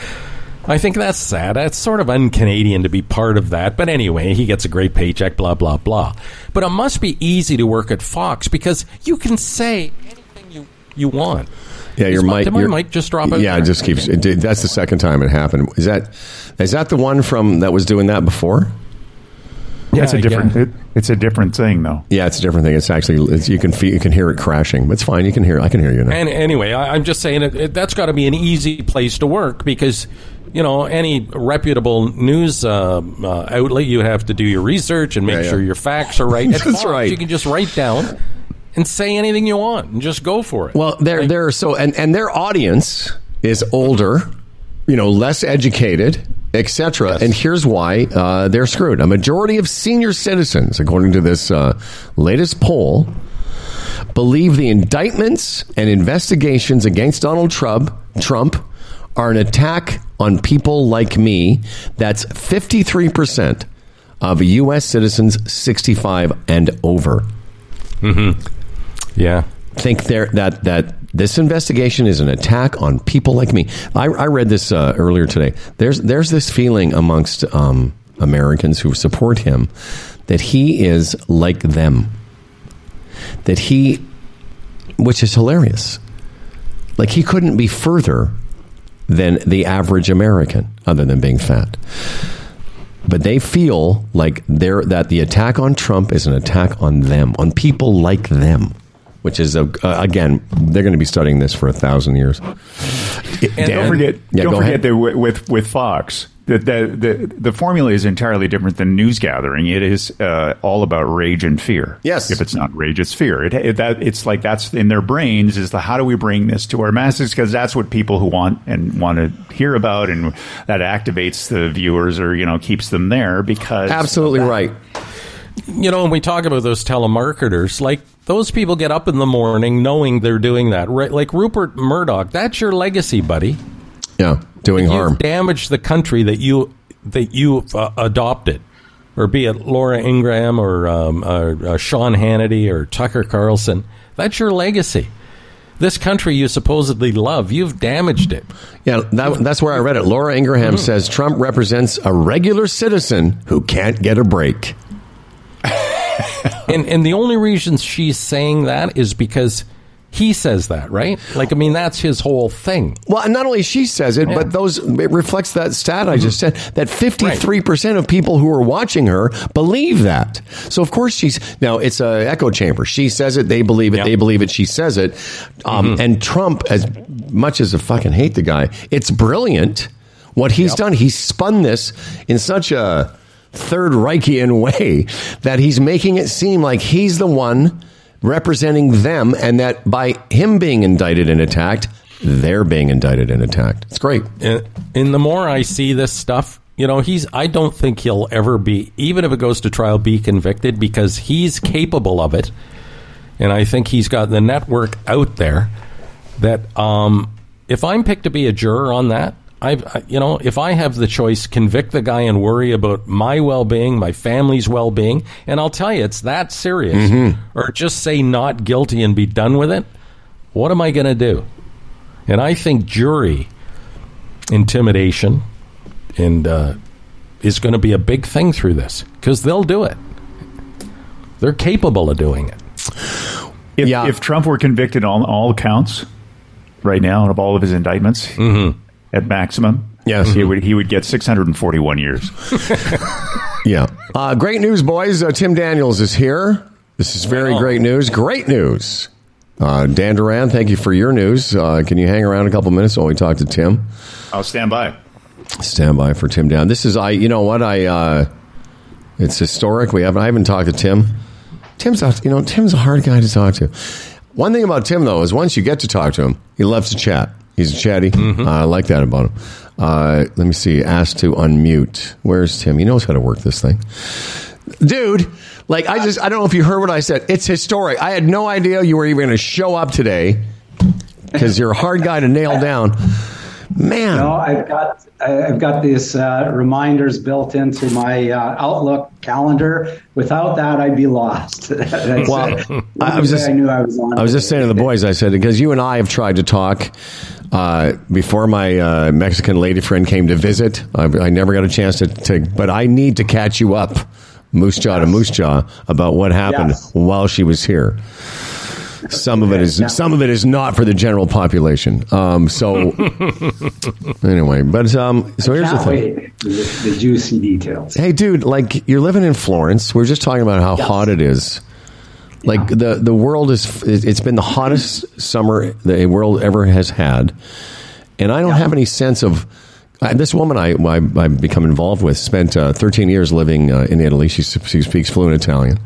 [SPEAKER 2] I think that's sad. That's sort of un-Canadian to be part of that. But anyway, he gets a great paycheck, blah blah blah. But it must be easy to work at Fox because you can say anything you you want.
[SPEAKER 1] Yeah, your mic.
[SPEAKER 2] did my
[SPEAKER 1] your-
[SPEAKER 2] mic just drop out
[SPEAKER 1] Yeah, it just keeps. It that's the second time it happened. Is that is that the one from that was doing that before?
[SPEAKER 2] Yeah,
[SPEAKER 3] it's a different.
[SPEAKER 2] yeah.
[SPEAKER 3] It, it's a different thing, though.
[SPEAKER 1] Yeah, it's a different thing. It's actually it's, you can feel, you can hear it crashing. But it's fine. You can hear. I can hear you now.
[SPEAKER 2] And anyway, I, I'm just saying it, it, that's got to be an easy place to work because you know any reputable news uh, uh, outlet, you have to do your research and make
[SPEAKER 1] Yeah, yeah.
[SPEAKER 2] sure your facts are right.
[SPEAKER 1] That's
[SPEAKER 2] Fox,
[SPEAKER 1] right.
[SPEAKER 2] You can just write down and say anything you want and just go for it.
[SPEAKER 1] Well, they're they're so and and their audience is older, you know, less educated, etc.
[SPEAKER 2] Yes.
[SPEAKER 1] And here's why uh, they're screwed. A majority of senior citizens, according to this uh, latest poll, believe the indictments and investigations against Donald Trump Trump are an attack on people like me. That's 53% of U.S. citizens 65 and over
[SPEAKER 2] yeah,
[SPEAKER 1] think there that that this investigation is an attack on people like me. I, I read this uh, earlier today. There's there's this feeling amongst um, Americans who support him that he is like them. That he, which is hilarious. Like he couldn't be further than the average American, other than being fat. But they feel like they're that the attack on Trump is an attack on them, on people like them, which is a, uh, again they're going to be studying this for a thousand years.
[SPEAKER 3] And don't forget,
[SPEAKER 1] Yeah,
[SPEAKER 3] don't forget
[SPEAKER 1] ahead.
[SPEAKER 3] that with with Fox, the, the the the formula is entirely different than news gathering. It is uh, all about rage and fear.
[SPEAKER 1] Yes.
[SPEAKER 3] if it's not rage, it's fear. It, it that it's like that's in their brains is the how do we bring this to our masses because that's what people who want and want to hear about and that activates the viewers or you know keeps them there because
[SPEAKER 1] Absolutely right.
[SPEAKER 2] You know, when we talk about those telemarketers, like those people get up in the morning knowing they're doing that. Right, like Rupert Murdoch, that's your legacy, buddy.
[SPEAKER 1] Yeah, doing harm.
[SPEAKER 2] You've damaged the country that you that you uh, adopted, or be it Laura Ingraham or um, uh, uh, Sean Hannity or Tucker Carlson. That's your legacy. This country you supposedly love, you've damaged it.
[SPEAKER 1] Yeah, that, that's where I read it. Laura Ingraham says Trump represents a regular citizen who can't get a break.
[SPEAKER 2] and and the only reason she's saying that is because he says that, right? Like, I mean, that's his whole thing.
[SPEAKER 1] Well, and not only she says it, but those it reflects that stat I just said that fifty three percent of people who are watching her believe that. So of course she's now it's a echo chamber. She says it, they believe it,
[SPEAKER 2] Yeah.
[SPEAKER 1] they believe it, she says it. Um, And Trump, as much as I fucking hate the guy, it's brilliant what he's done. He's spun this in such a third Reichian way that he's making it seem like he's the one representing them and that by him being indicted and attacked, they're being indicted and attacked. It's great.
[SPEAKER 2] And, the more I see this stuff, you know, he's. I don't think he'll ever be, even if it goes to trial, be convicted because he's capable of it, and I think he's got the network out there that um, if I'm picked to be a juror on that. I've, I- you know, if I have the choice, convict the guy and worry about my well-being, my family's well-being, and I'll tell you, it's that serious. Or just say not guilty and be done with it. What am I going to do? And I think jury intimidation and uh, is going to be a big thing through this because they'll do it. They're capable of doing it.
[SPEAKER 3] If,
[SPEAKER 1] Yeah.
[SPEAKER 3] if Trump were convicted on all counts right now of all of his indictments at maximum,
[SPEAKER 1] Yes.
[SPEAKER 3] he would he would get 641 years.
[SPEAKER 1] Yeah. Uh, great news, boys. Uh, Tim Daniels is here. This is very great news. Great news. Uh, Dan Duran, thank you for your news. Uh, can you hang around a couple minutes while we talk to Tim?
[SPEAKER 3] I'll stand by.
[SPEAKER 1] Stand by for Tim down. This is I. You know what I? Uh, it's historic. We haven't. I haven't talked to Tim. Tim's a, you know Tim's a hard guy to talk to. One thing about Tim though is once you get to talk to him, he loves to chat. He's a chatty. Uh, I like that about him. Uh, let me see. Asked to unmute. Where's Tim? He knows how to work this thing, dude. Like I just I don't know if you heard what I said. It's historic. I had no idea you were even going to show up today because you're a hard guy to nail down. Man,
[SPEAKER 10] No, I've got I- I've got these uh, reminders built into my uh, Outlook calendar. Without that, I'd be lost.
[SPEAKER 1] Well. I was just,
[SPEAKER 10] I, knew I, was on
[SPEAKER 1] I was just saying to the boys, I said because you and I have tried to talk uh, before my uh, Mexican lady friend came to visit. I, I never got a chance to, to, but I need to catch you up, Moose Jaw to Moose Jaw, about what happened
[SPEAKER 10] Yes.
[SPEAKER 1] while she was here. Some of it is
[SPEAKER 10] Yeah.
[SPEAKER 1] some of it is not for the general population. Um, so anyway, but um, so here's the thing.
[SPEAKER 10] The, the juicy details.
[SPEAKER 1] Hey, dude, like you're living in Florence. We are just talking about how hot it is. Like the the world is, it's been the hottest summer the world ever has had, and I don't have any sense of. Uh, this woman I, I I've become involved with spent uh, 13 years living uh, in Italy. She, she speaks fluent Italian.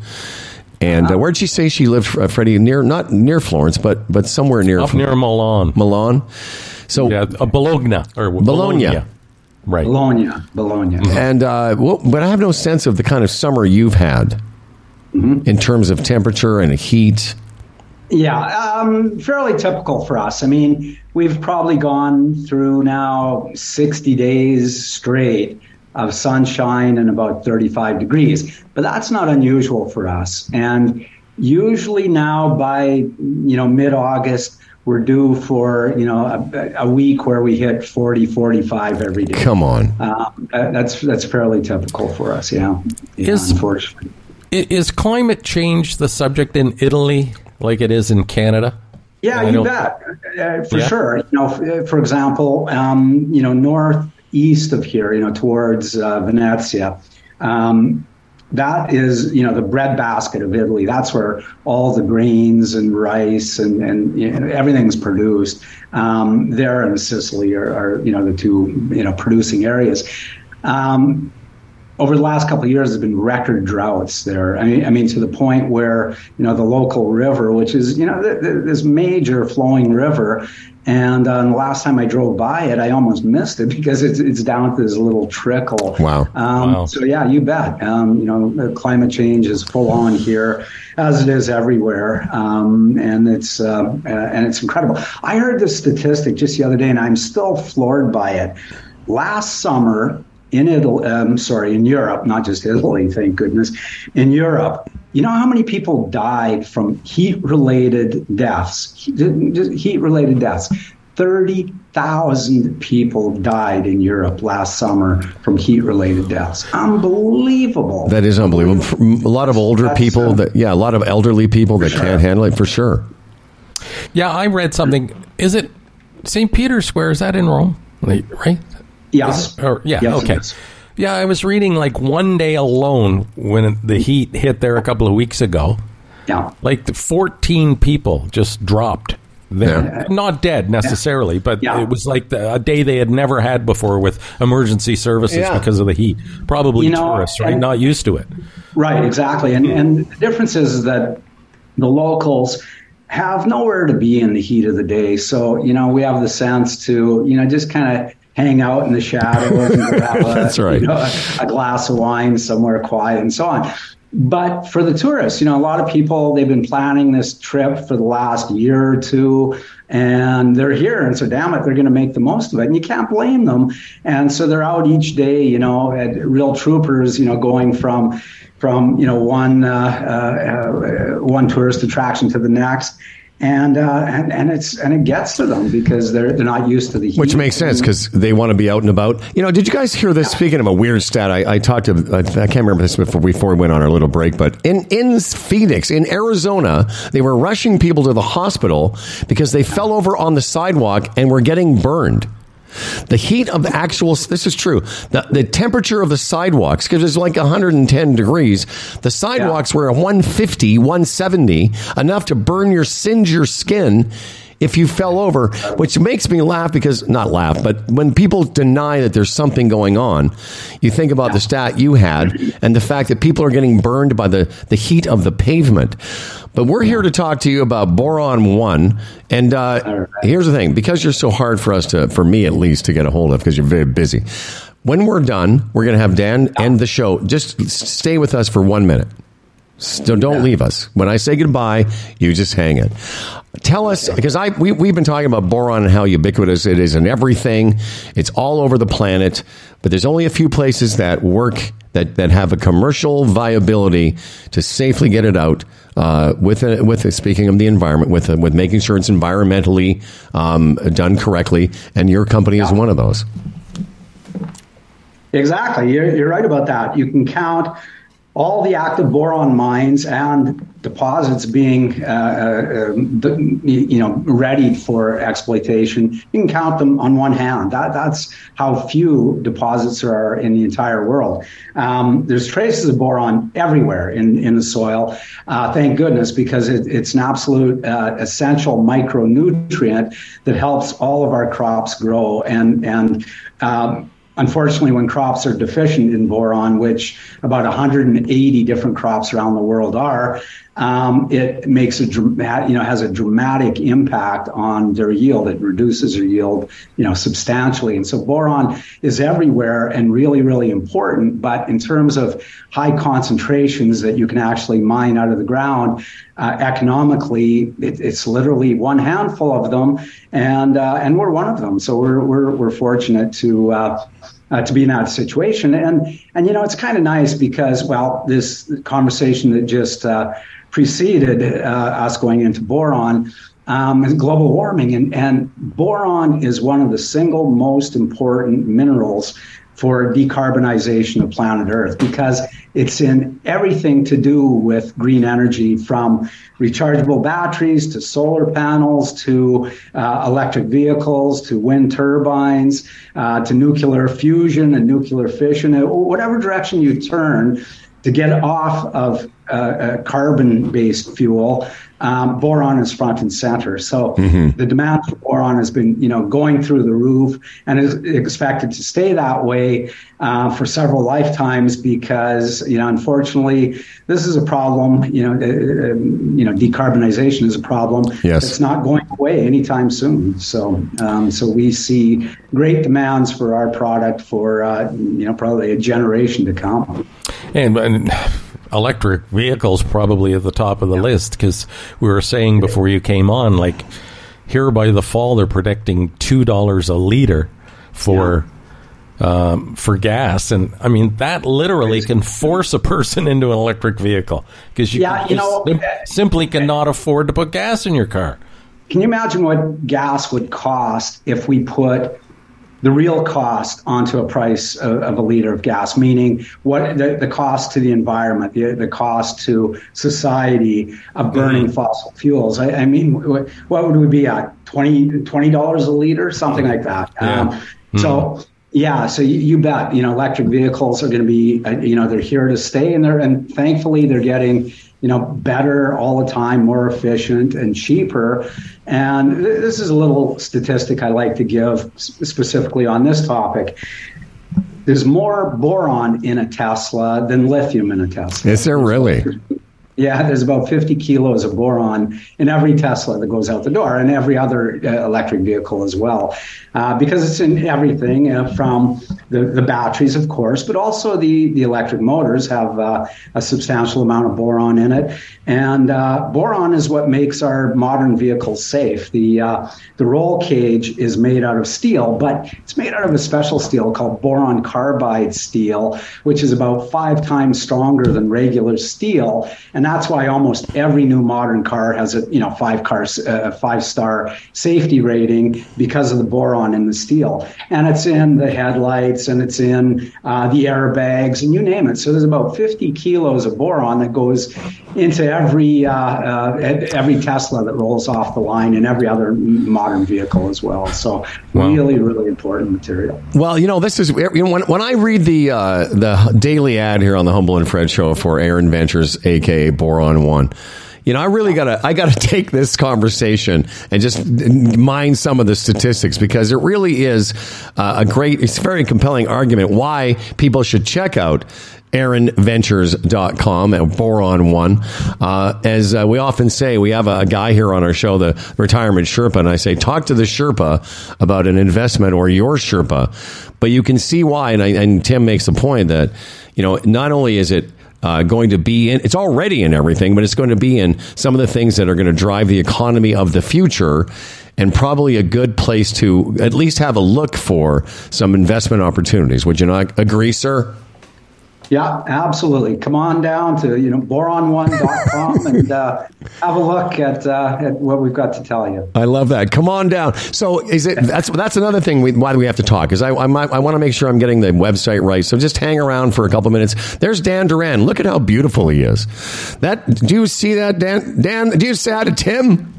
[SPEAKER 1] And uh, where'd she say she lived, uh, Freddie? Near not near Florence, but but somewhere near
[SPEAKER 2] Up near Milan.
[SPEAKER 1] Milan. So
[SPEAKER 2] Yeah, uh, Bologna or
[SPEAKER 1] Bologna.
[SPEAKER 2] Right.
[SPEAKER 10] Bologna, Bologna.
[SPEAKER 1] And uh, well, but I have no sense of the kind of summer you've had in terms of temperature and heat.
[SPEAKER 10] Yeah, um, fairly typical for us. I mean, we've probably gone through now 60 days straight of sunshine and about 35 degrees, but that's not unusual for us. And usually now by, you know, mid-August, we're due for, you know, a, a week where we hit 40, 45 every day.
[SPEAKER 1] Come on.
[SPEAKER 10] Um, that- that's that's fairly typical for us, yeah. yeah
[SPEAKER 2] Is-
[SPEAKER 10] unfortunately.
[SPEAKER 2] Is climate change the subject in Italy like it is in Canada?
[SPEAKER 10] Yeah,
[SPEAKER 2] I
[SPEAKER 10] you bet, uh, for
[SPEAKER 2] Yeah?
[SPEAKER 10] sure. You know, for example, um, you know, northeast of here, you know, towards uh, Venezia, um, that is, you know, the breadbasket of Italy. That's where all the grains and rice and, and you know, everything's produced. Um, there and Sicily are, are, you know, the two, you know, producing areas. Um, over the last couple of years, there's been record droughts there. I mean, I mean, to the point where you know the local river, which is you know th- th- this major flowing river, and uh, the last time I drove by it, I almost missed it because it's it's down to this little trickle.
[SPEAKER 1] Wow.
[SPEAKER 10] Um,
[SPEAKER 2] Wow.
[SPEAKER 10] So yeah, you bet. Um, you know, climate change is full on here, as it is everywhere, um, and it's uh, uh, and it's incredible. I heard this statistic just the other day, and I'm still floored by it. Last summer in Italy, um, sorry, in Europe, not just Italy, thank goodness, in Europe. You know how many people died from heat-related deaths? Heat-related deaths. 30,000 people died in Europe last summer from heat related deaths. Unbelievable.
[SPEAKER 1] That is unbelievable. For A lot of older
[SPEAKER 10] That's,
[SPEAKER 1] people that, yeah, a lot of elderly people that
[SPEAKER 10] sure.
[SPEAKER 1] can't handle it for sure.
[SPEAKER 2] Yeah, I read something. Is it St. Peter's Square? Is that in Rome? Like, Right?
[SPEAKER 10] Yes.
[SPEAKER 2] Or, yeah,
[SPEAKER 10] Yes,
[SPEAKER 2] okay. Yeah, I was reading like one day alone when the heat hit there a couple of weeks ago.
[SPEAKER 10] Yeah.
[SPEAKER 2] Like the 14 people just dropped there.
[SPEAKER 1] Yeah.
[SPEAKER 2] Not dead necessarily, but
[SPEAKER 10] Yeah.
[SPEAKER 2] it was like the, a day they had never had before with emergency services
[SPEAKER 1] Yeah.
[SPEAKER 2] because of the heat. Probably
[SPEAKER 10] You know,
[SPEAKER 2] tourists, right?
[SPEAKER 10] and-
[SPEAKER 2] Not used to it.
[SPEAKER 10] Right, exactly. And, and the difference is that the locals have nowhere to be in the heat of the day. So, you know, we have the sense to, you know, just kind of hang out in the shadows and have a,
[SPEAKER 1] That's right.
[SPEAKER 10] you know, a, a glass of wine somewhere quiet and so on. But for the tourists, you know, a lot of people, they've been planning this trip for the last year or two and they're here. And so, damn it, they're going to make the most of it. And you can't blame them. And so they're out each day, you know, at real troopers, you know, going from, from, you know, one, uh, uh, uh, one tourist attraction to the next. And uh, and and it's and it gets to them because they're they're not used to the heat.
[SPEAKER 1] Which makes sense because they want to be out and about. You know, did you guys hear this? Speaking of a weird stat, I, I talked to, I, I can't remember this before, before we went on our little break, but in, in Phoenix, in Arizona, they were rushing people to the hospital because they fell over on the sidewalk and were getting burned. The heat of the actual, this is true, the, the temperature of the sidewalks, because it's like 110 degrees, the sidewalks were 150, 170, enough to burn your, singe your skin if you fell over, which makes me laugh because, not laugh, but when people deny that there's something going on, you think about the stat you had and the fact that people are getting burned by the, the heat of the pavement. But we're here to talk to you about boron one. And uh, here's the thing: because you're so hard for us to, for me at least, to get a hold of, because you're very busy. When we're done, we're going to have Dan end the show. Just stay with us for one minute. So don't leave us. When I say goodbye, you just hang it. Tell us because I we, we've been talking about boron and how ubiquitous it is in everything. It's all over the planet, but there's only a few places that work that, that have a commercial viability to safely get it out uh, with a, with a, speaking of the environment with a, with making sure it's environmentally um, done correctly. And your company is one of those.
[SPEAKER 10] Exactly. You're, you're right about that. You can count all the active boron mines and deposits being, uh, uh, um, you know, ready for exploitation. You can count them on one hand. That, that's how few deposits there are in the entire world. Um, there's traces of boron everywhere in, in the soil. Uh, thank goodness, because it, it's an absolute uh, essential micronutrient that helps all of our crops grow and and um, Unfortunately, when crops are deficient in boron, which about 180 different crops around the world are, um, it makes a dramatic, you know, has a dramatic impact on their yield. It reduces their yield, you know, substantially. And so boron is everywhere and really, really important. But in terms of high concentrations that you can actually mine out of the ground, uh, economically, it, it's literally one handful of them, and uh, and we're one of them. So we're we're we're fortunate to. Uh, uh, to be in that situation, and and you know it's kind of nice because well, this conversation that just uh, preceded uh, us going into boron um, and global warming, and and boron is one of the single most important minerals for decarbonization of planet Earth because it's in everything to do with green energy from rechargeable batteries to solar panels to uh, electric vehicles to wind turbines uh, to nuclear fusion and nuclear fission, Uh, whatever direction you turn to get off of uh, uh, carbon based fuel. Um, boron is front and center. So the demand for boron has been, you know, going through the roof and is expected to stay that way uh, for several lifetimes because, you know, unfortunately, this is a problem. You know, uh, um, you know, decarbonization is a problem.
[SPEAKER 1] Yes.
[SPEAKER 10] it's not going away anytime soon. So, um, so we see great demands for our product for, uh, you know, probably a generation to come.
[SPEAKER 2] And, and electric vehicles probably at the top of the list because we were saying before you came on, like here by the fall they're predicting two dollars a liter for um, for gas, and I mean that literally can force a person into an electric vehicle because you,
[SPEAKER 10] Yeah, you know-
[SPEAKER 2] sim- simply cannot afford to put gas in your car.
[SPEAKER 10] Can you imagine what gas would cost if we put the real cost onto a price of, of a liter of gas, meaning what the, the cost to the environment, the, the cost to society of burning fossil fuels? I, I mean, what, would we be at? 20 dollars a liter, something like that. Um, So. Yeah, so you, you bet. You know, electric vehicles are going to be, uh, you know, they're here to stay, and they're and thankfully they're getting, you know, better all the time, more efficient and cheaper. And this is a little statistic I like to give specifically on this topic. There's more boron in a Tesla than lithium in a Tesla.
[SPEAKER 1] Is there really?
[SPEAKER 10] Yeah, there's about 50 kilos of boron in every Tesla that goes out the door and every other uh, electric vehicle as well. Uh, because it's in everything uh, from the, the batteries, of course, but also the, the electric motors have uh, a substantial amount of boron in it. And uh, boron is what makes our modern vehicles safe. The, uh, the roll cage is made out of steel, but it's made out of a special steel called boron carbide steel, which is about five times stronger than regular steel. And that's why almost every new modern car has a you know five cars uh, five star safety rating because of the boron in the steel, and it's in the headlights and it's in uh, the airbags and you name it. So there's about 50 kilos of boron that goes into every uh, uh, every Tesla that rolls off the line and every other modern vehicle as well. So
[SPEAKER 1] Wow.
[SPEAKER 10] really, really important material.
[SPEAKER 1] Well, you know, this is you know, when when I read the uh, the daily ad here on the Humble and Fred show for Erin Ventures, aka Boron One. You know, I really gotta I gotta take this conversation and just mine some of the statistics because it really is uh, a great, it's a very compelling argument why people should check out erinventures.com at boron one. Uh, as uh, we often say we have a, a guy here on our show the retirement sherpa and i say talk to the sherpa about an investment or your sherpa. But you can see why and, I, and tim makes the point that you know not only is it uh, going to be in it's already in everything but it's going to be in some of the things that are going to drive the economy of the future and probably a good place to at least have a look for some investment opportunities. Would you not agree sir
[SPEAKER 10] Yeah, absolutely. Come on down to you know boron1.com and uh, have a look at uh, at what we've got to tell you.
[SPEAKER 1] I love that. Come on down. So is it? That's that's another thing. We, why do we have to talk? Is I I, might, I want to make sure I'm getting the website right. So just hang around for a couple minutes. There's Dan Duran. Look at how beautiful he is. That do you see that Dan? Dan, do you say hi to Tim?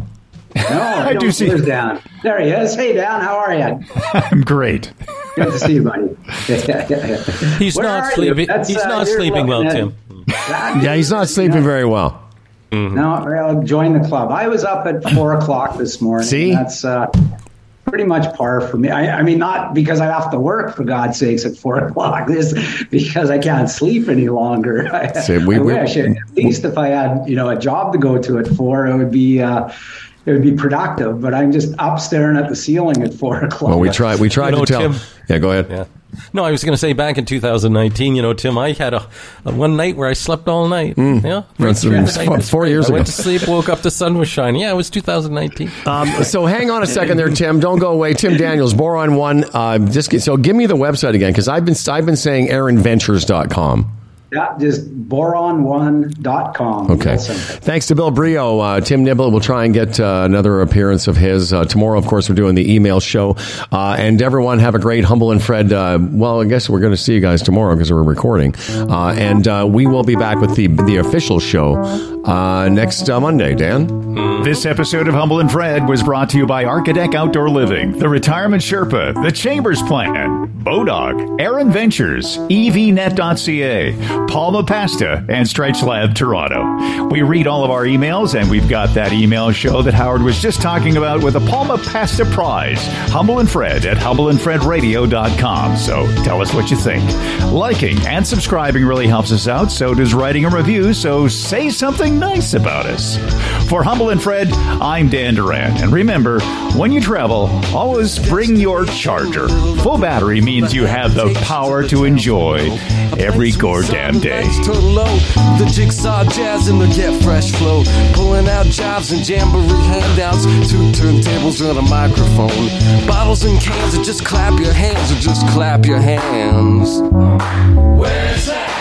[SPEAKER 10] No, I,
[SPEAKER 3] do
[SPEAKER 10] don't-
[SPEAKER 3] see-
[SPEAKER 10] There's Dan. There he is. Hey, Dan, how are you?
[SPEAKER 3] I'm great.
[SPEAKER 10] Good to see you, buddy.
[SPEAKER 2] He's
[SPEAKER 10] Where
[SPEAKER 2] not sleeping. He's
[SPEAKER 10] uh,
[SPEAKER 2] not sleeping well,
[SPEAKER 10] looking
[SPEAKER 2] Tim.
[SPEAKER 10] at-
[SPEAKER 1] Yeah, he's not sleeping very well.
[SPEAKER 10] No, well, join the club. I was up at four o'clock this morning.
[SPEAKER 1] See?
[SPEAKER 10] that's uh, pretty much par for me. I, I mean, not because I have to work for God's sakes at four o'clock. This because I can't sleep any longer. I,
[SPEAKER 1] See, we-
[SPEAKER 10] I
[SPEAKER 1] we-
[SPEAKER 10] wish at least if I had you know a job to go to at four, it would be. Uh, it would be productive, but I'm just up staring at the ceiling at four o'clock.
[SPEAKER 1] Well, we try. We tried
[SPEAKER 2] You know,
[SPEAKER 1] to tell.
[SPEAKER 2] Tim-
[SPEAKER 1] yeah, go ahead.
[SPEAKER 2] Yeah. No, I was going to say back in 2019, you know, Tim, I had a, a one night where I slept all night. Yeah,
[SPEAKER 1] That's-
[SPEAKER 2] Right.
[SPEAKER 1] that's four- four years ago.
[SPEAKER 2] I went to sleep, woke up, the sun was shining. Yeah, it was 2019.
[SPEAKER 1] Um, so hang on a second there, Tim. Don't go away. Tim Daniels, Boron One. Uh, just so give me the website again because I've been I've been saying ErinVentures.com.
[SPEAKER 10] Yeah, just boron1.com.
[SPEAKER 1] Okay. Thanks to Bill Brioux. Uh, Tim Nibble We'll try and get uh, another appearance of his. Uh, tomorrow, of course, we're doing the email show. Uh, and everyone have a great Humble and Fred. Uh, well, I guess we're going to see you guys tomorrow because we're recording. Uh, and uh, we will be back with the, the official show uh, next uh, Monday, Dan.
[SPEAKER 3] This episode of Humble and Fred was brought to you by Architect Outdoor Living, the Retirement Sherpa, the Chambers Plan, Bodog, Erin Ventures, EVNet.ca, Palma Pasta, and Stretch Lab Toronto. We read all of our emails, and we've got that email show that Howard was just talking about with a Palma Pasta prize. Humble and Fred at humbleandfredradio.com. So tell us what you think. Liking and subscribing really helps us out, so does writing a review, so say something nice about us. For Humble and Fred, I'm Dan Duran. And remember, when you travel, always bring your charger. Full battery means you have the power to enjoy every goddamn day.
[SPEAKER 11] The jigsaw jazz and the get fresh flow. Pulling out jobs and jamboree handouts. Two turntables and a microphone. Bottles and cans, or just clap your hands, or just clap your hands. Where's that?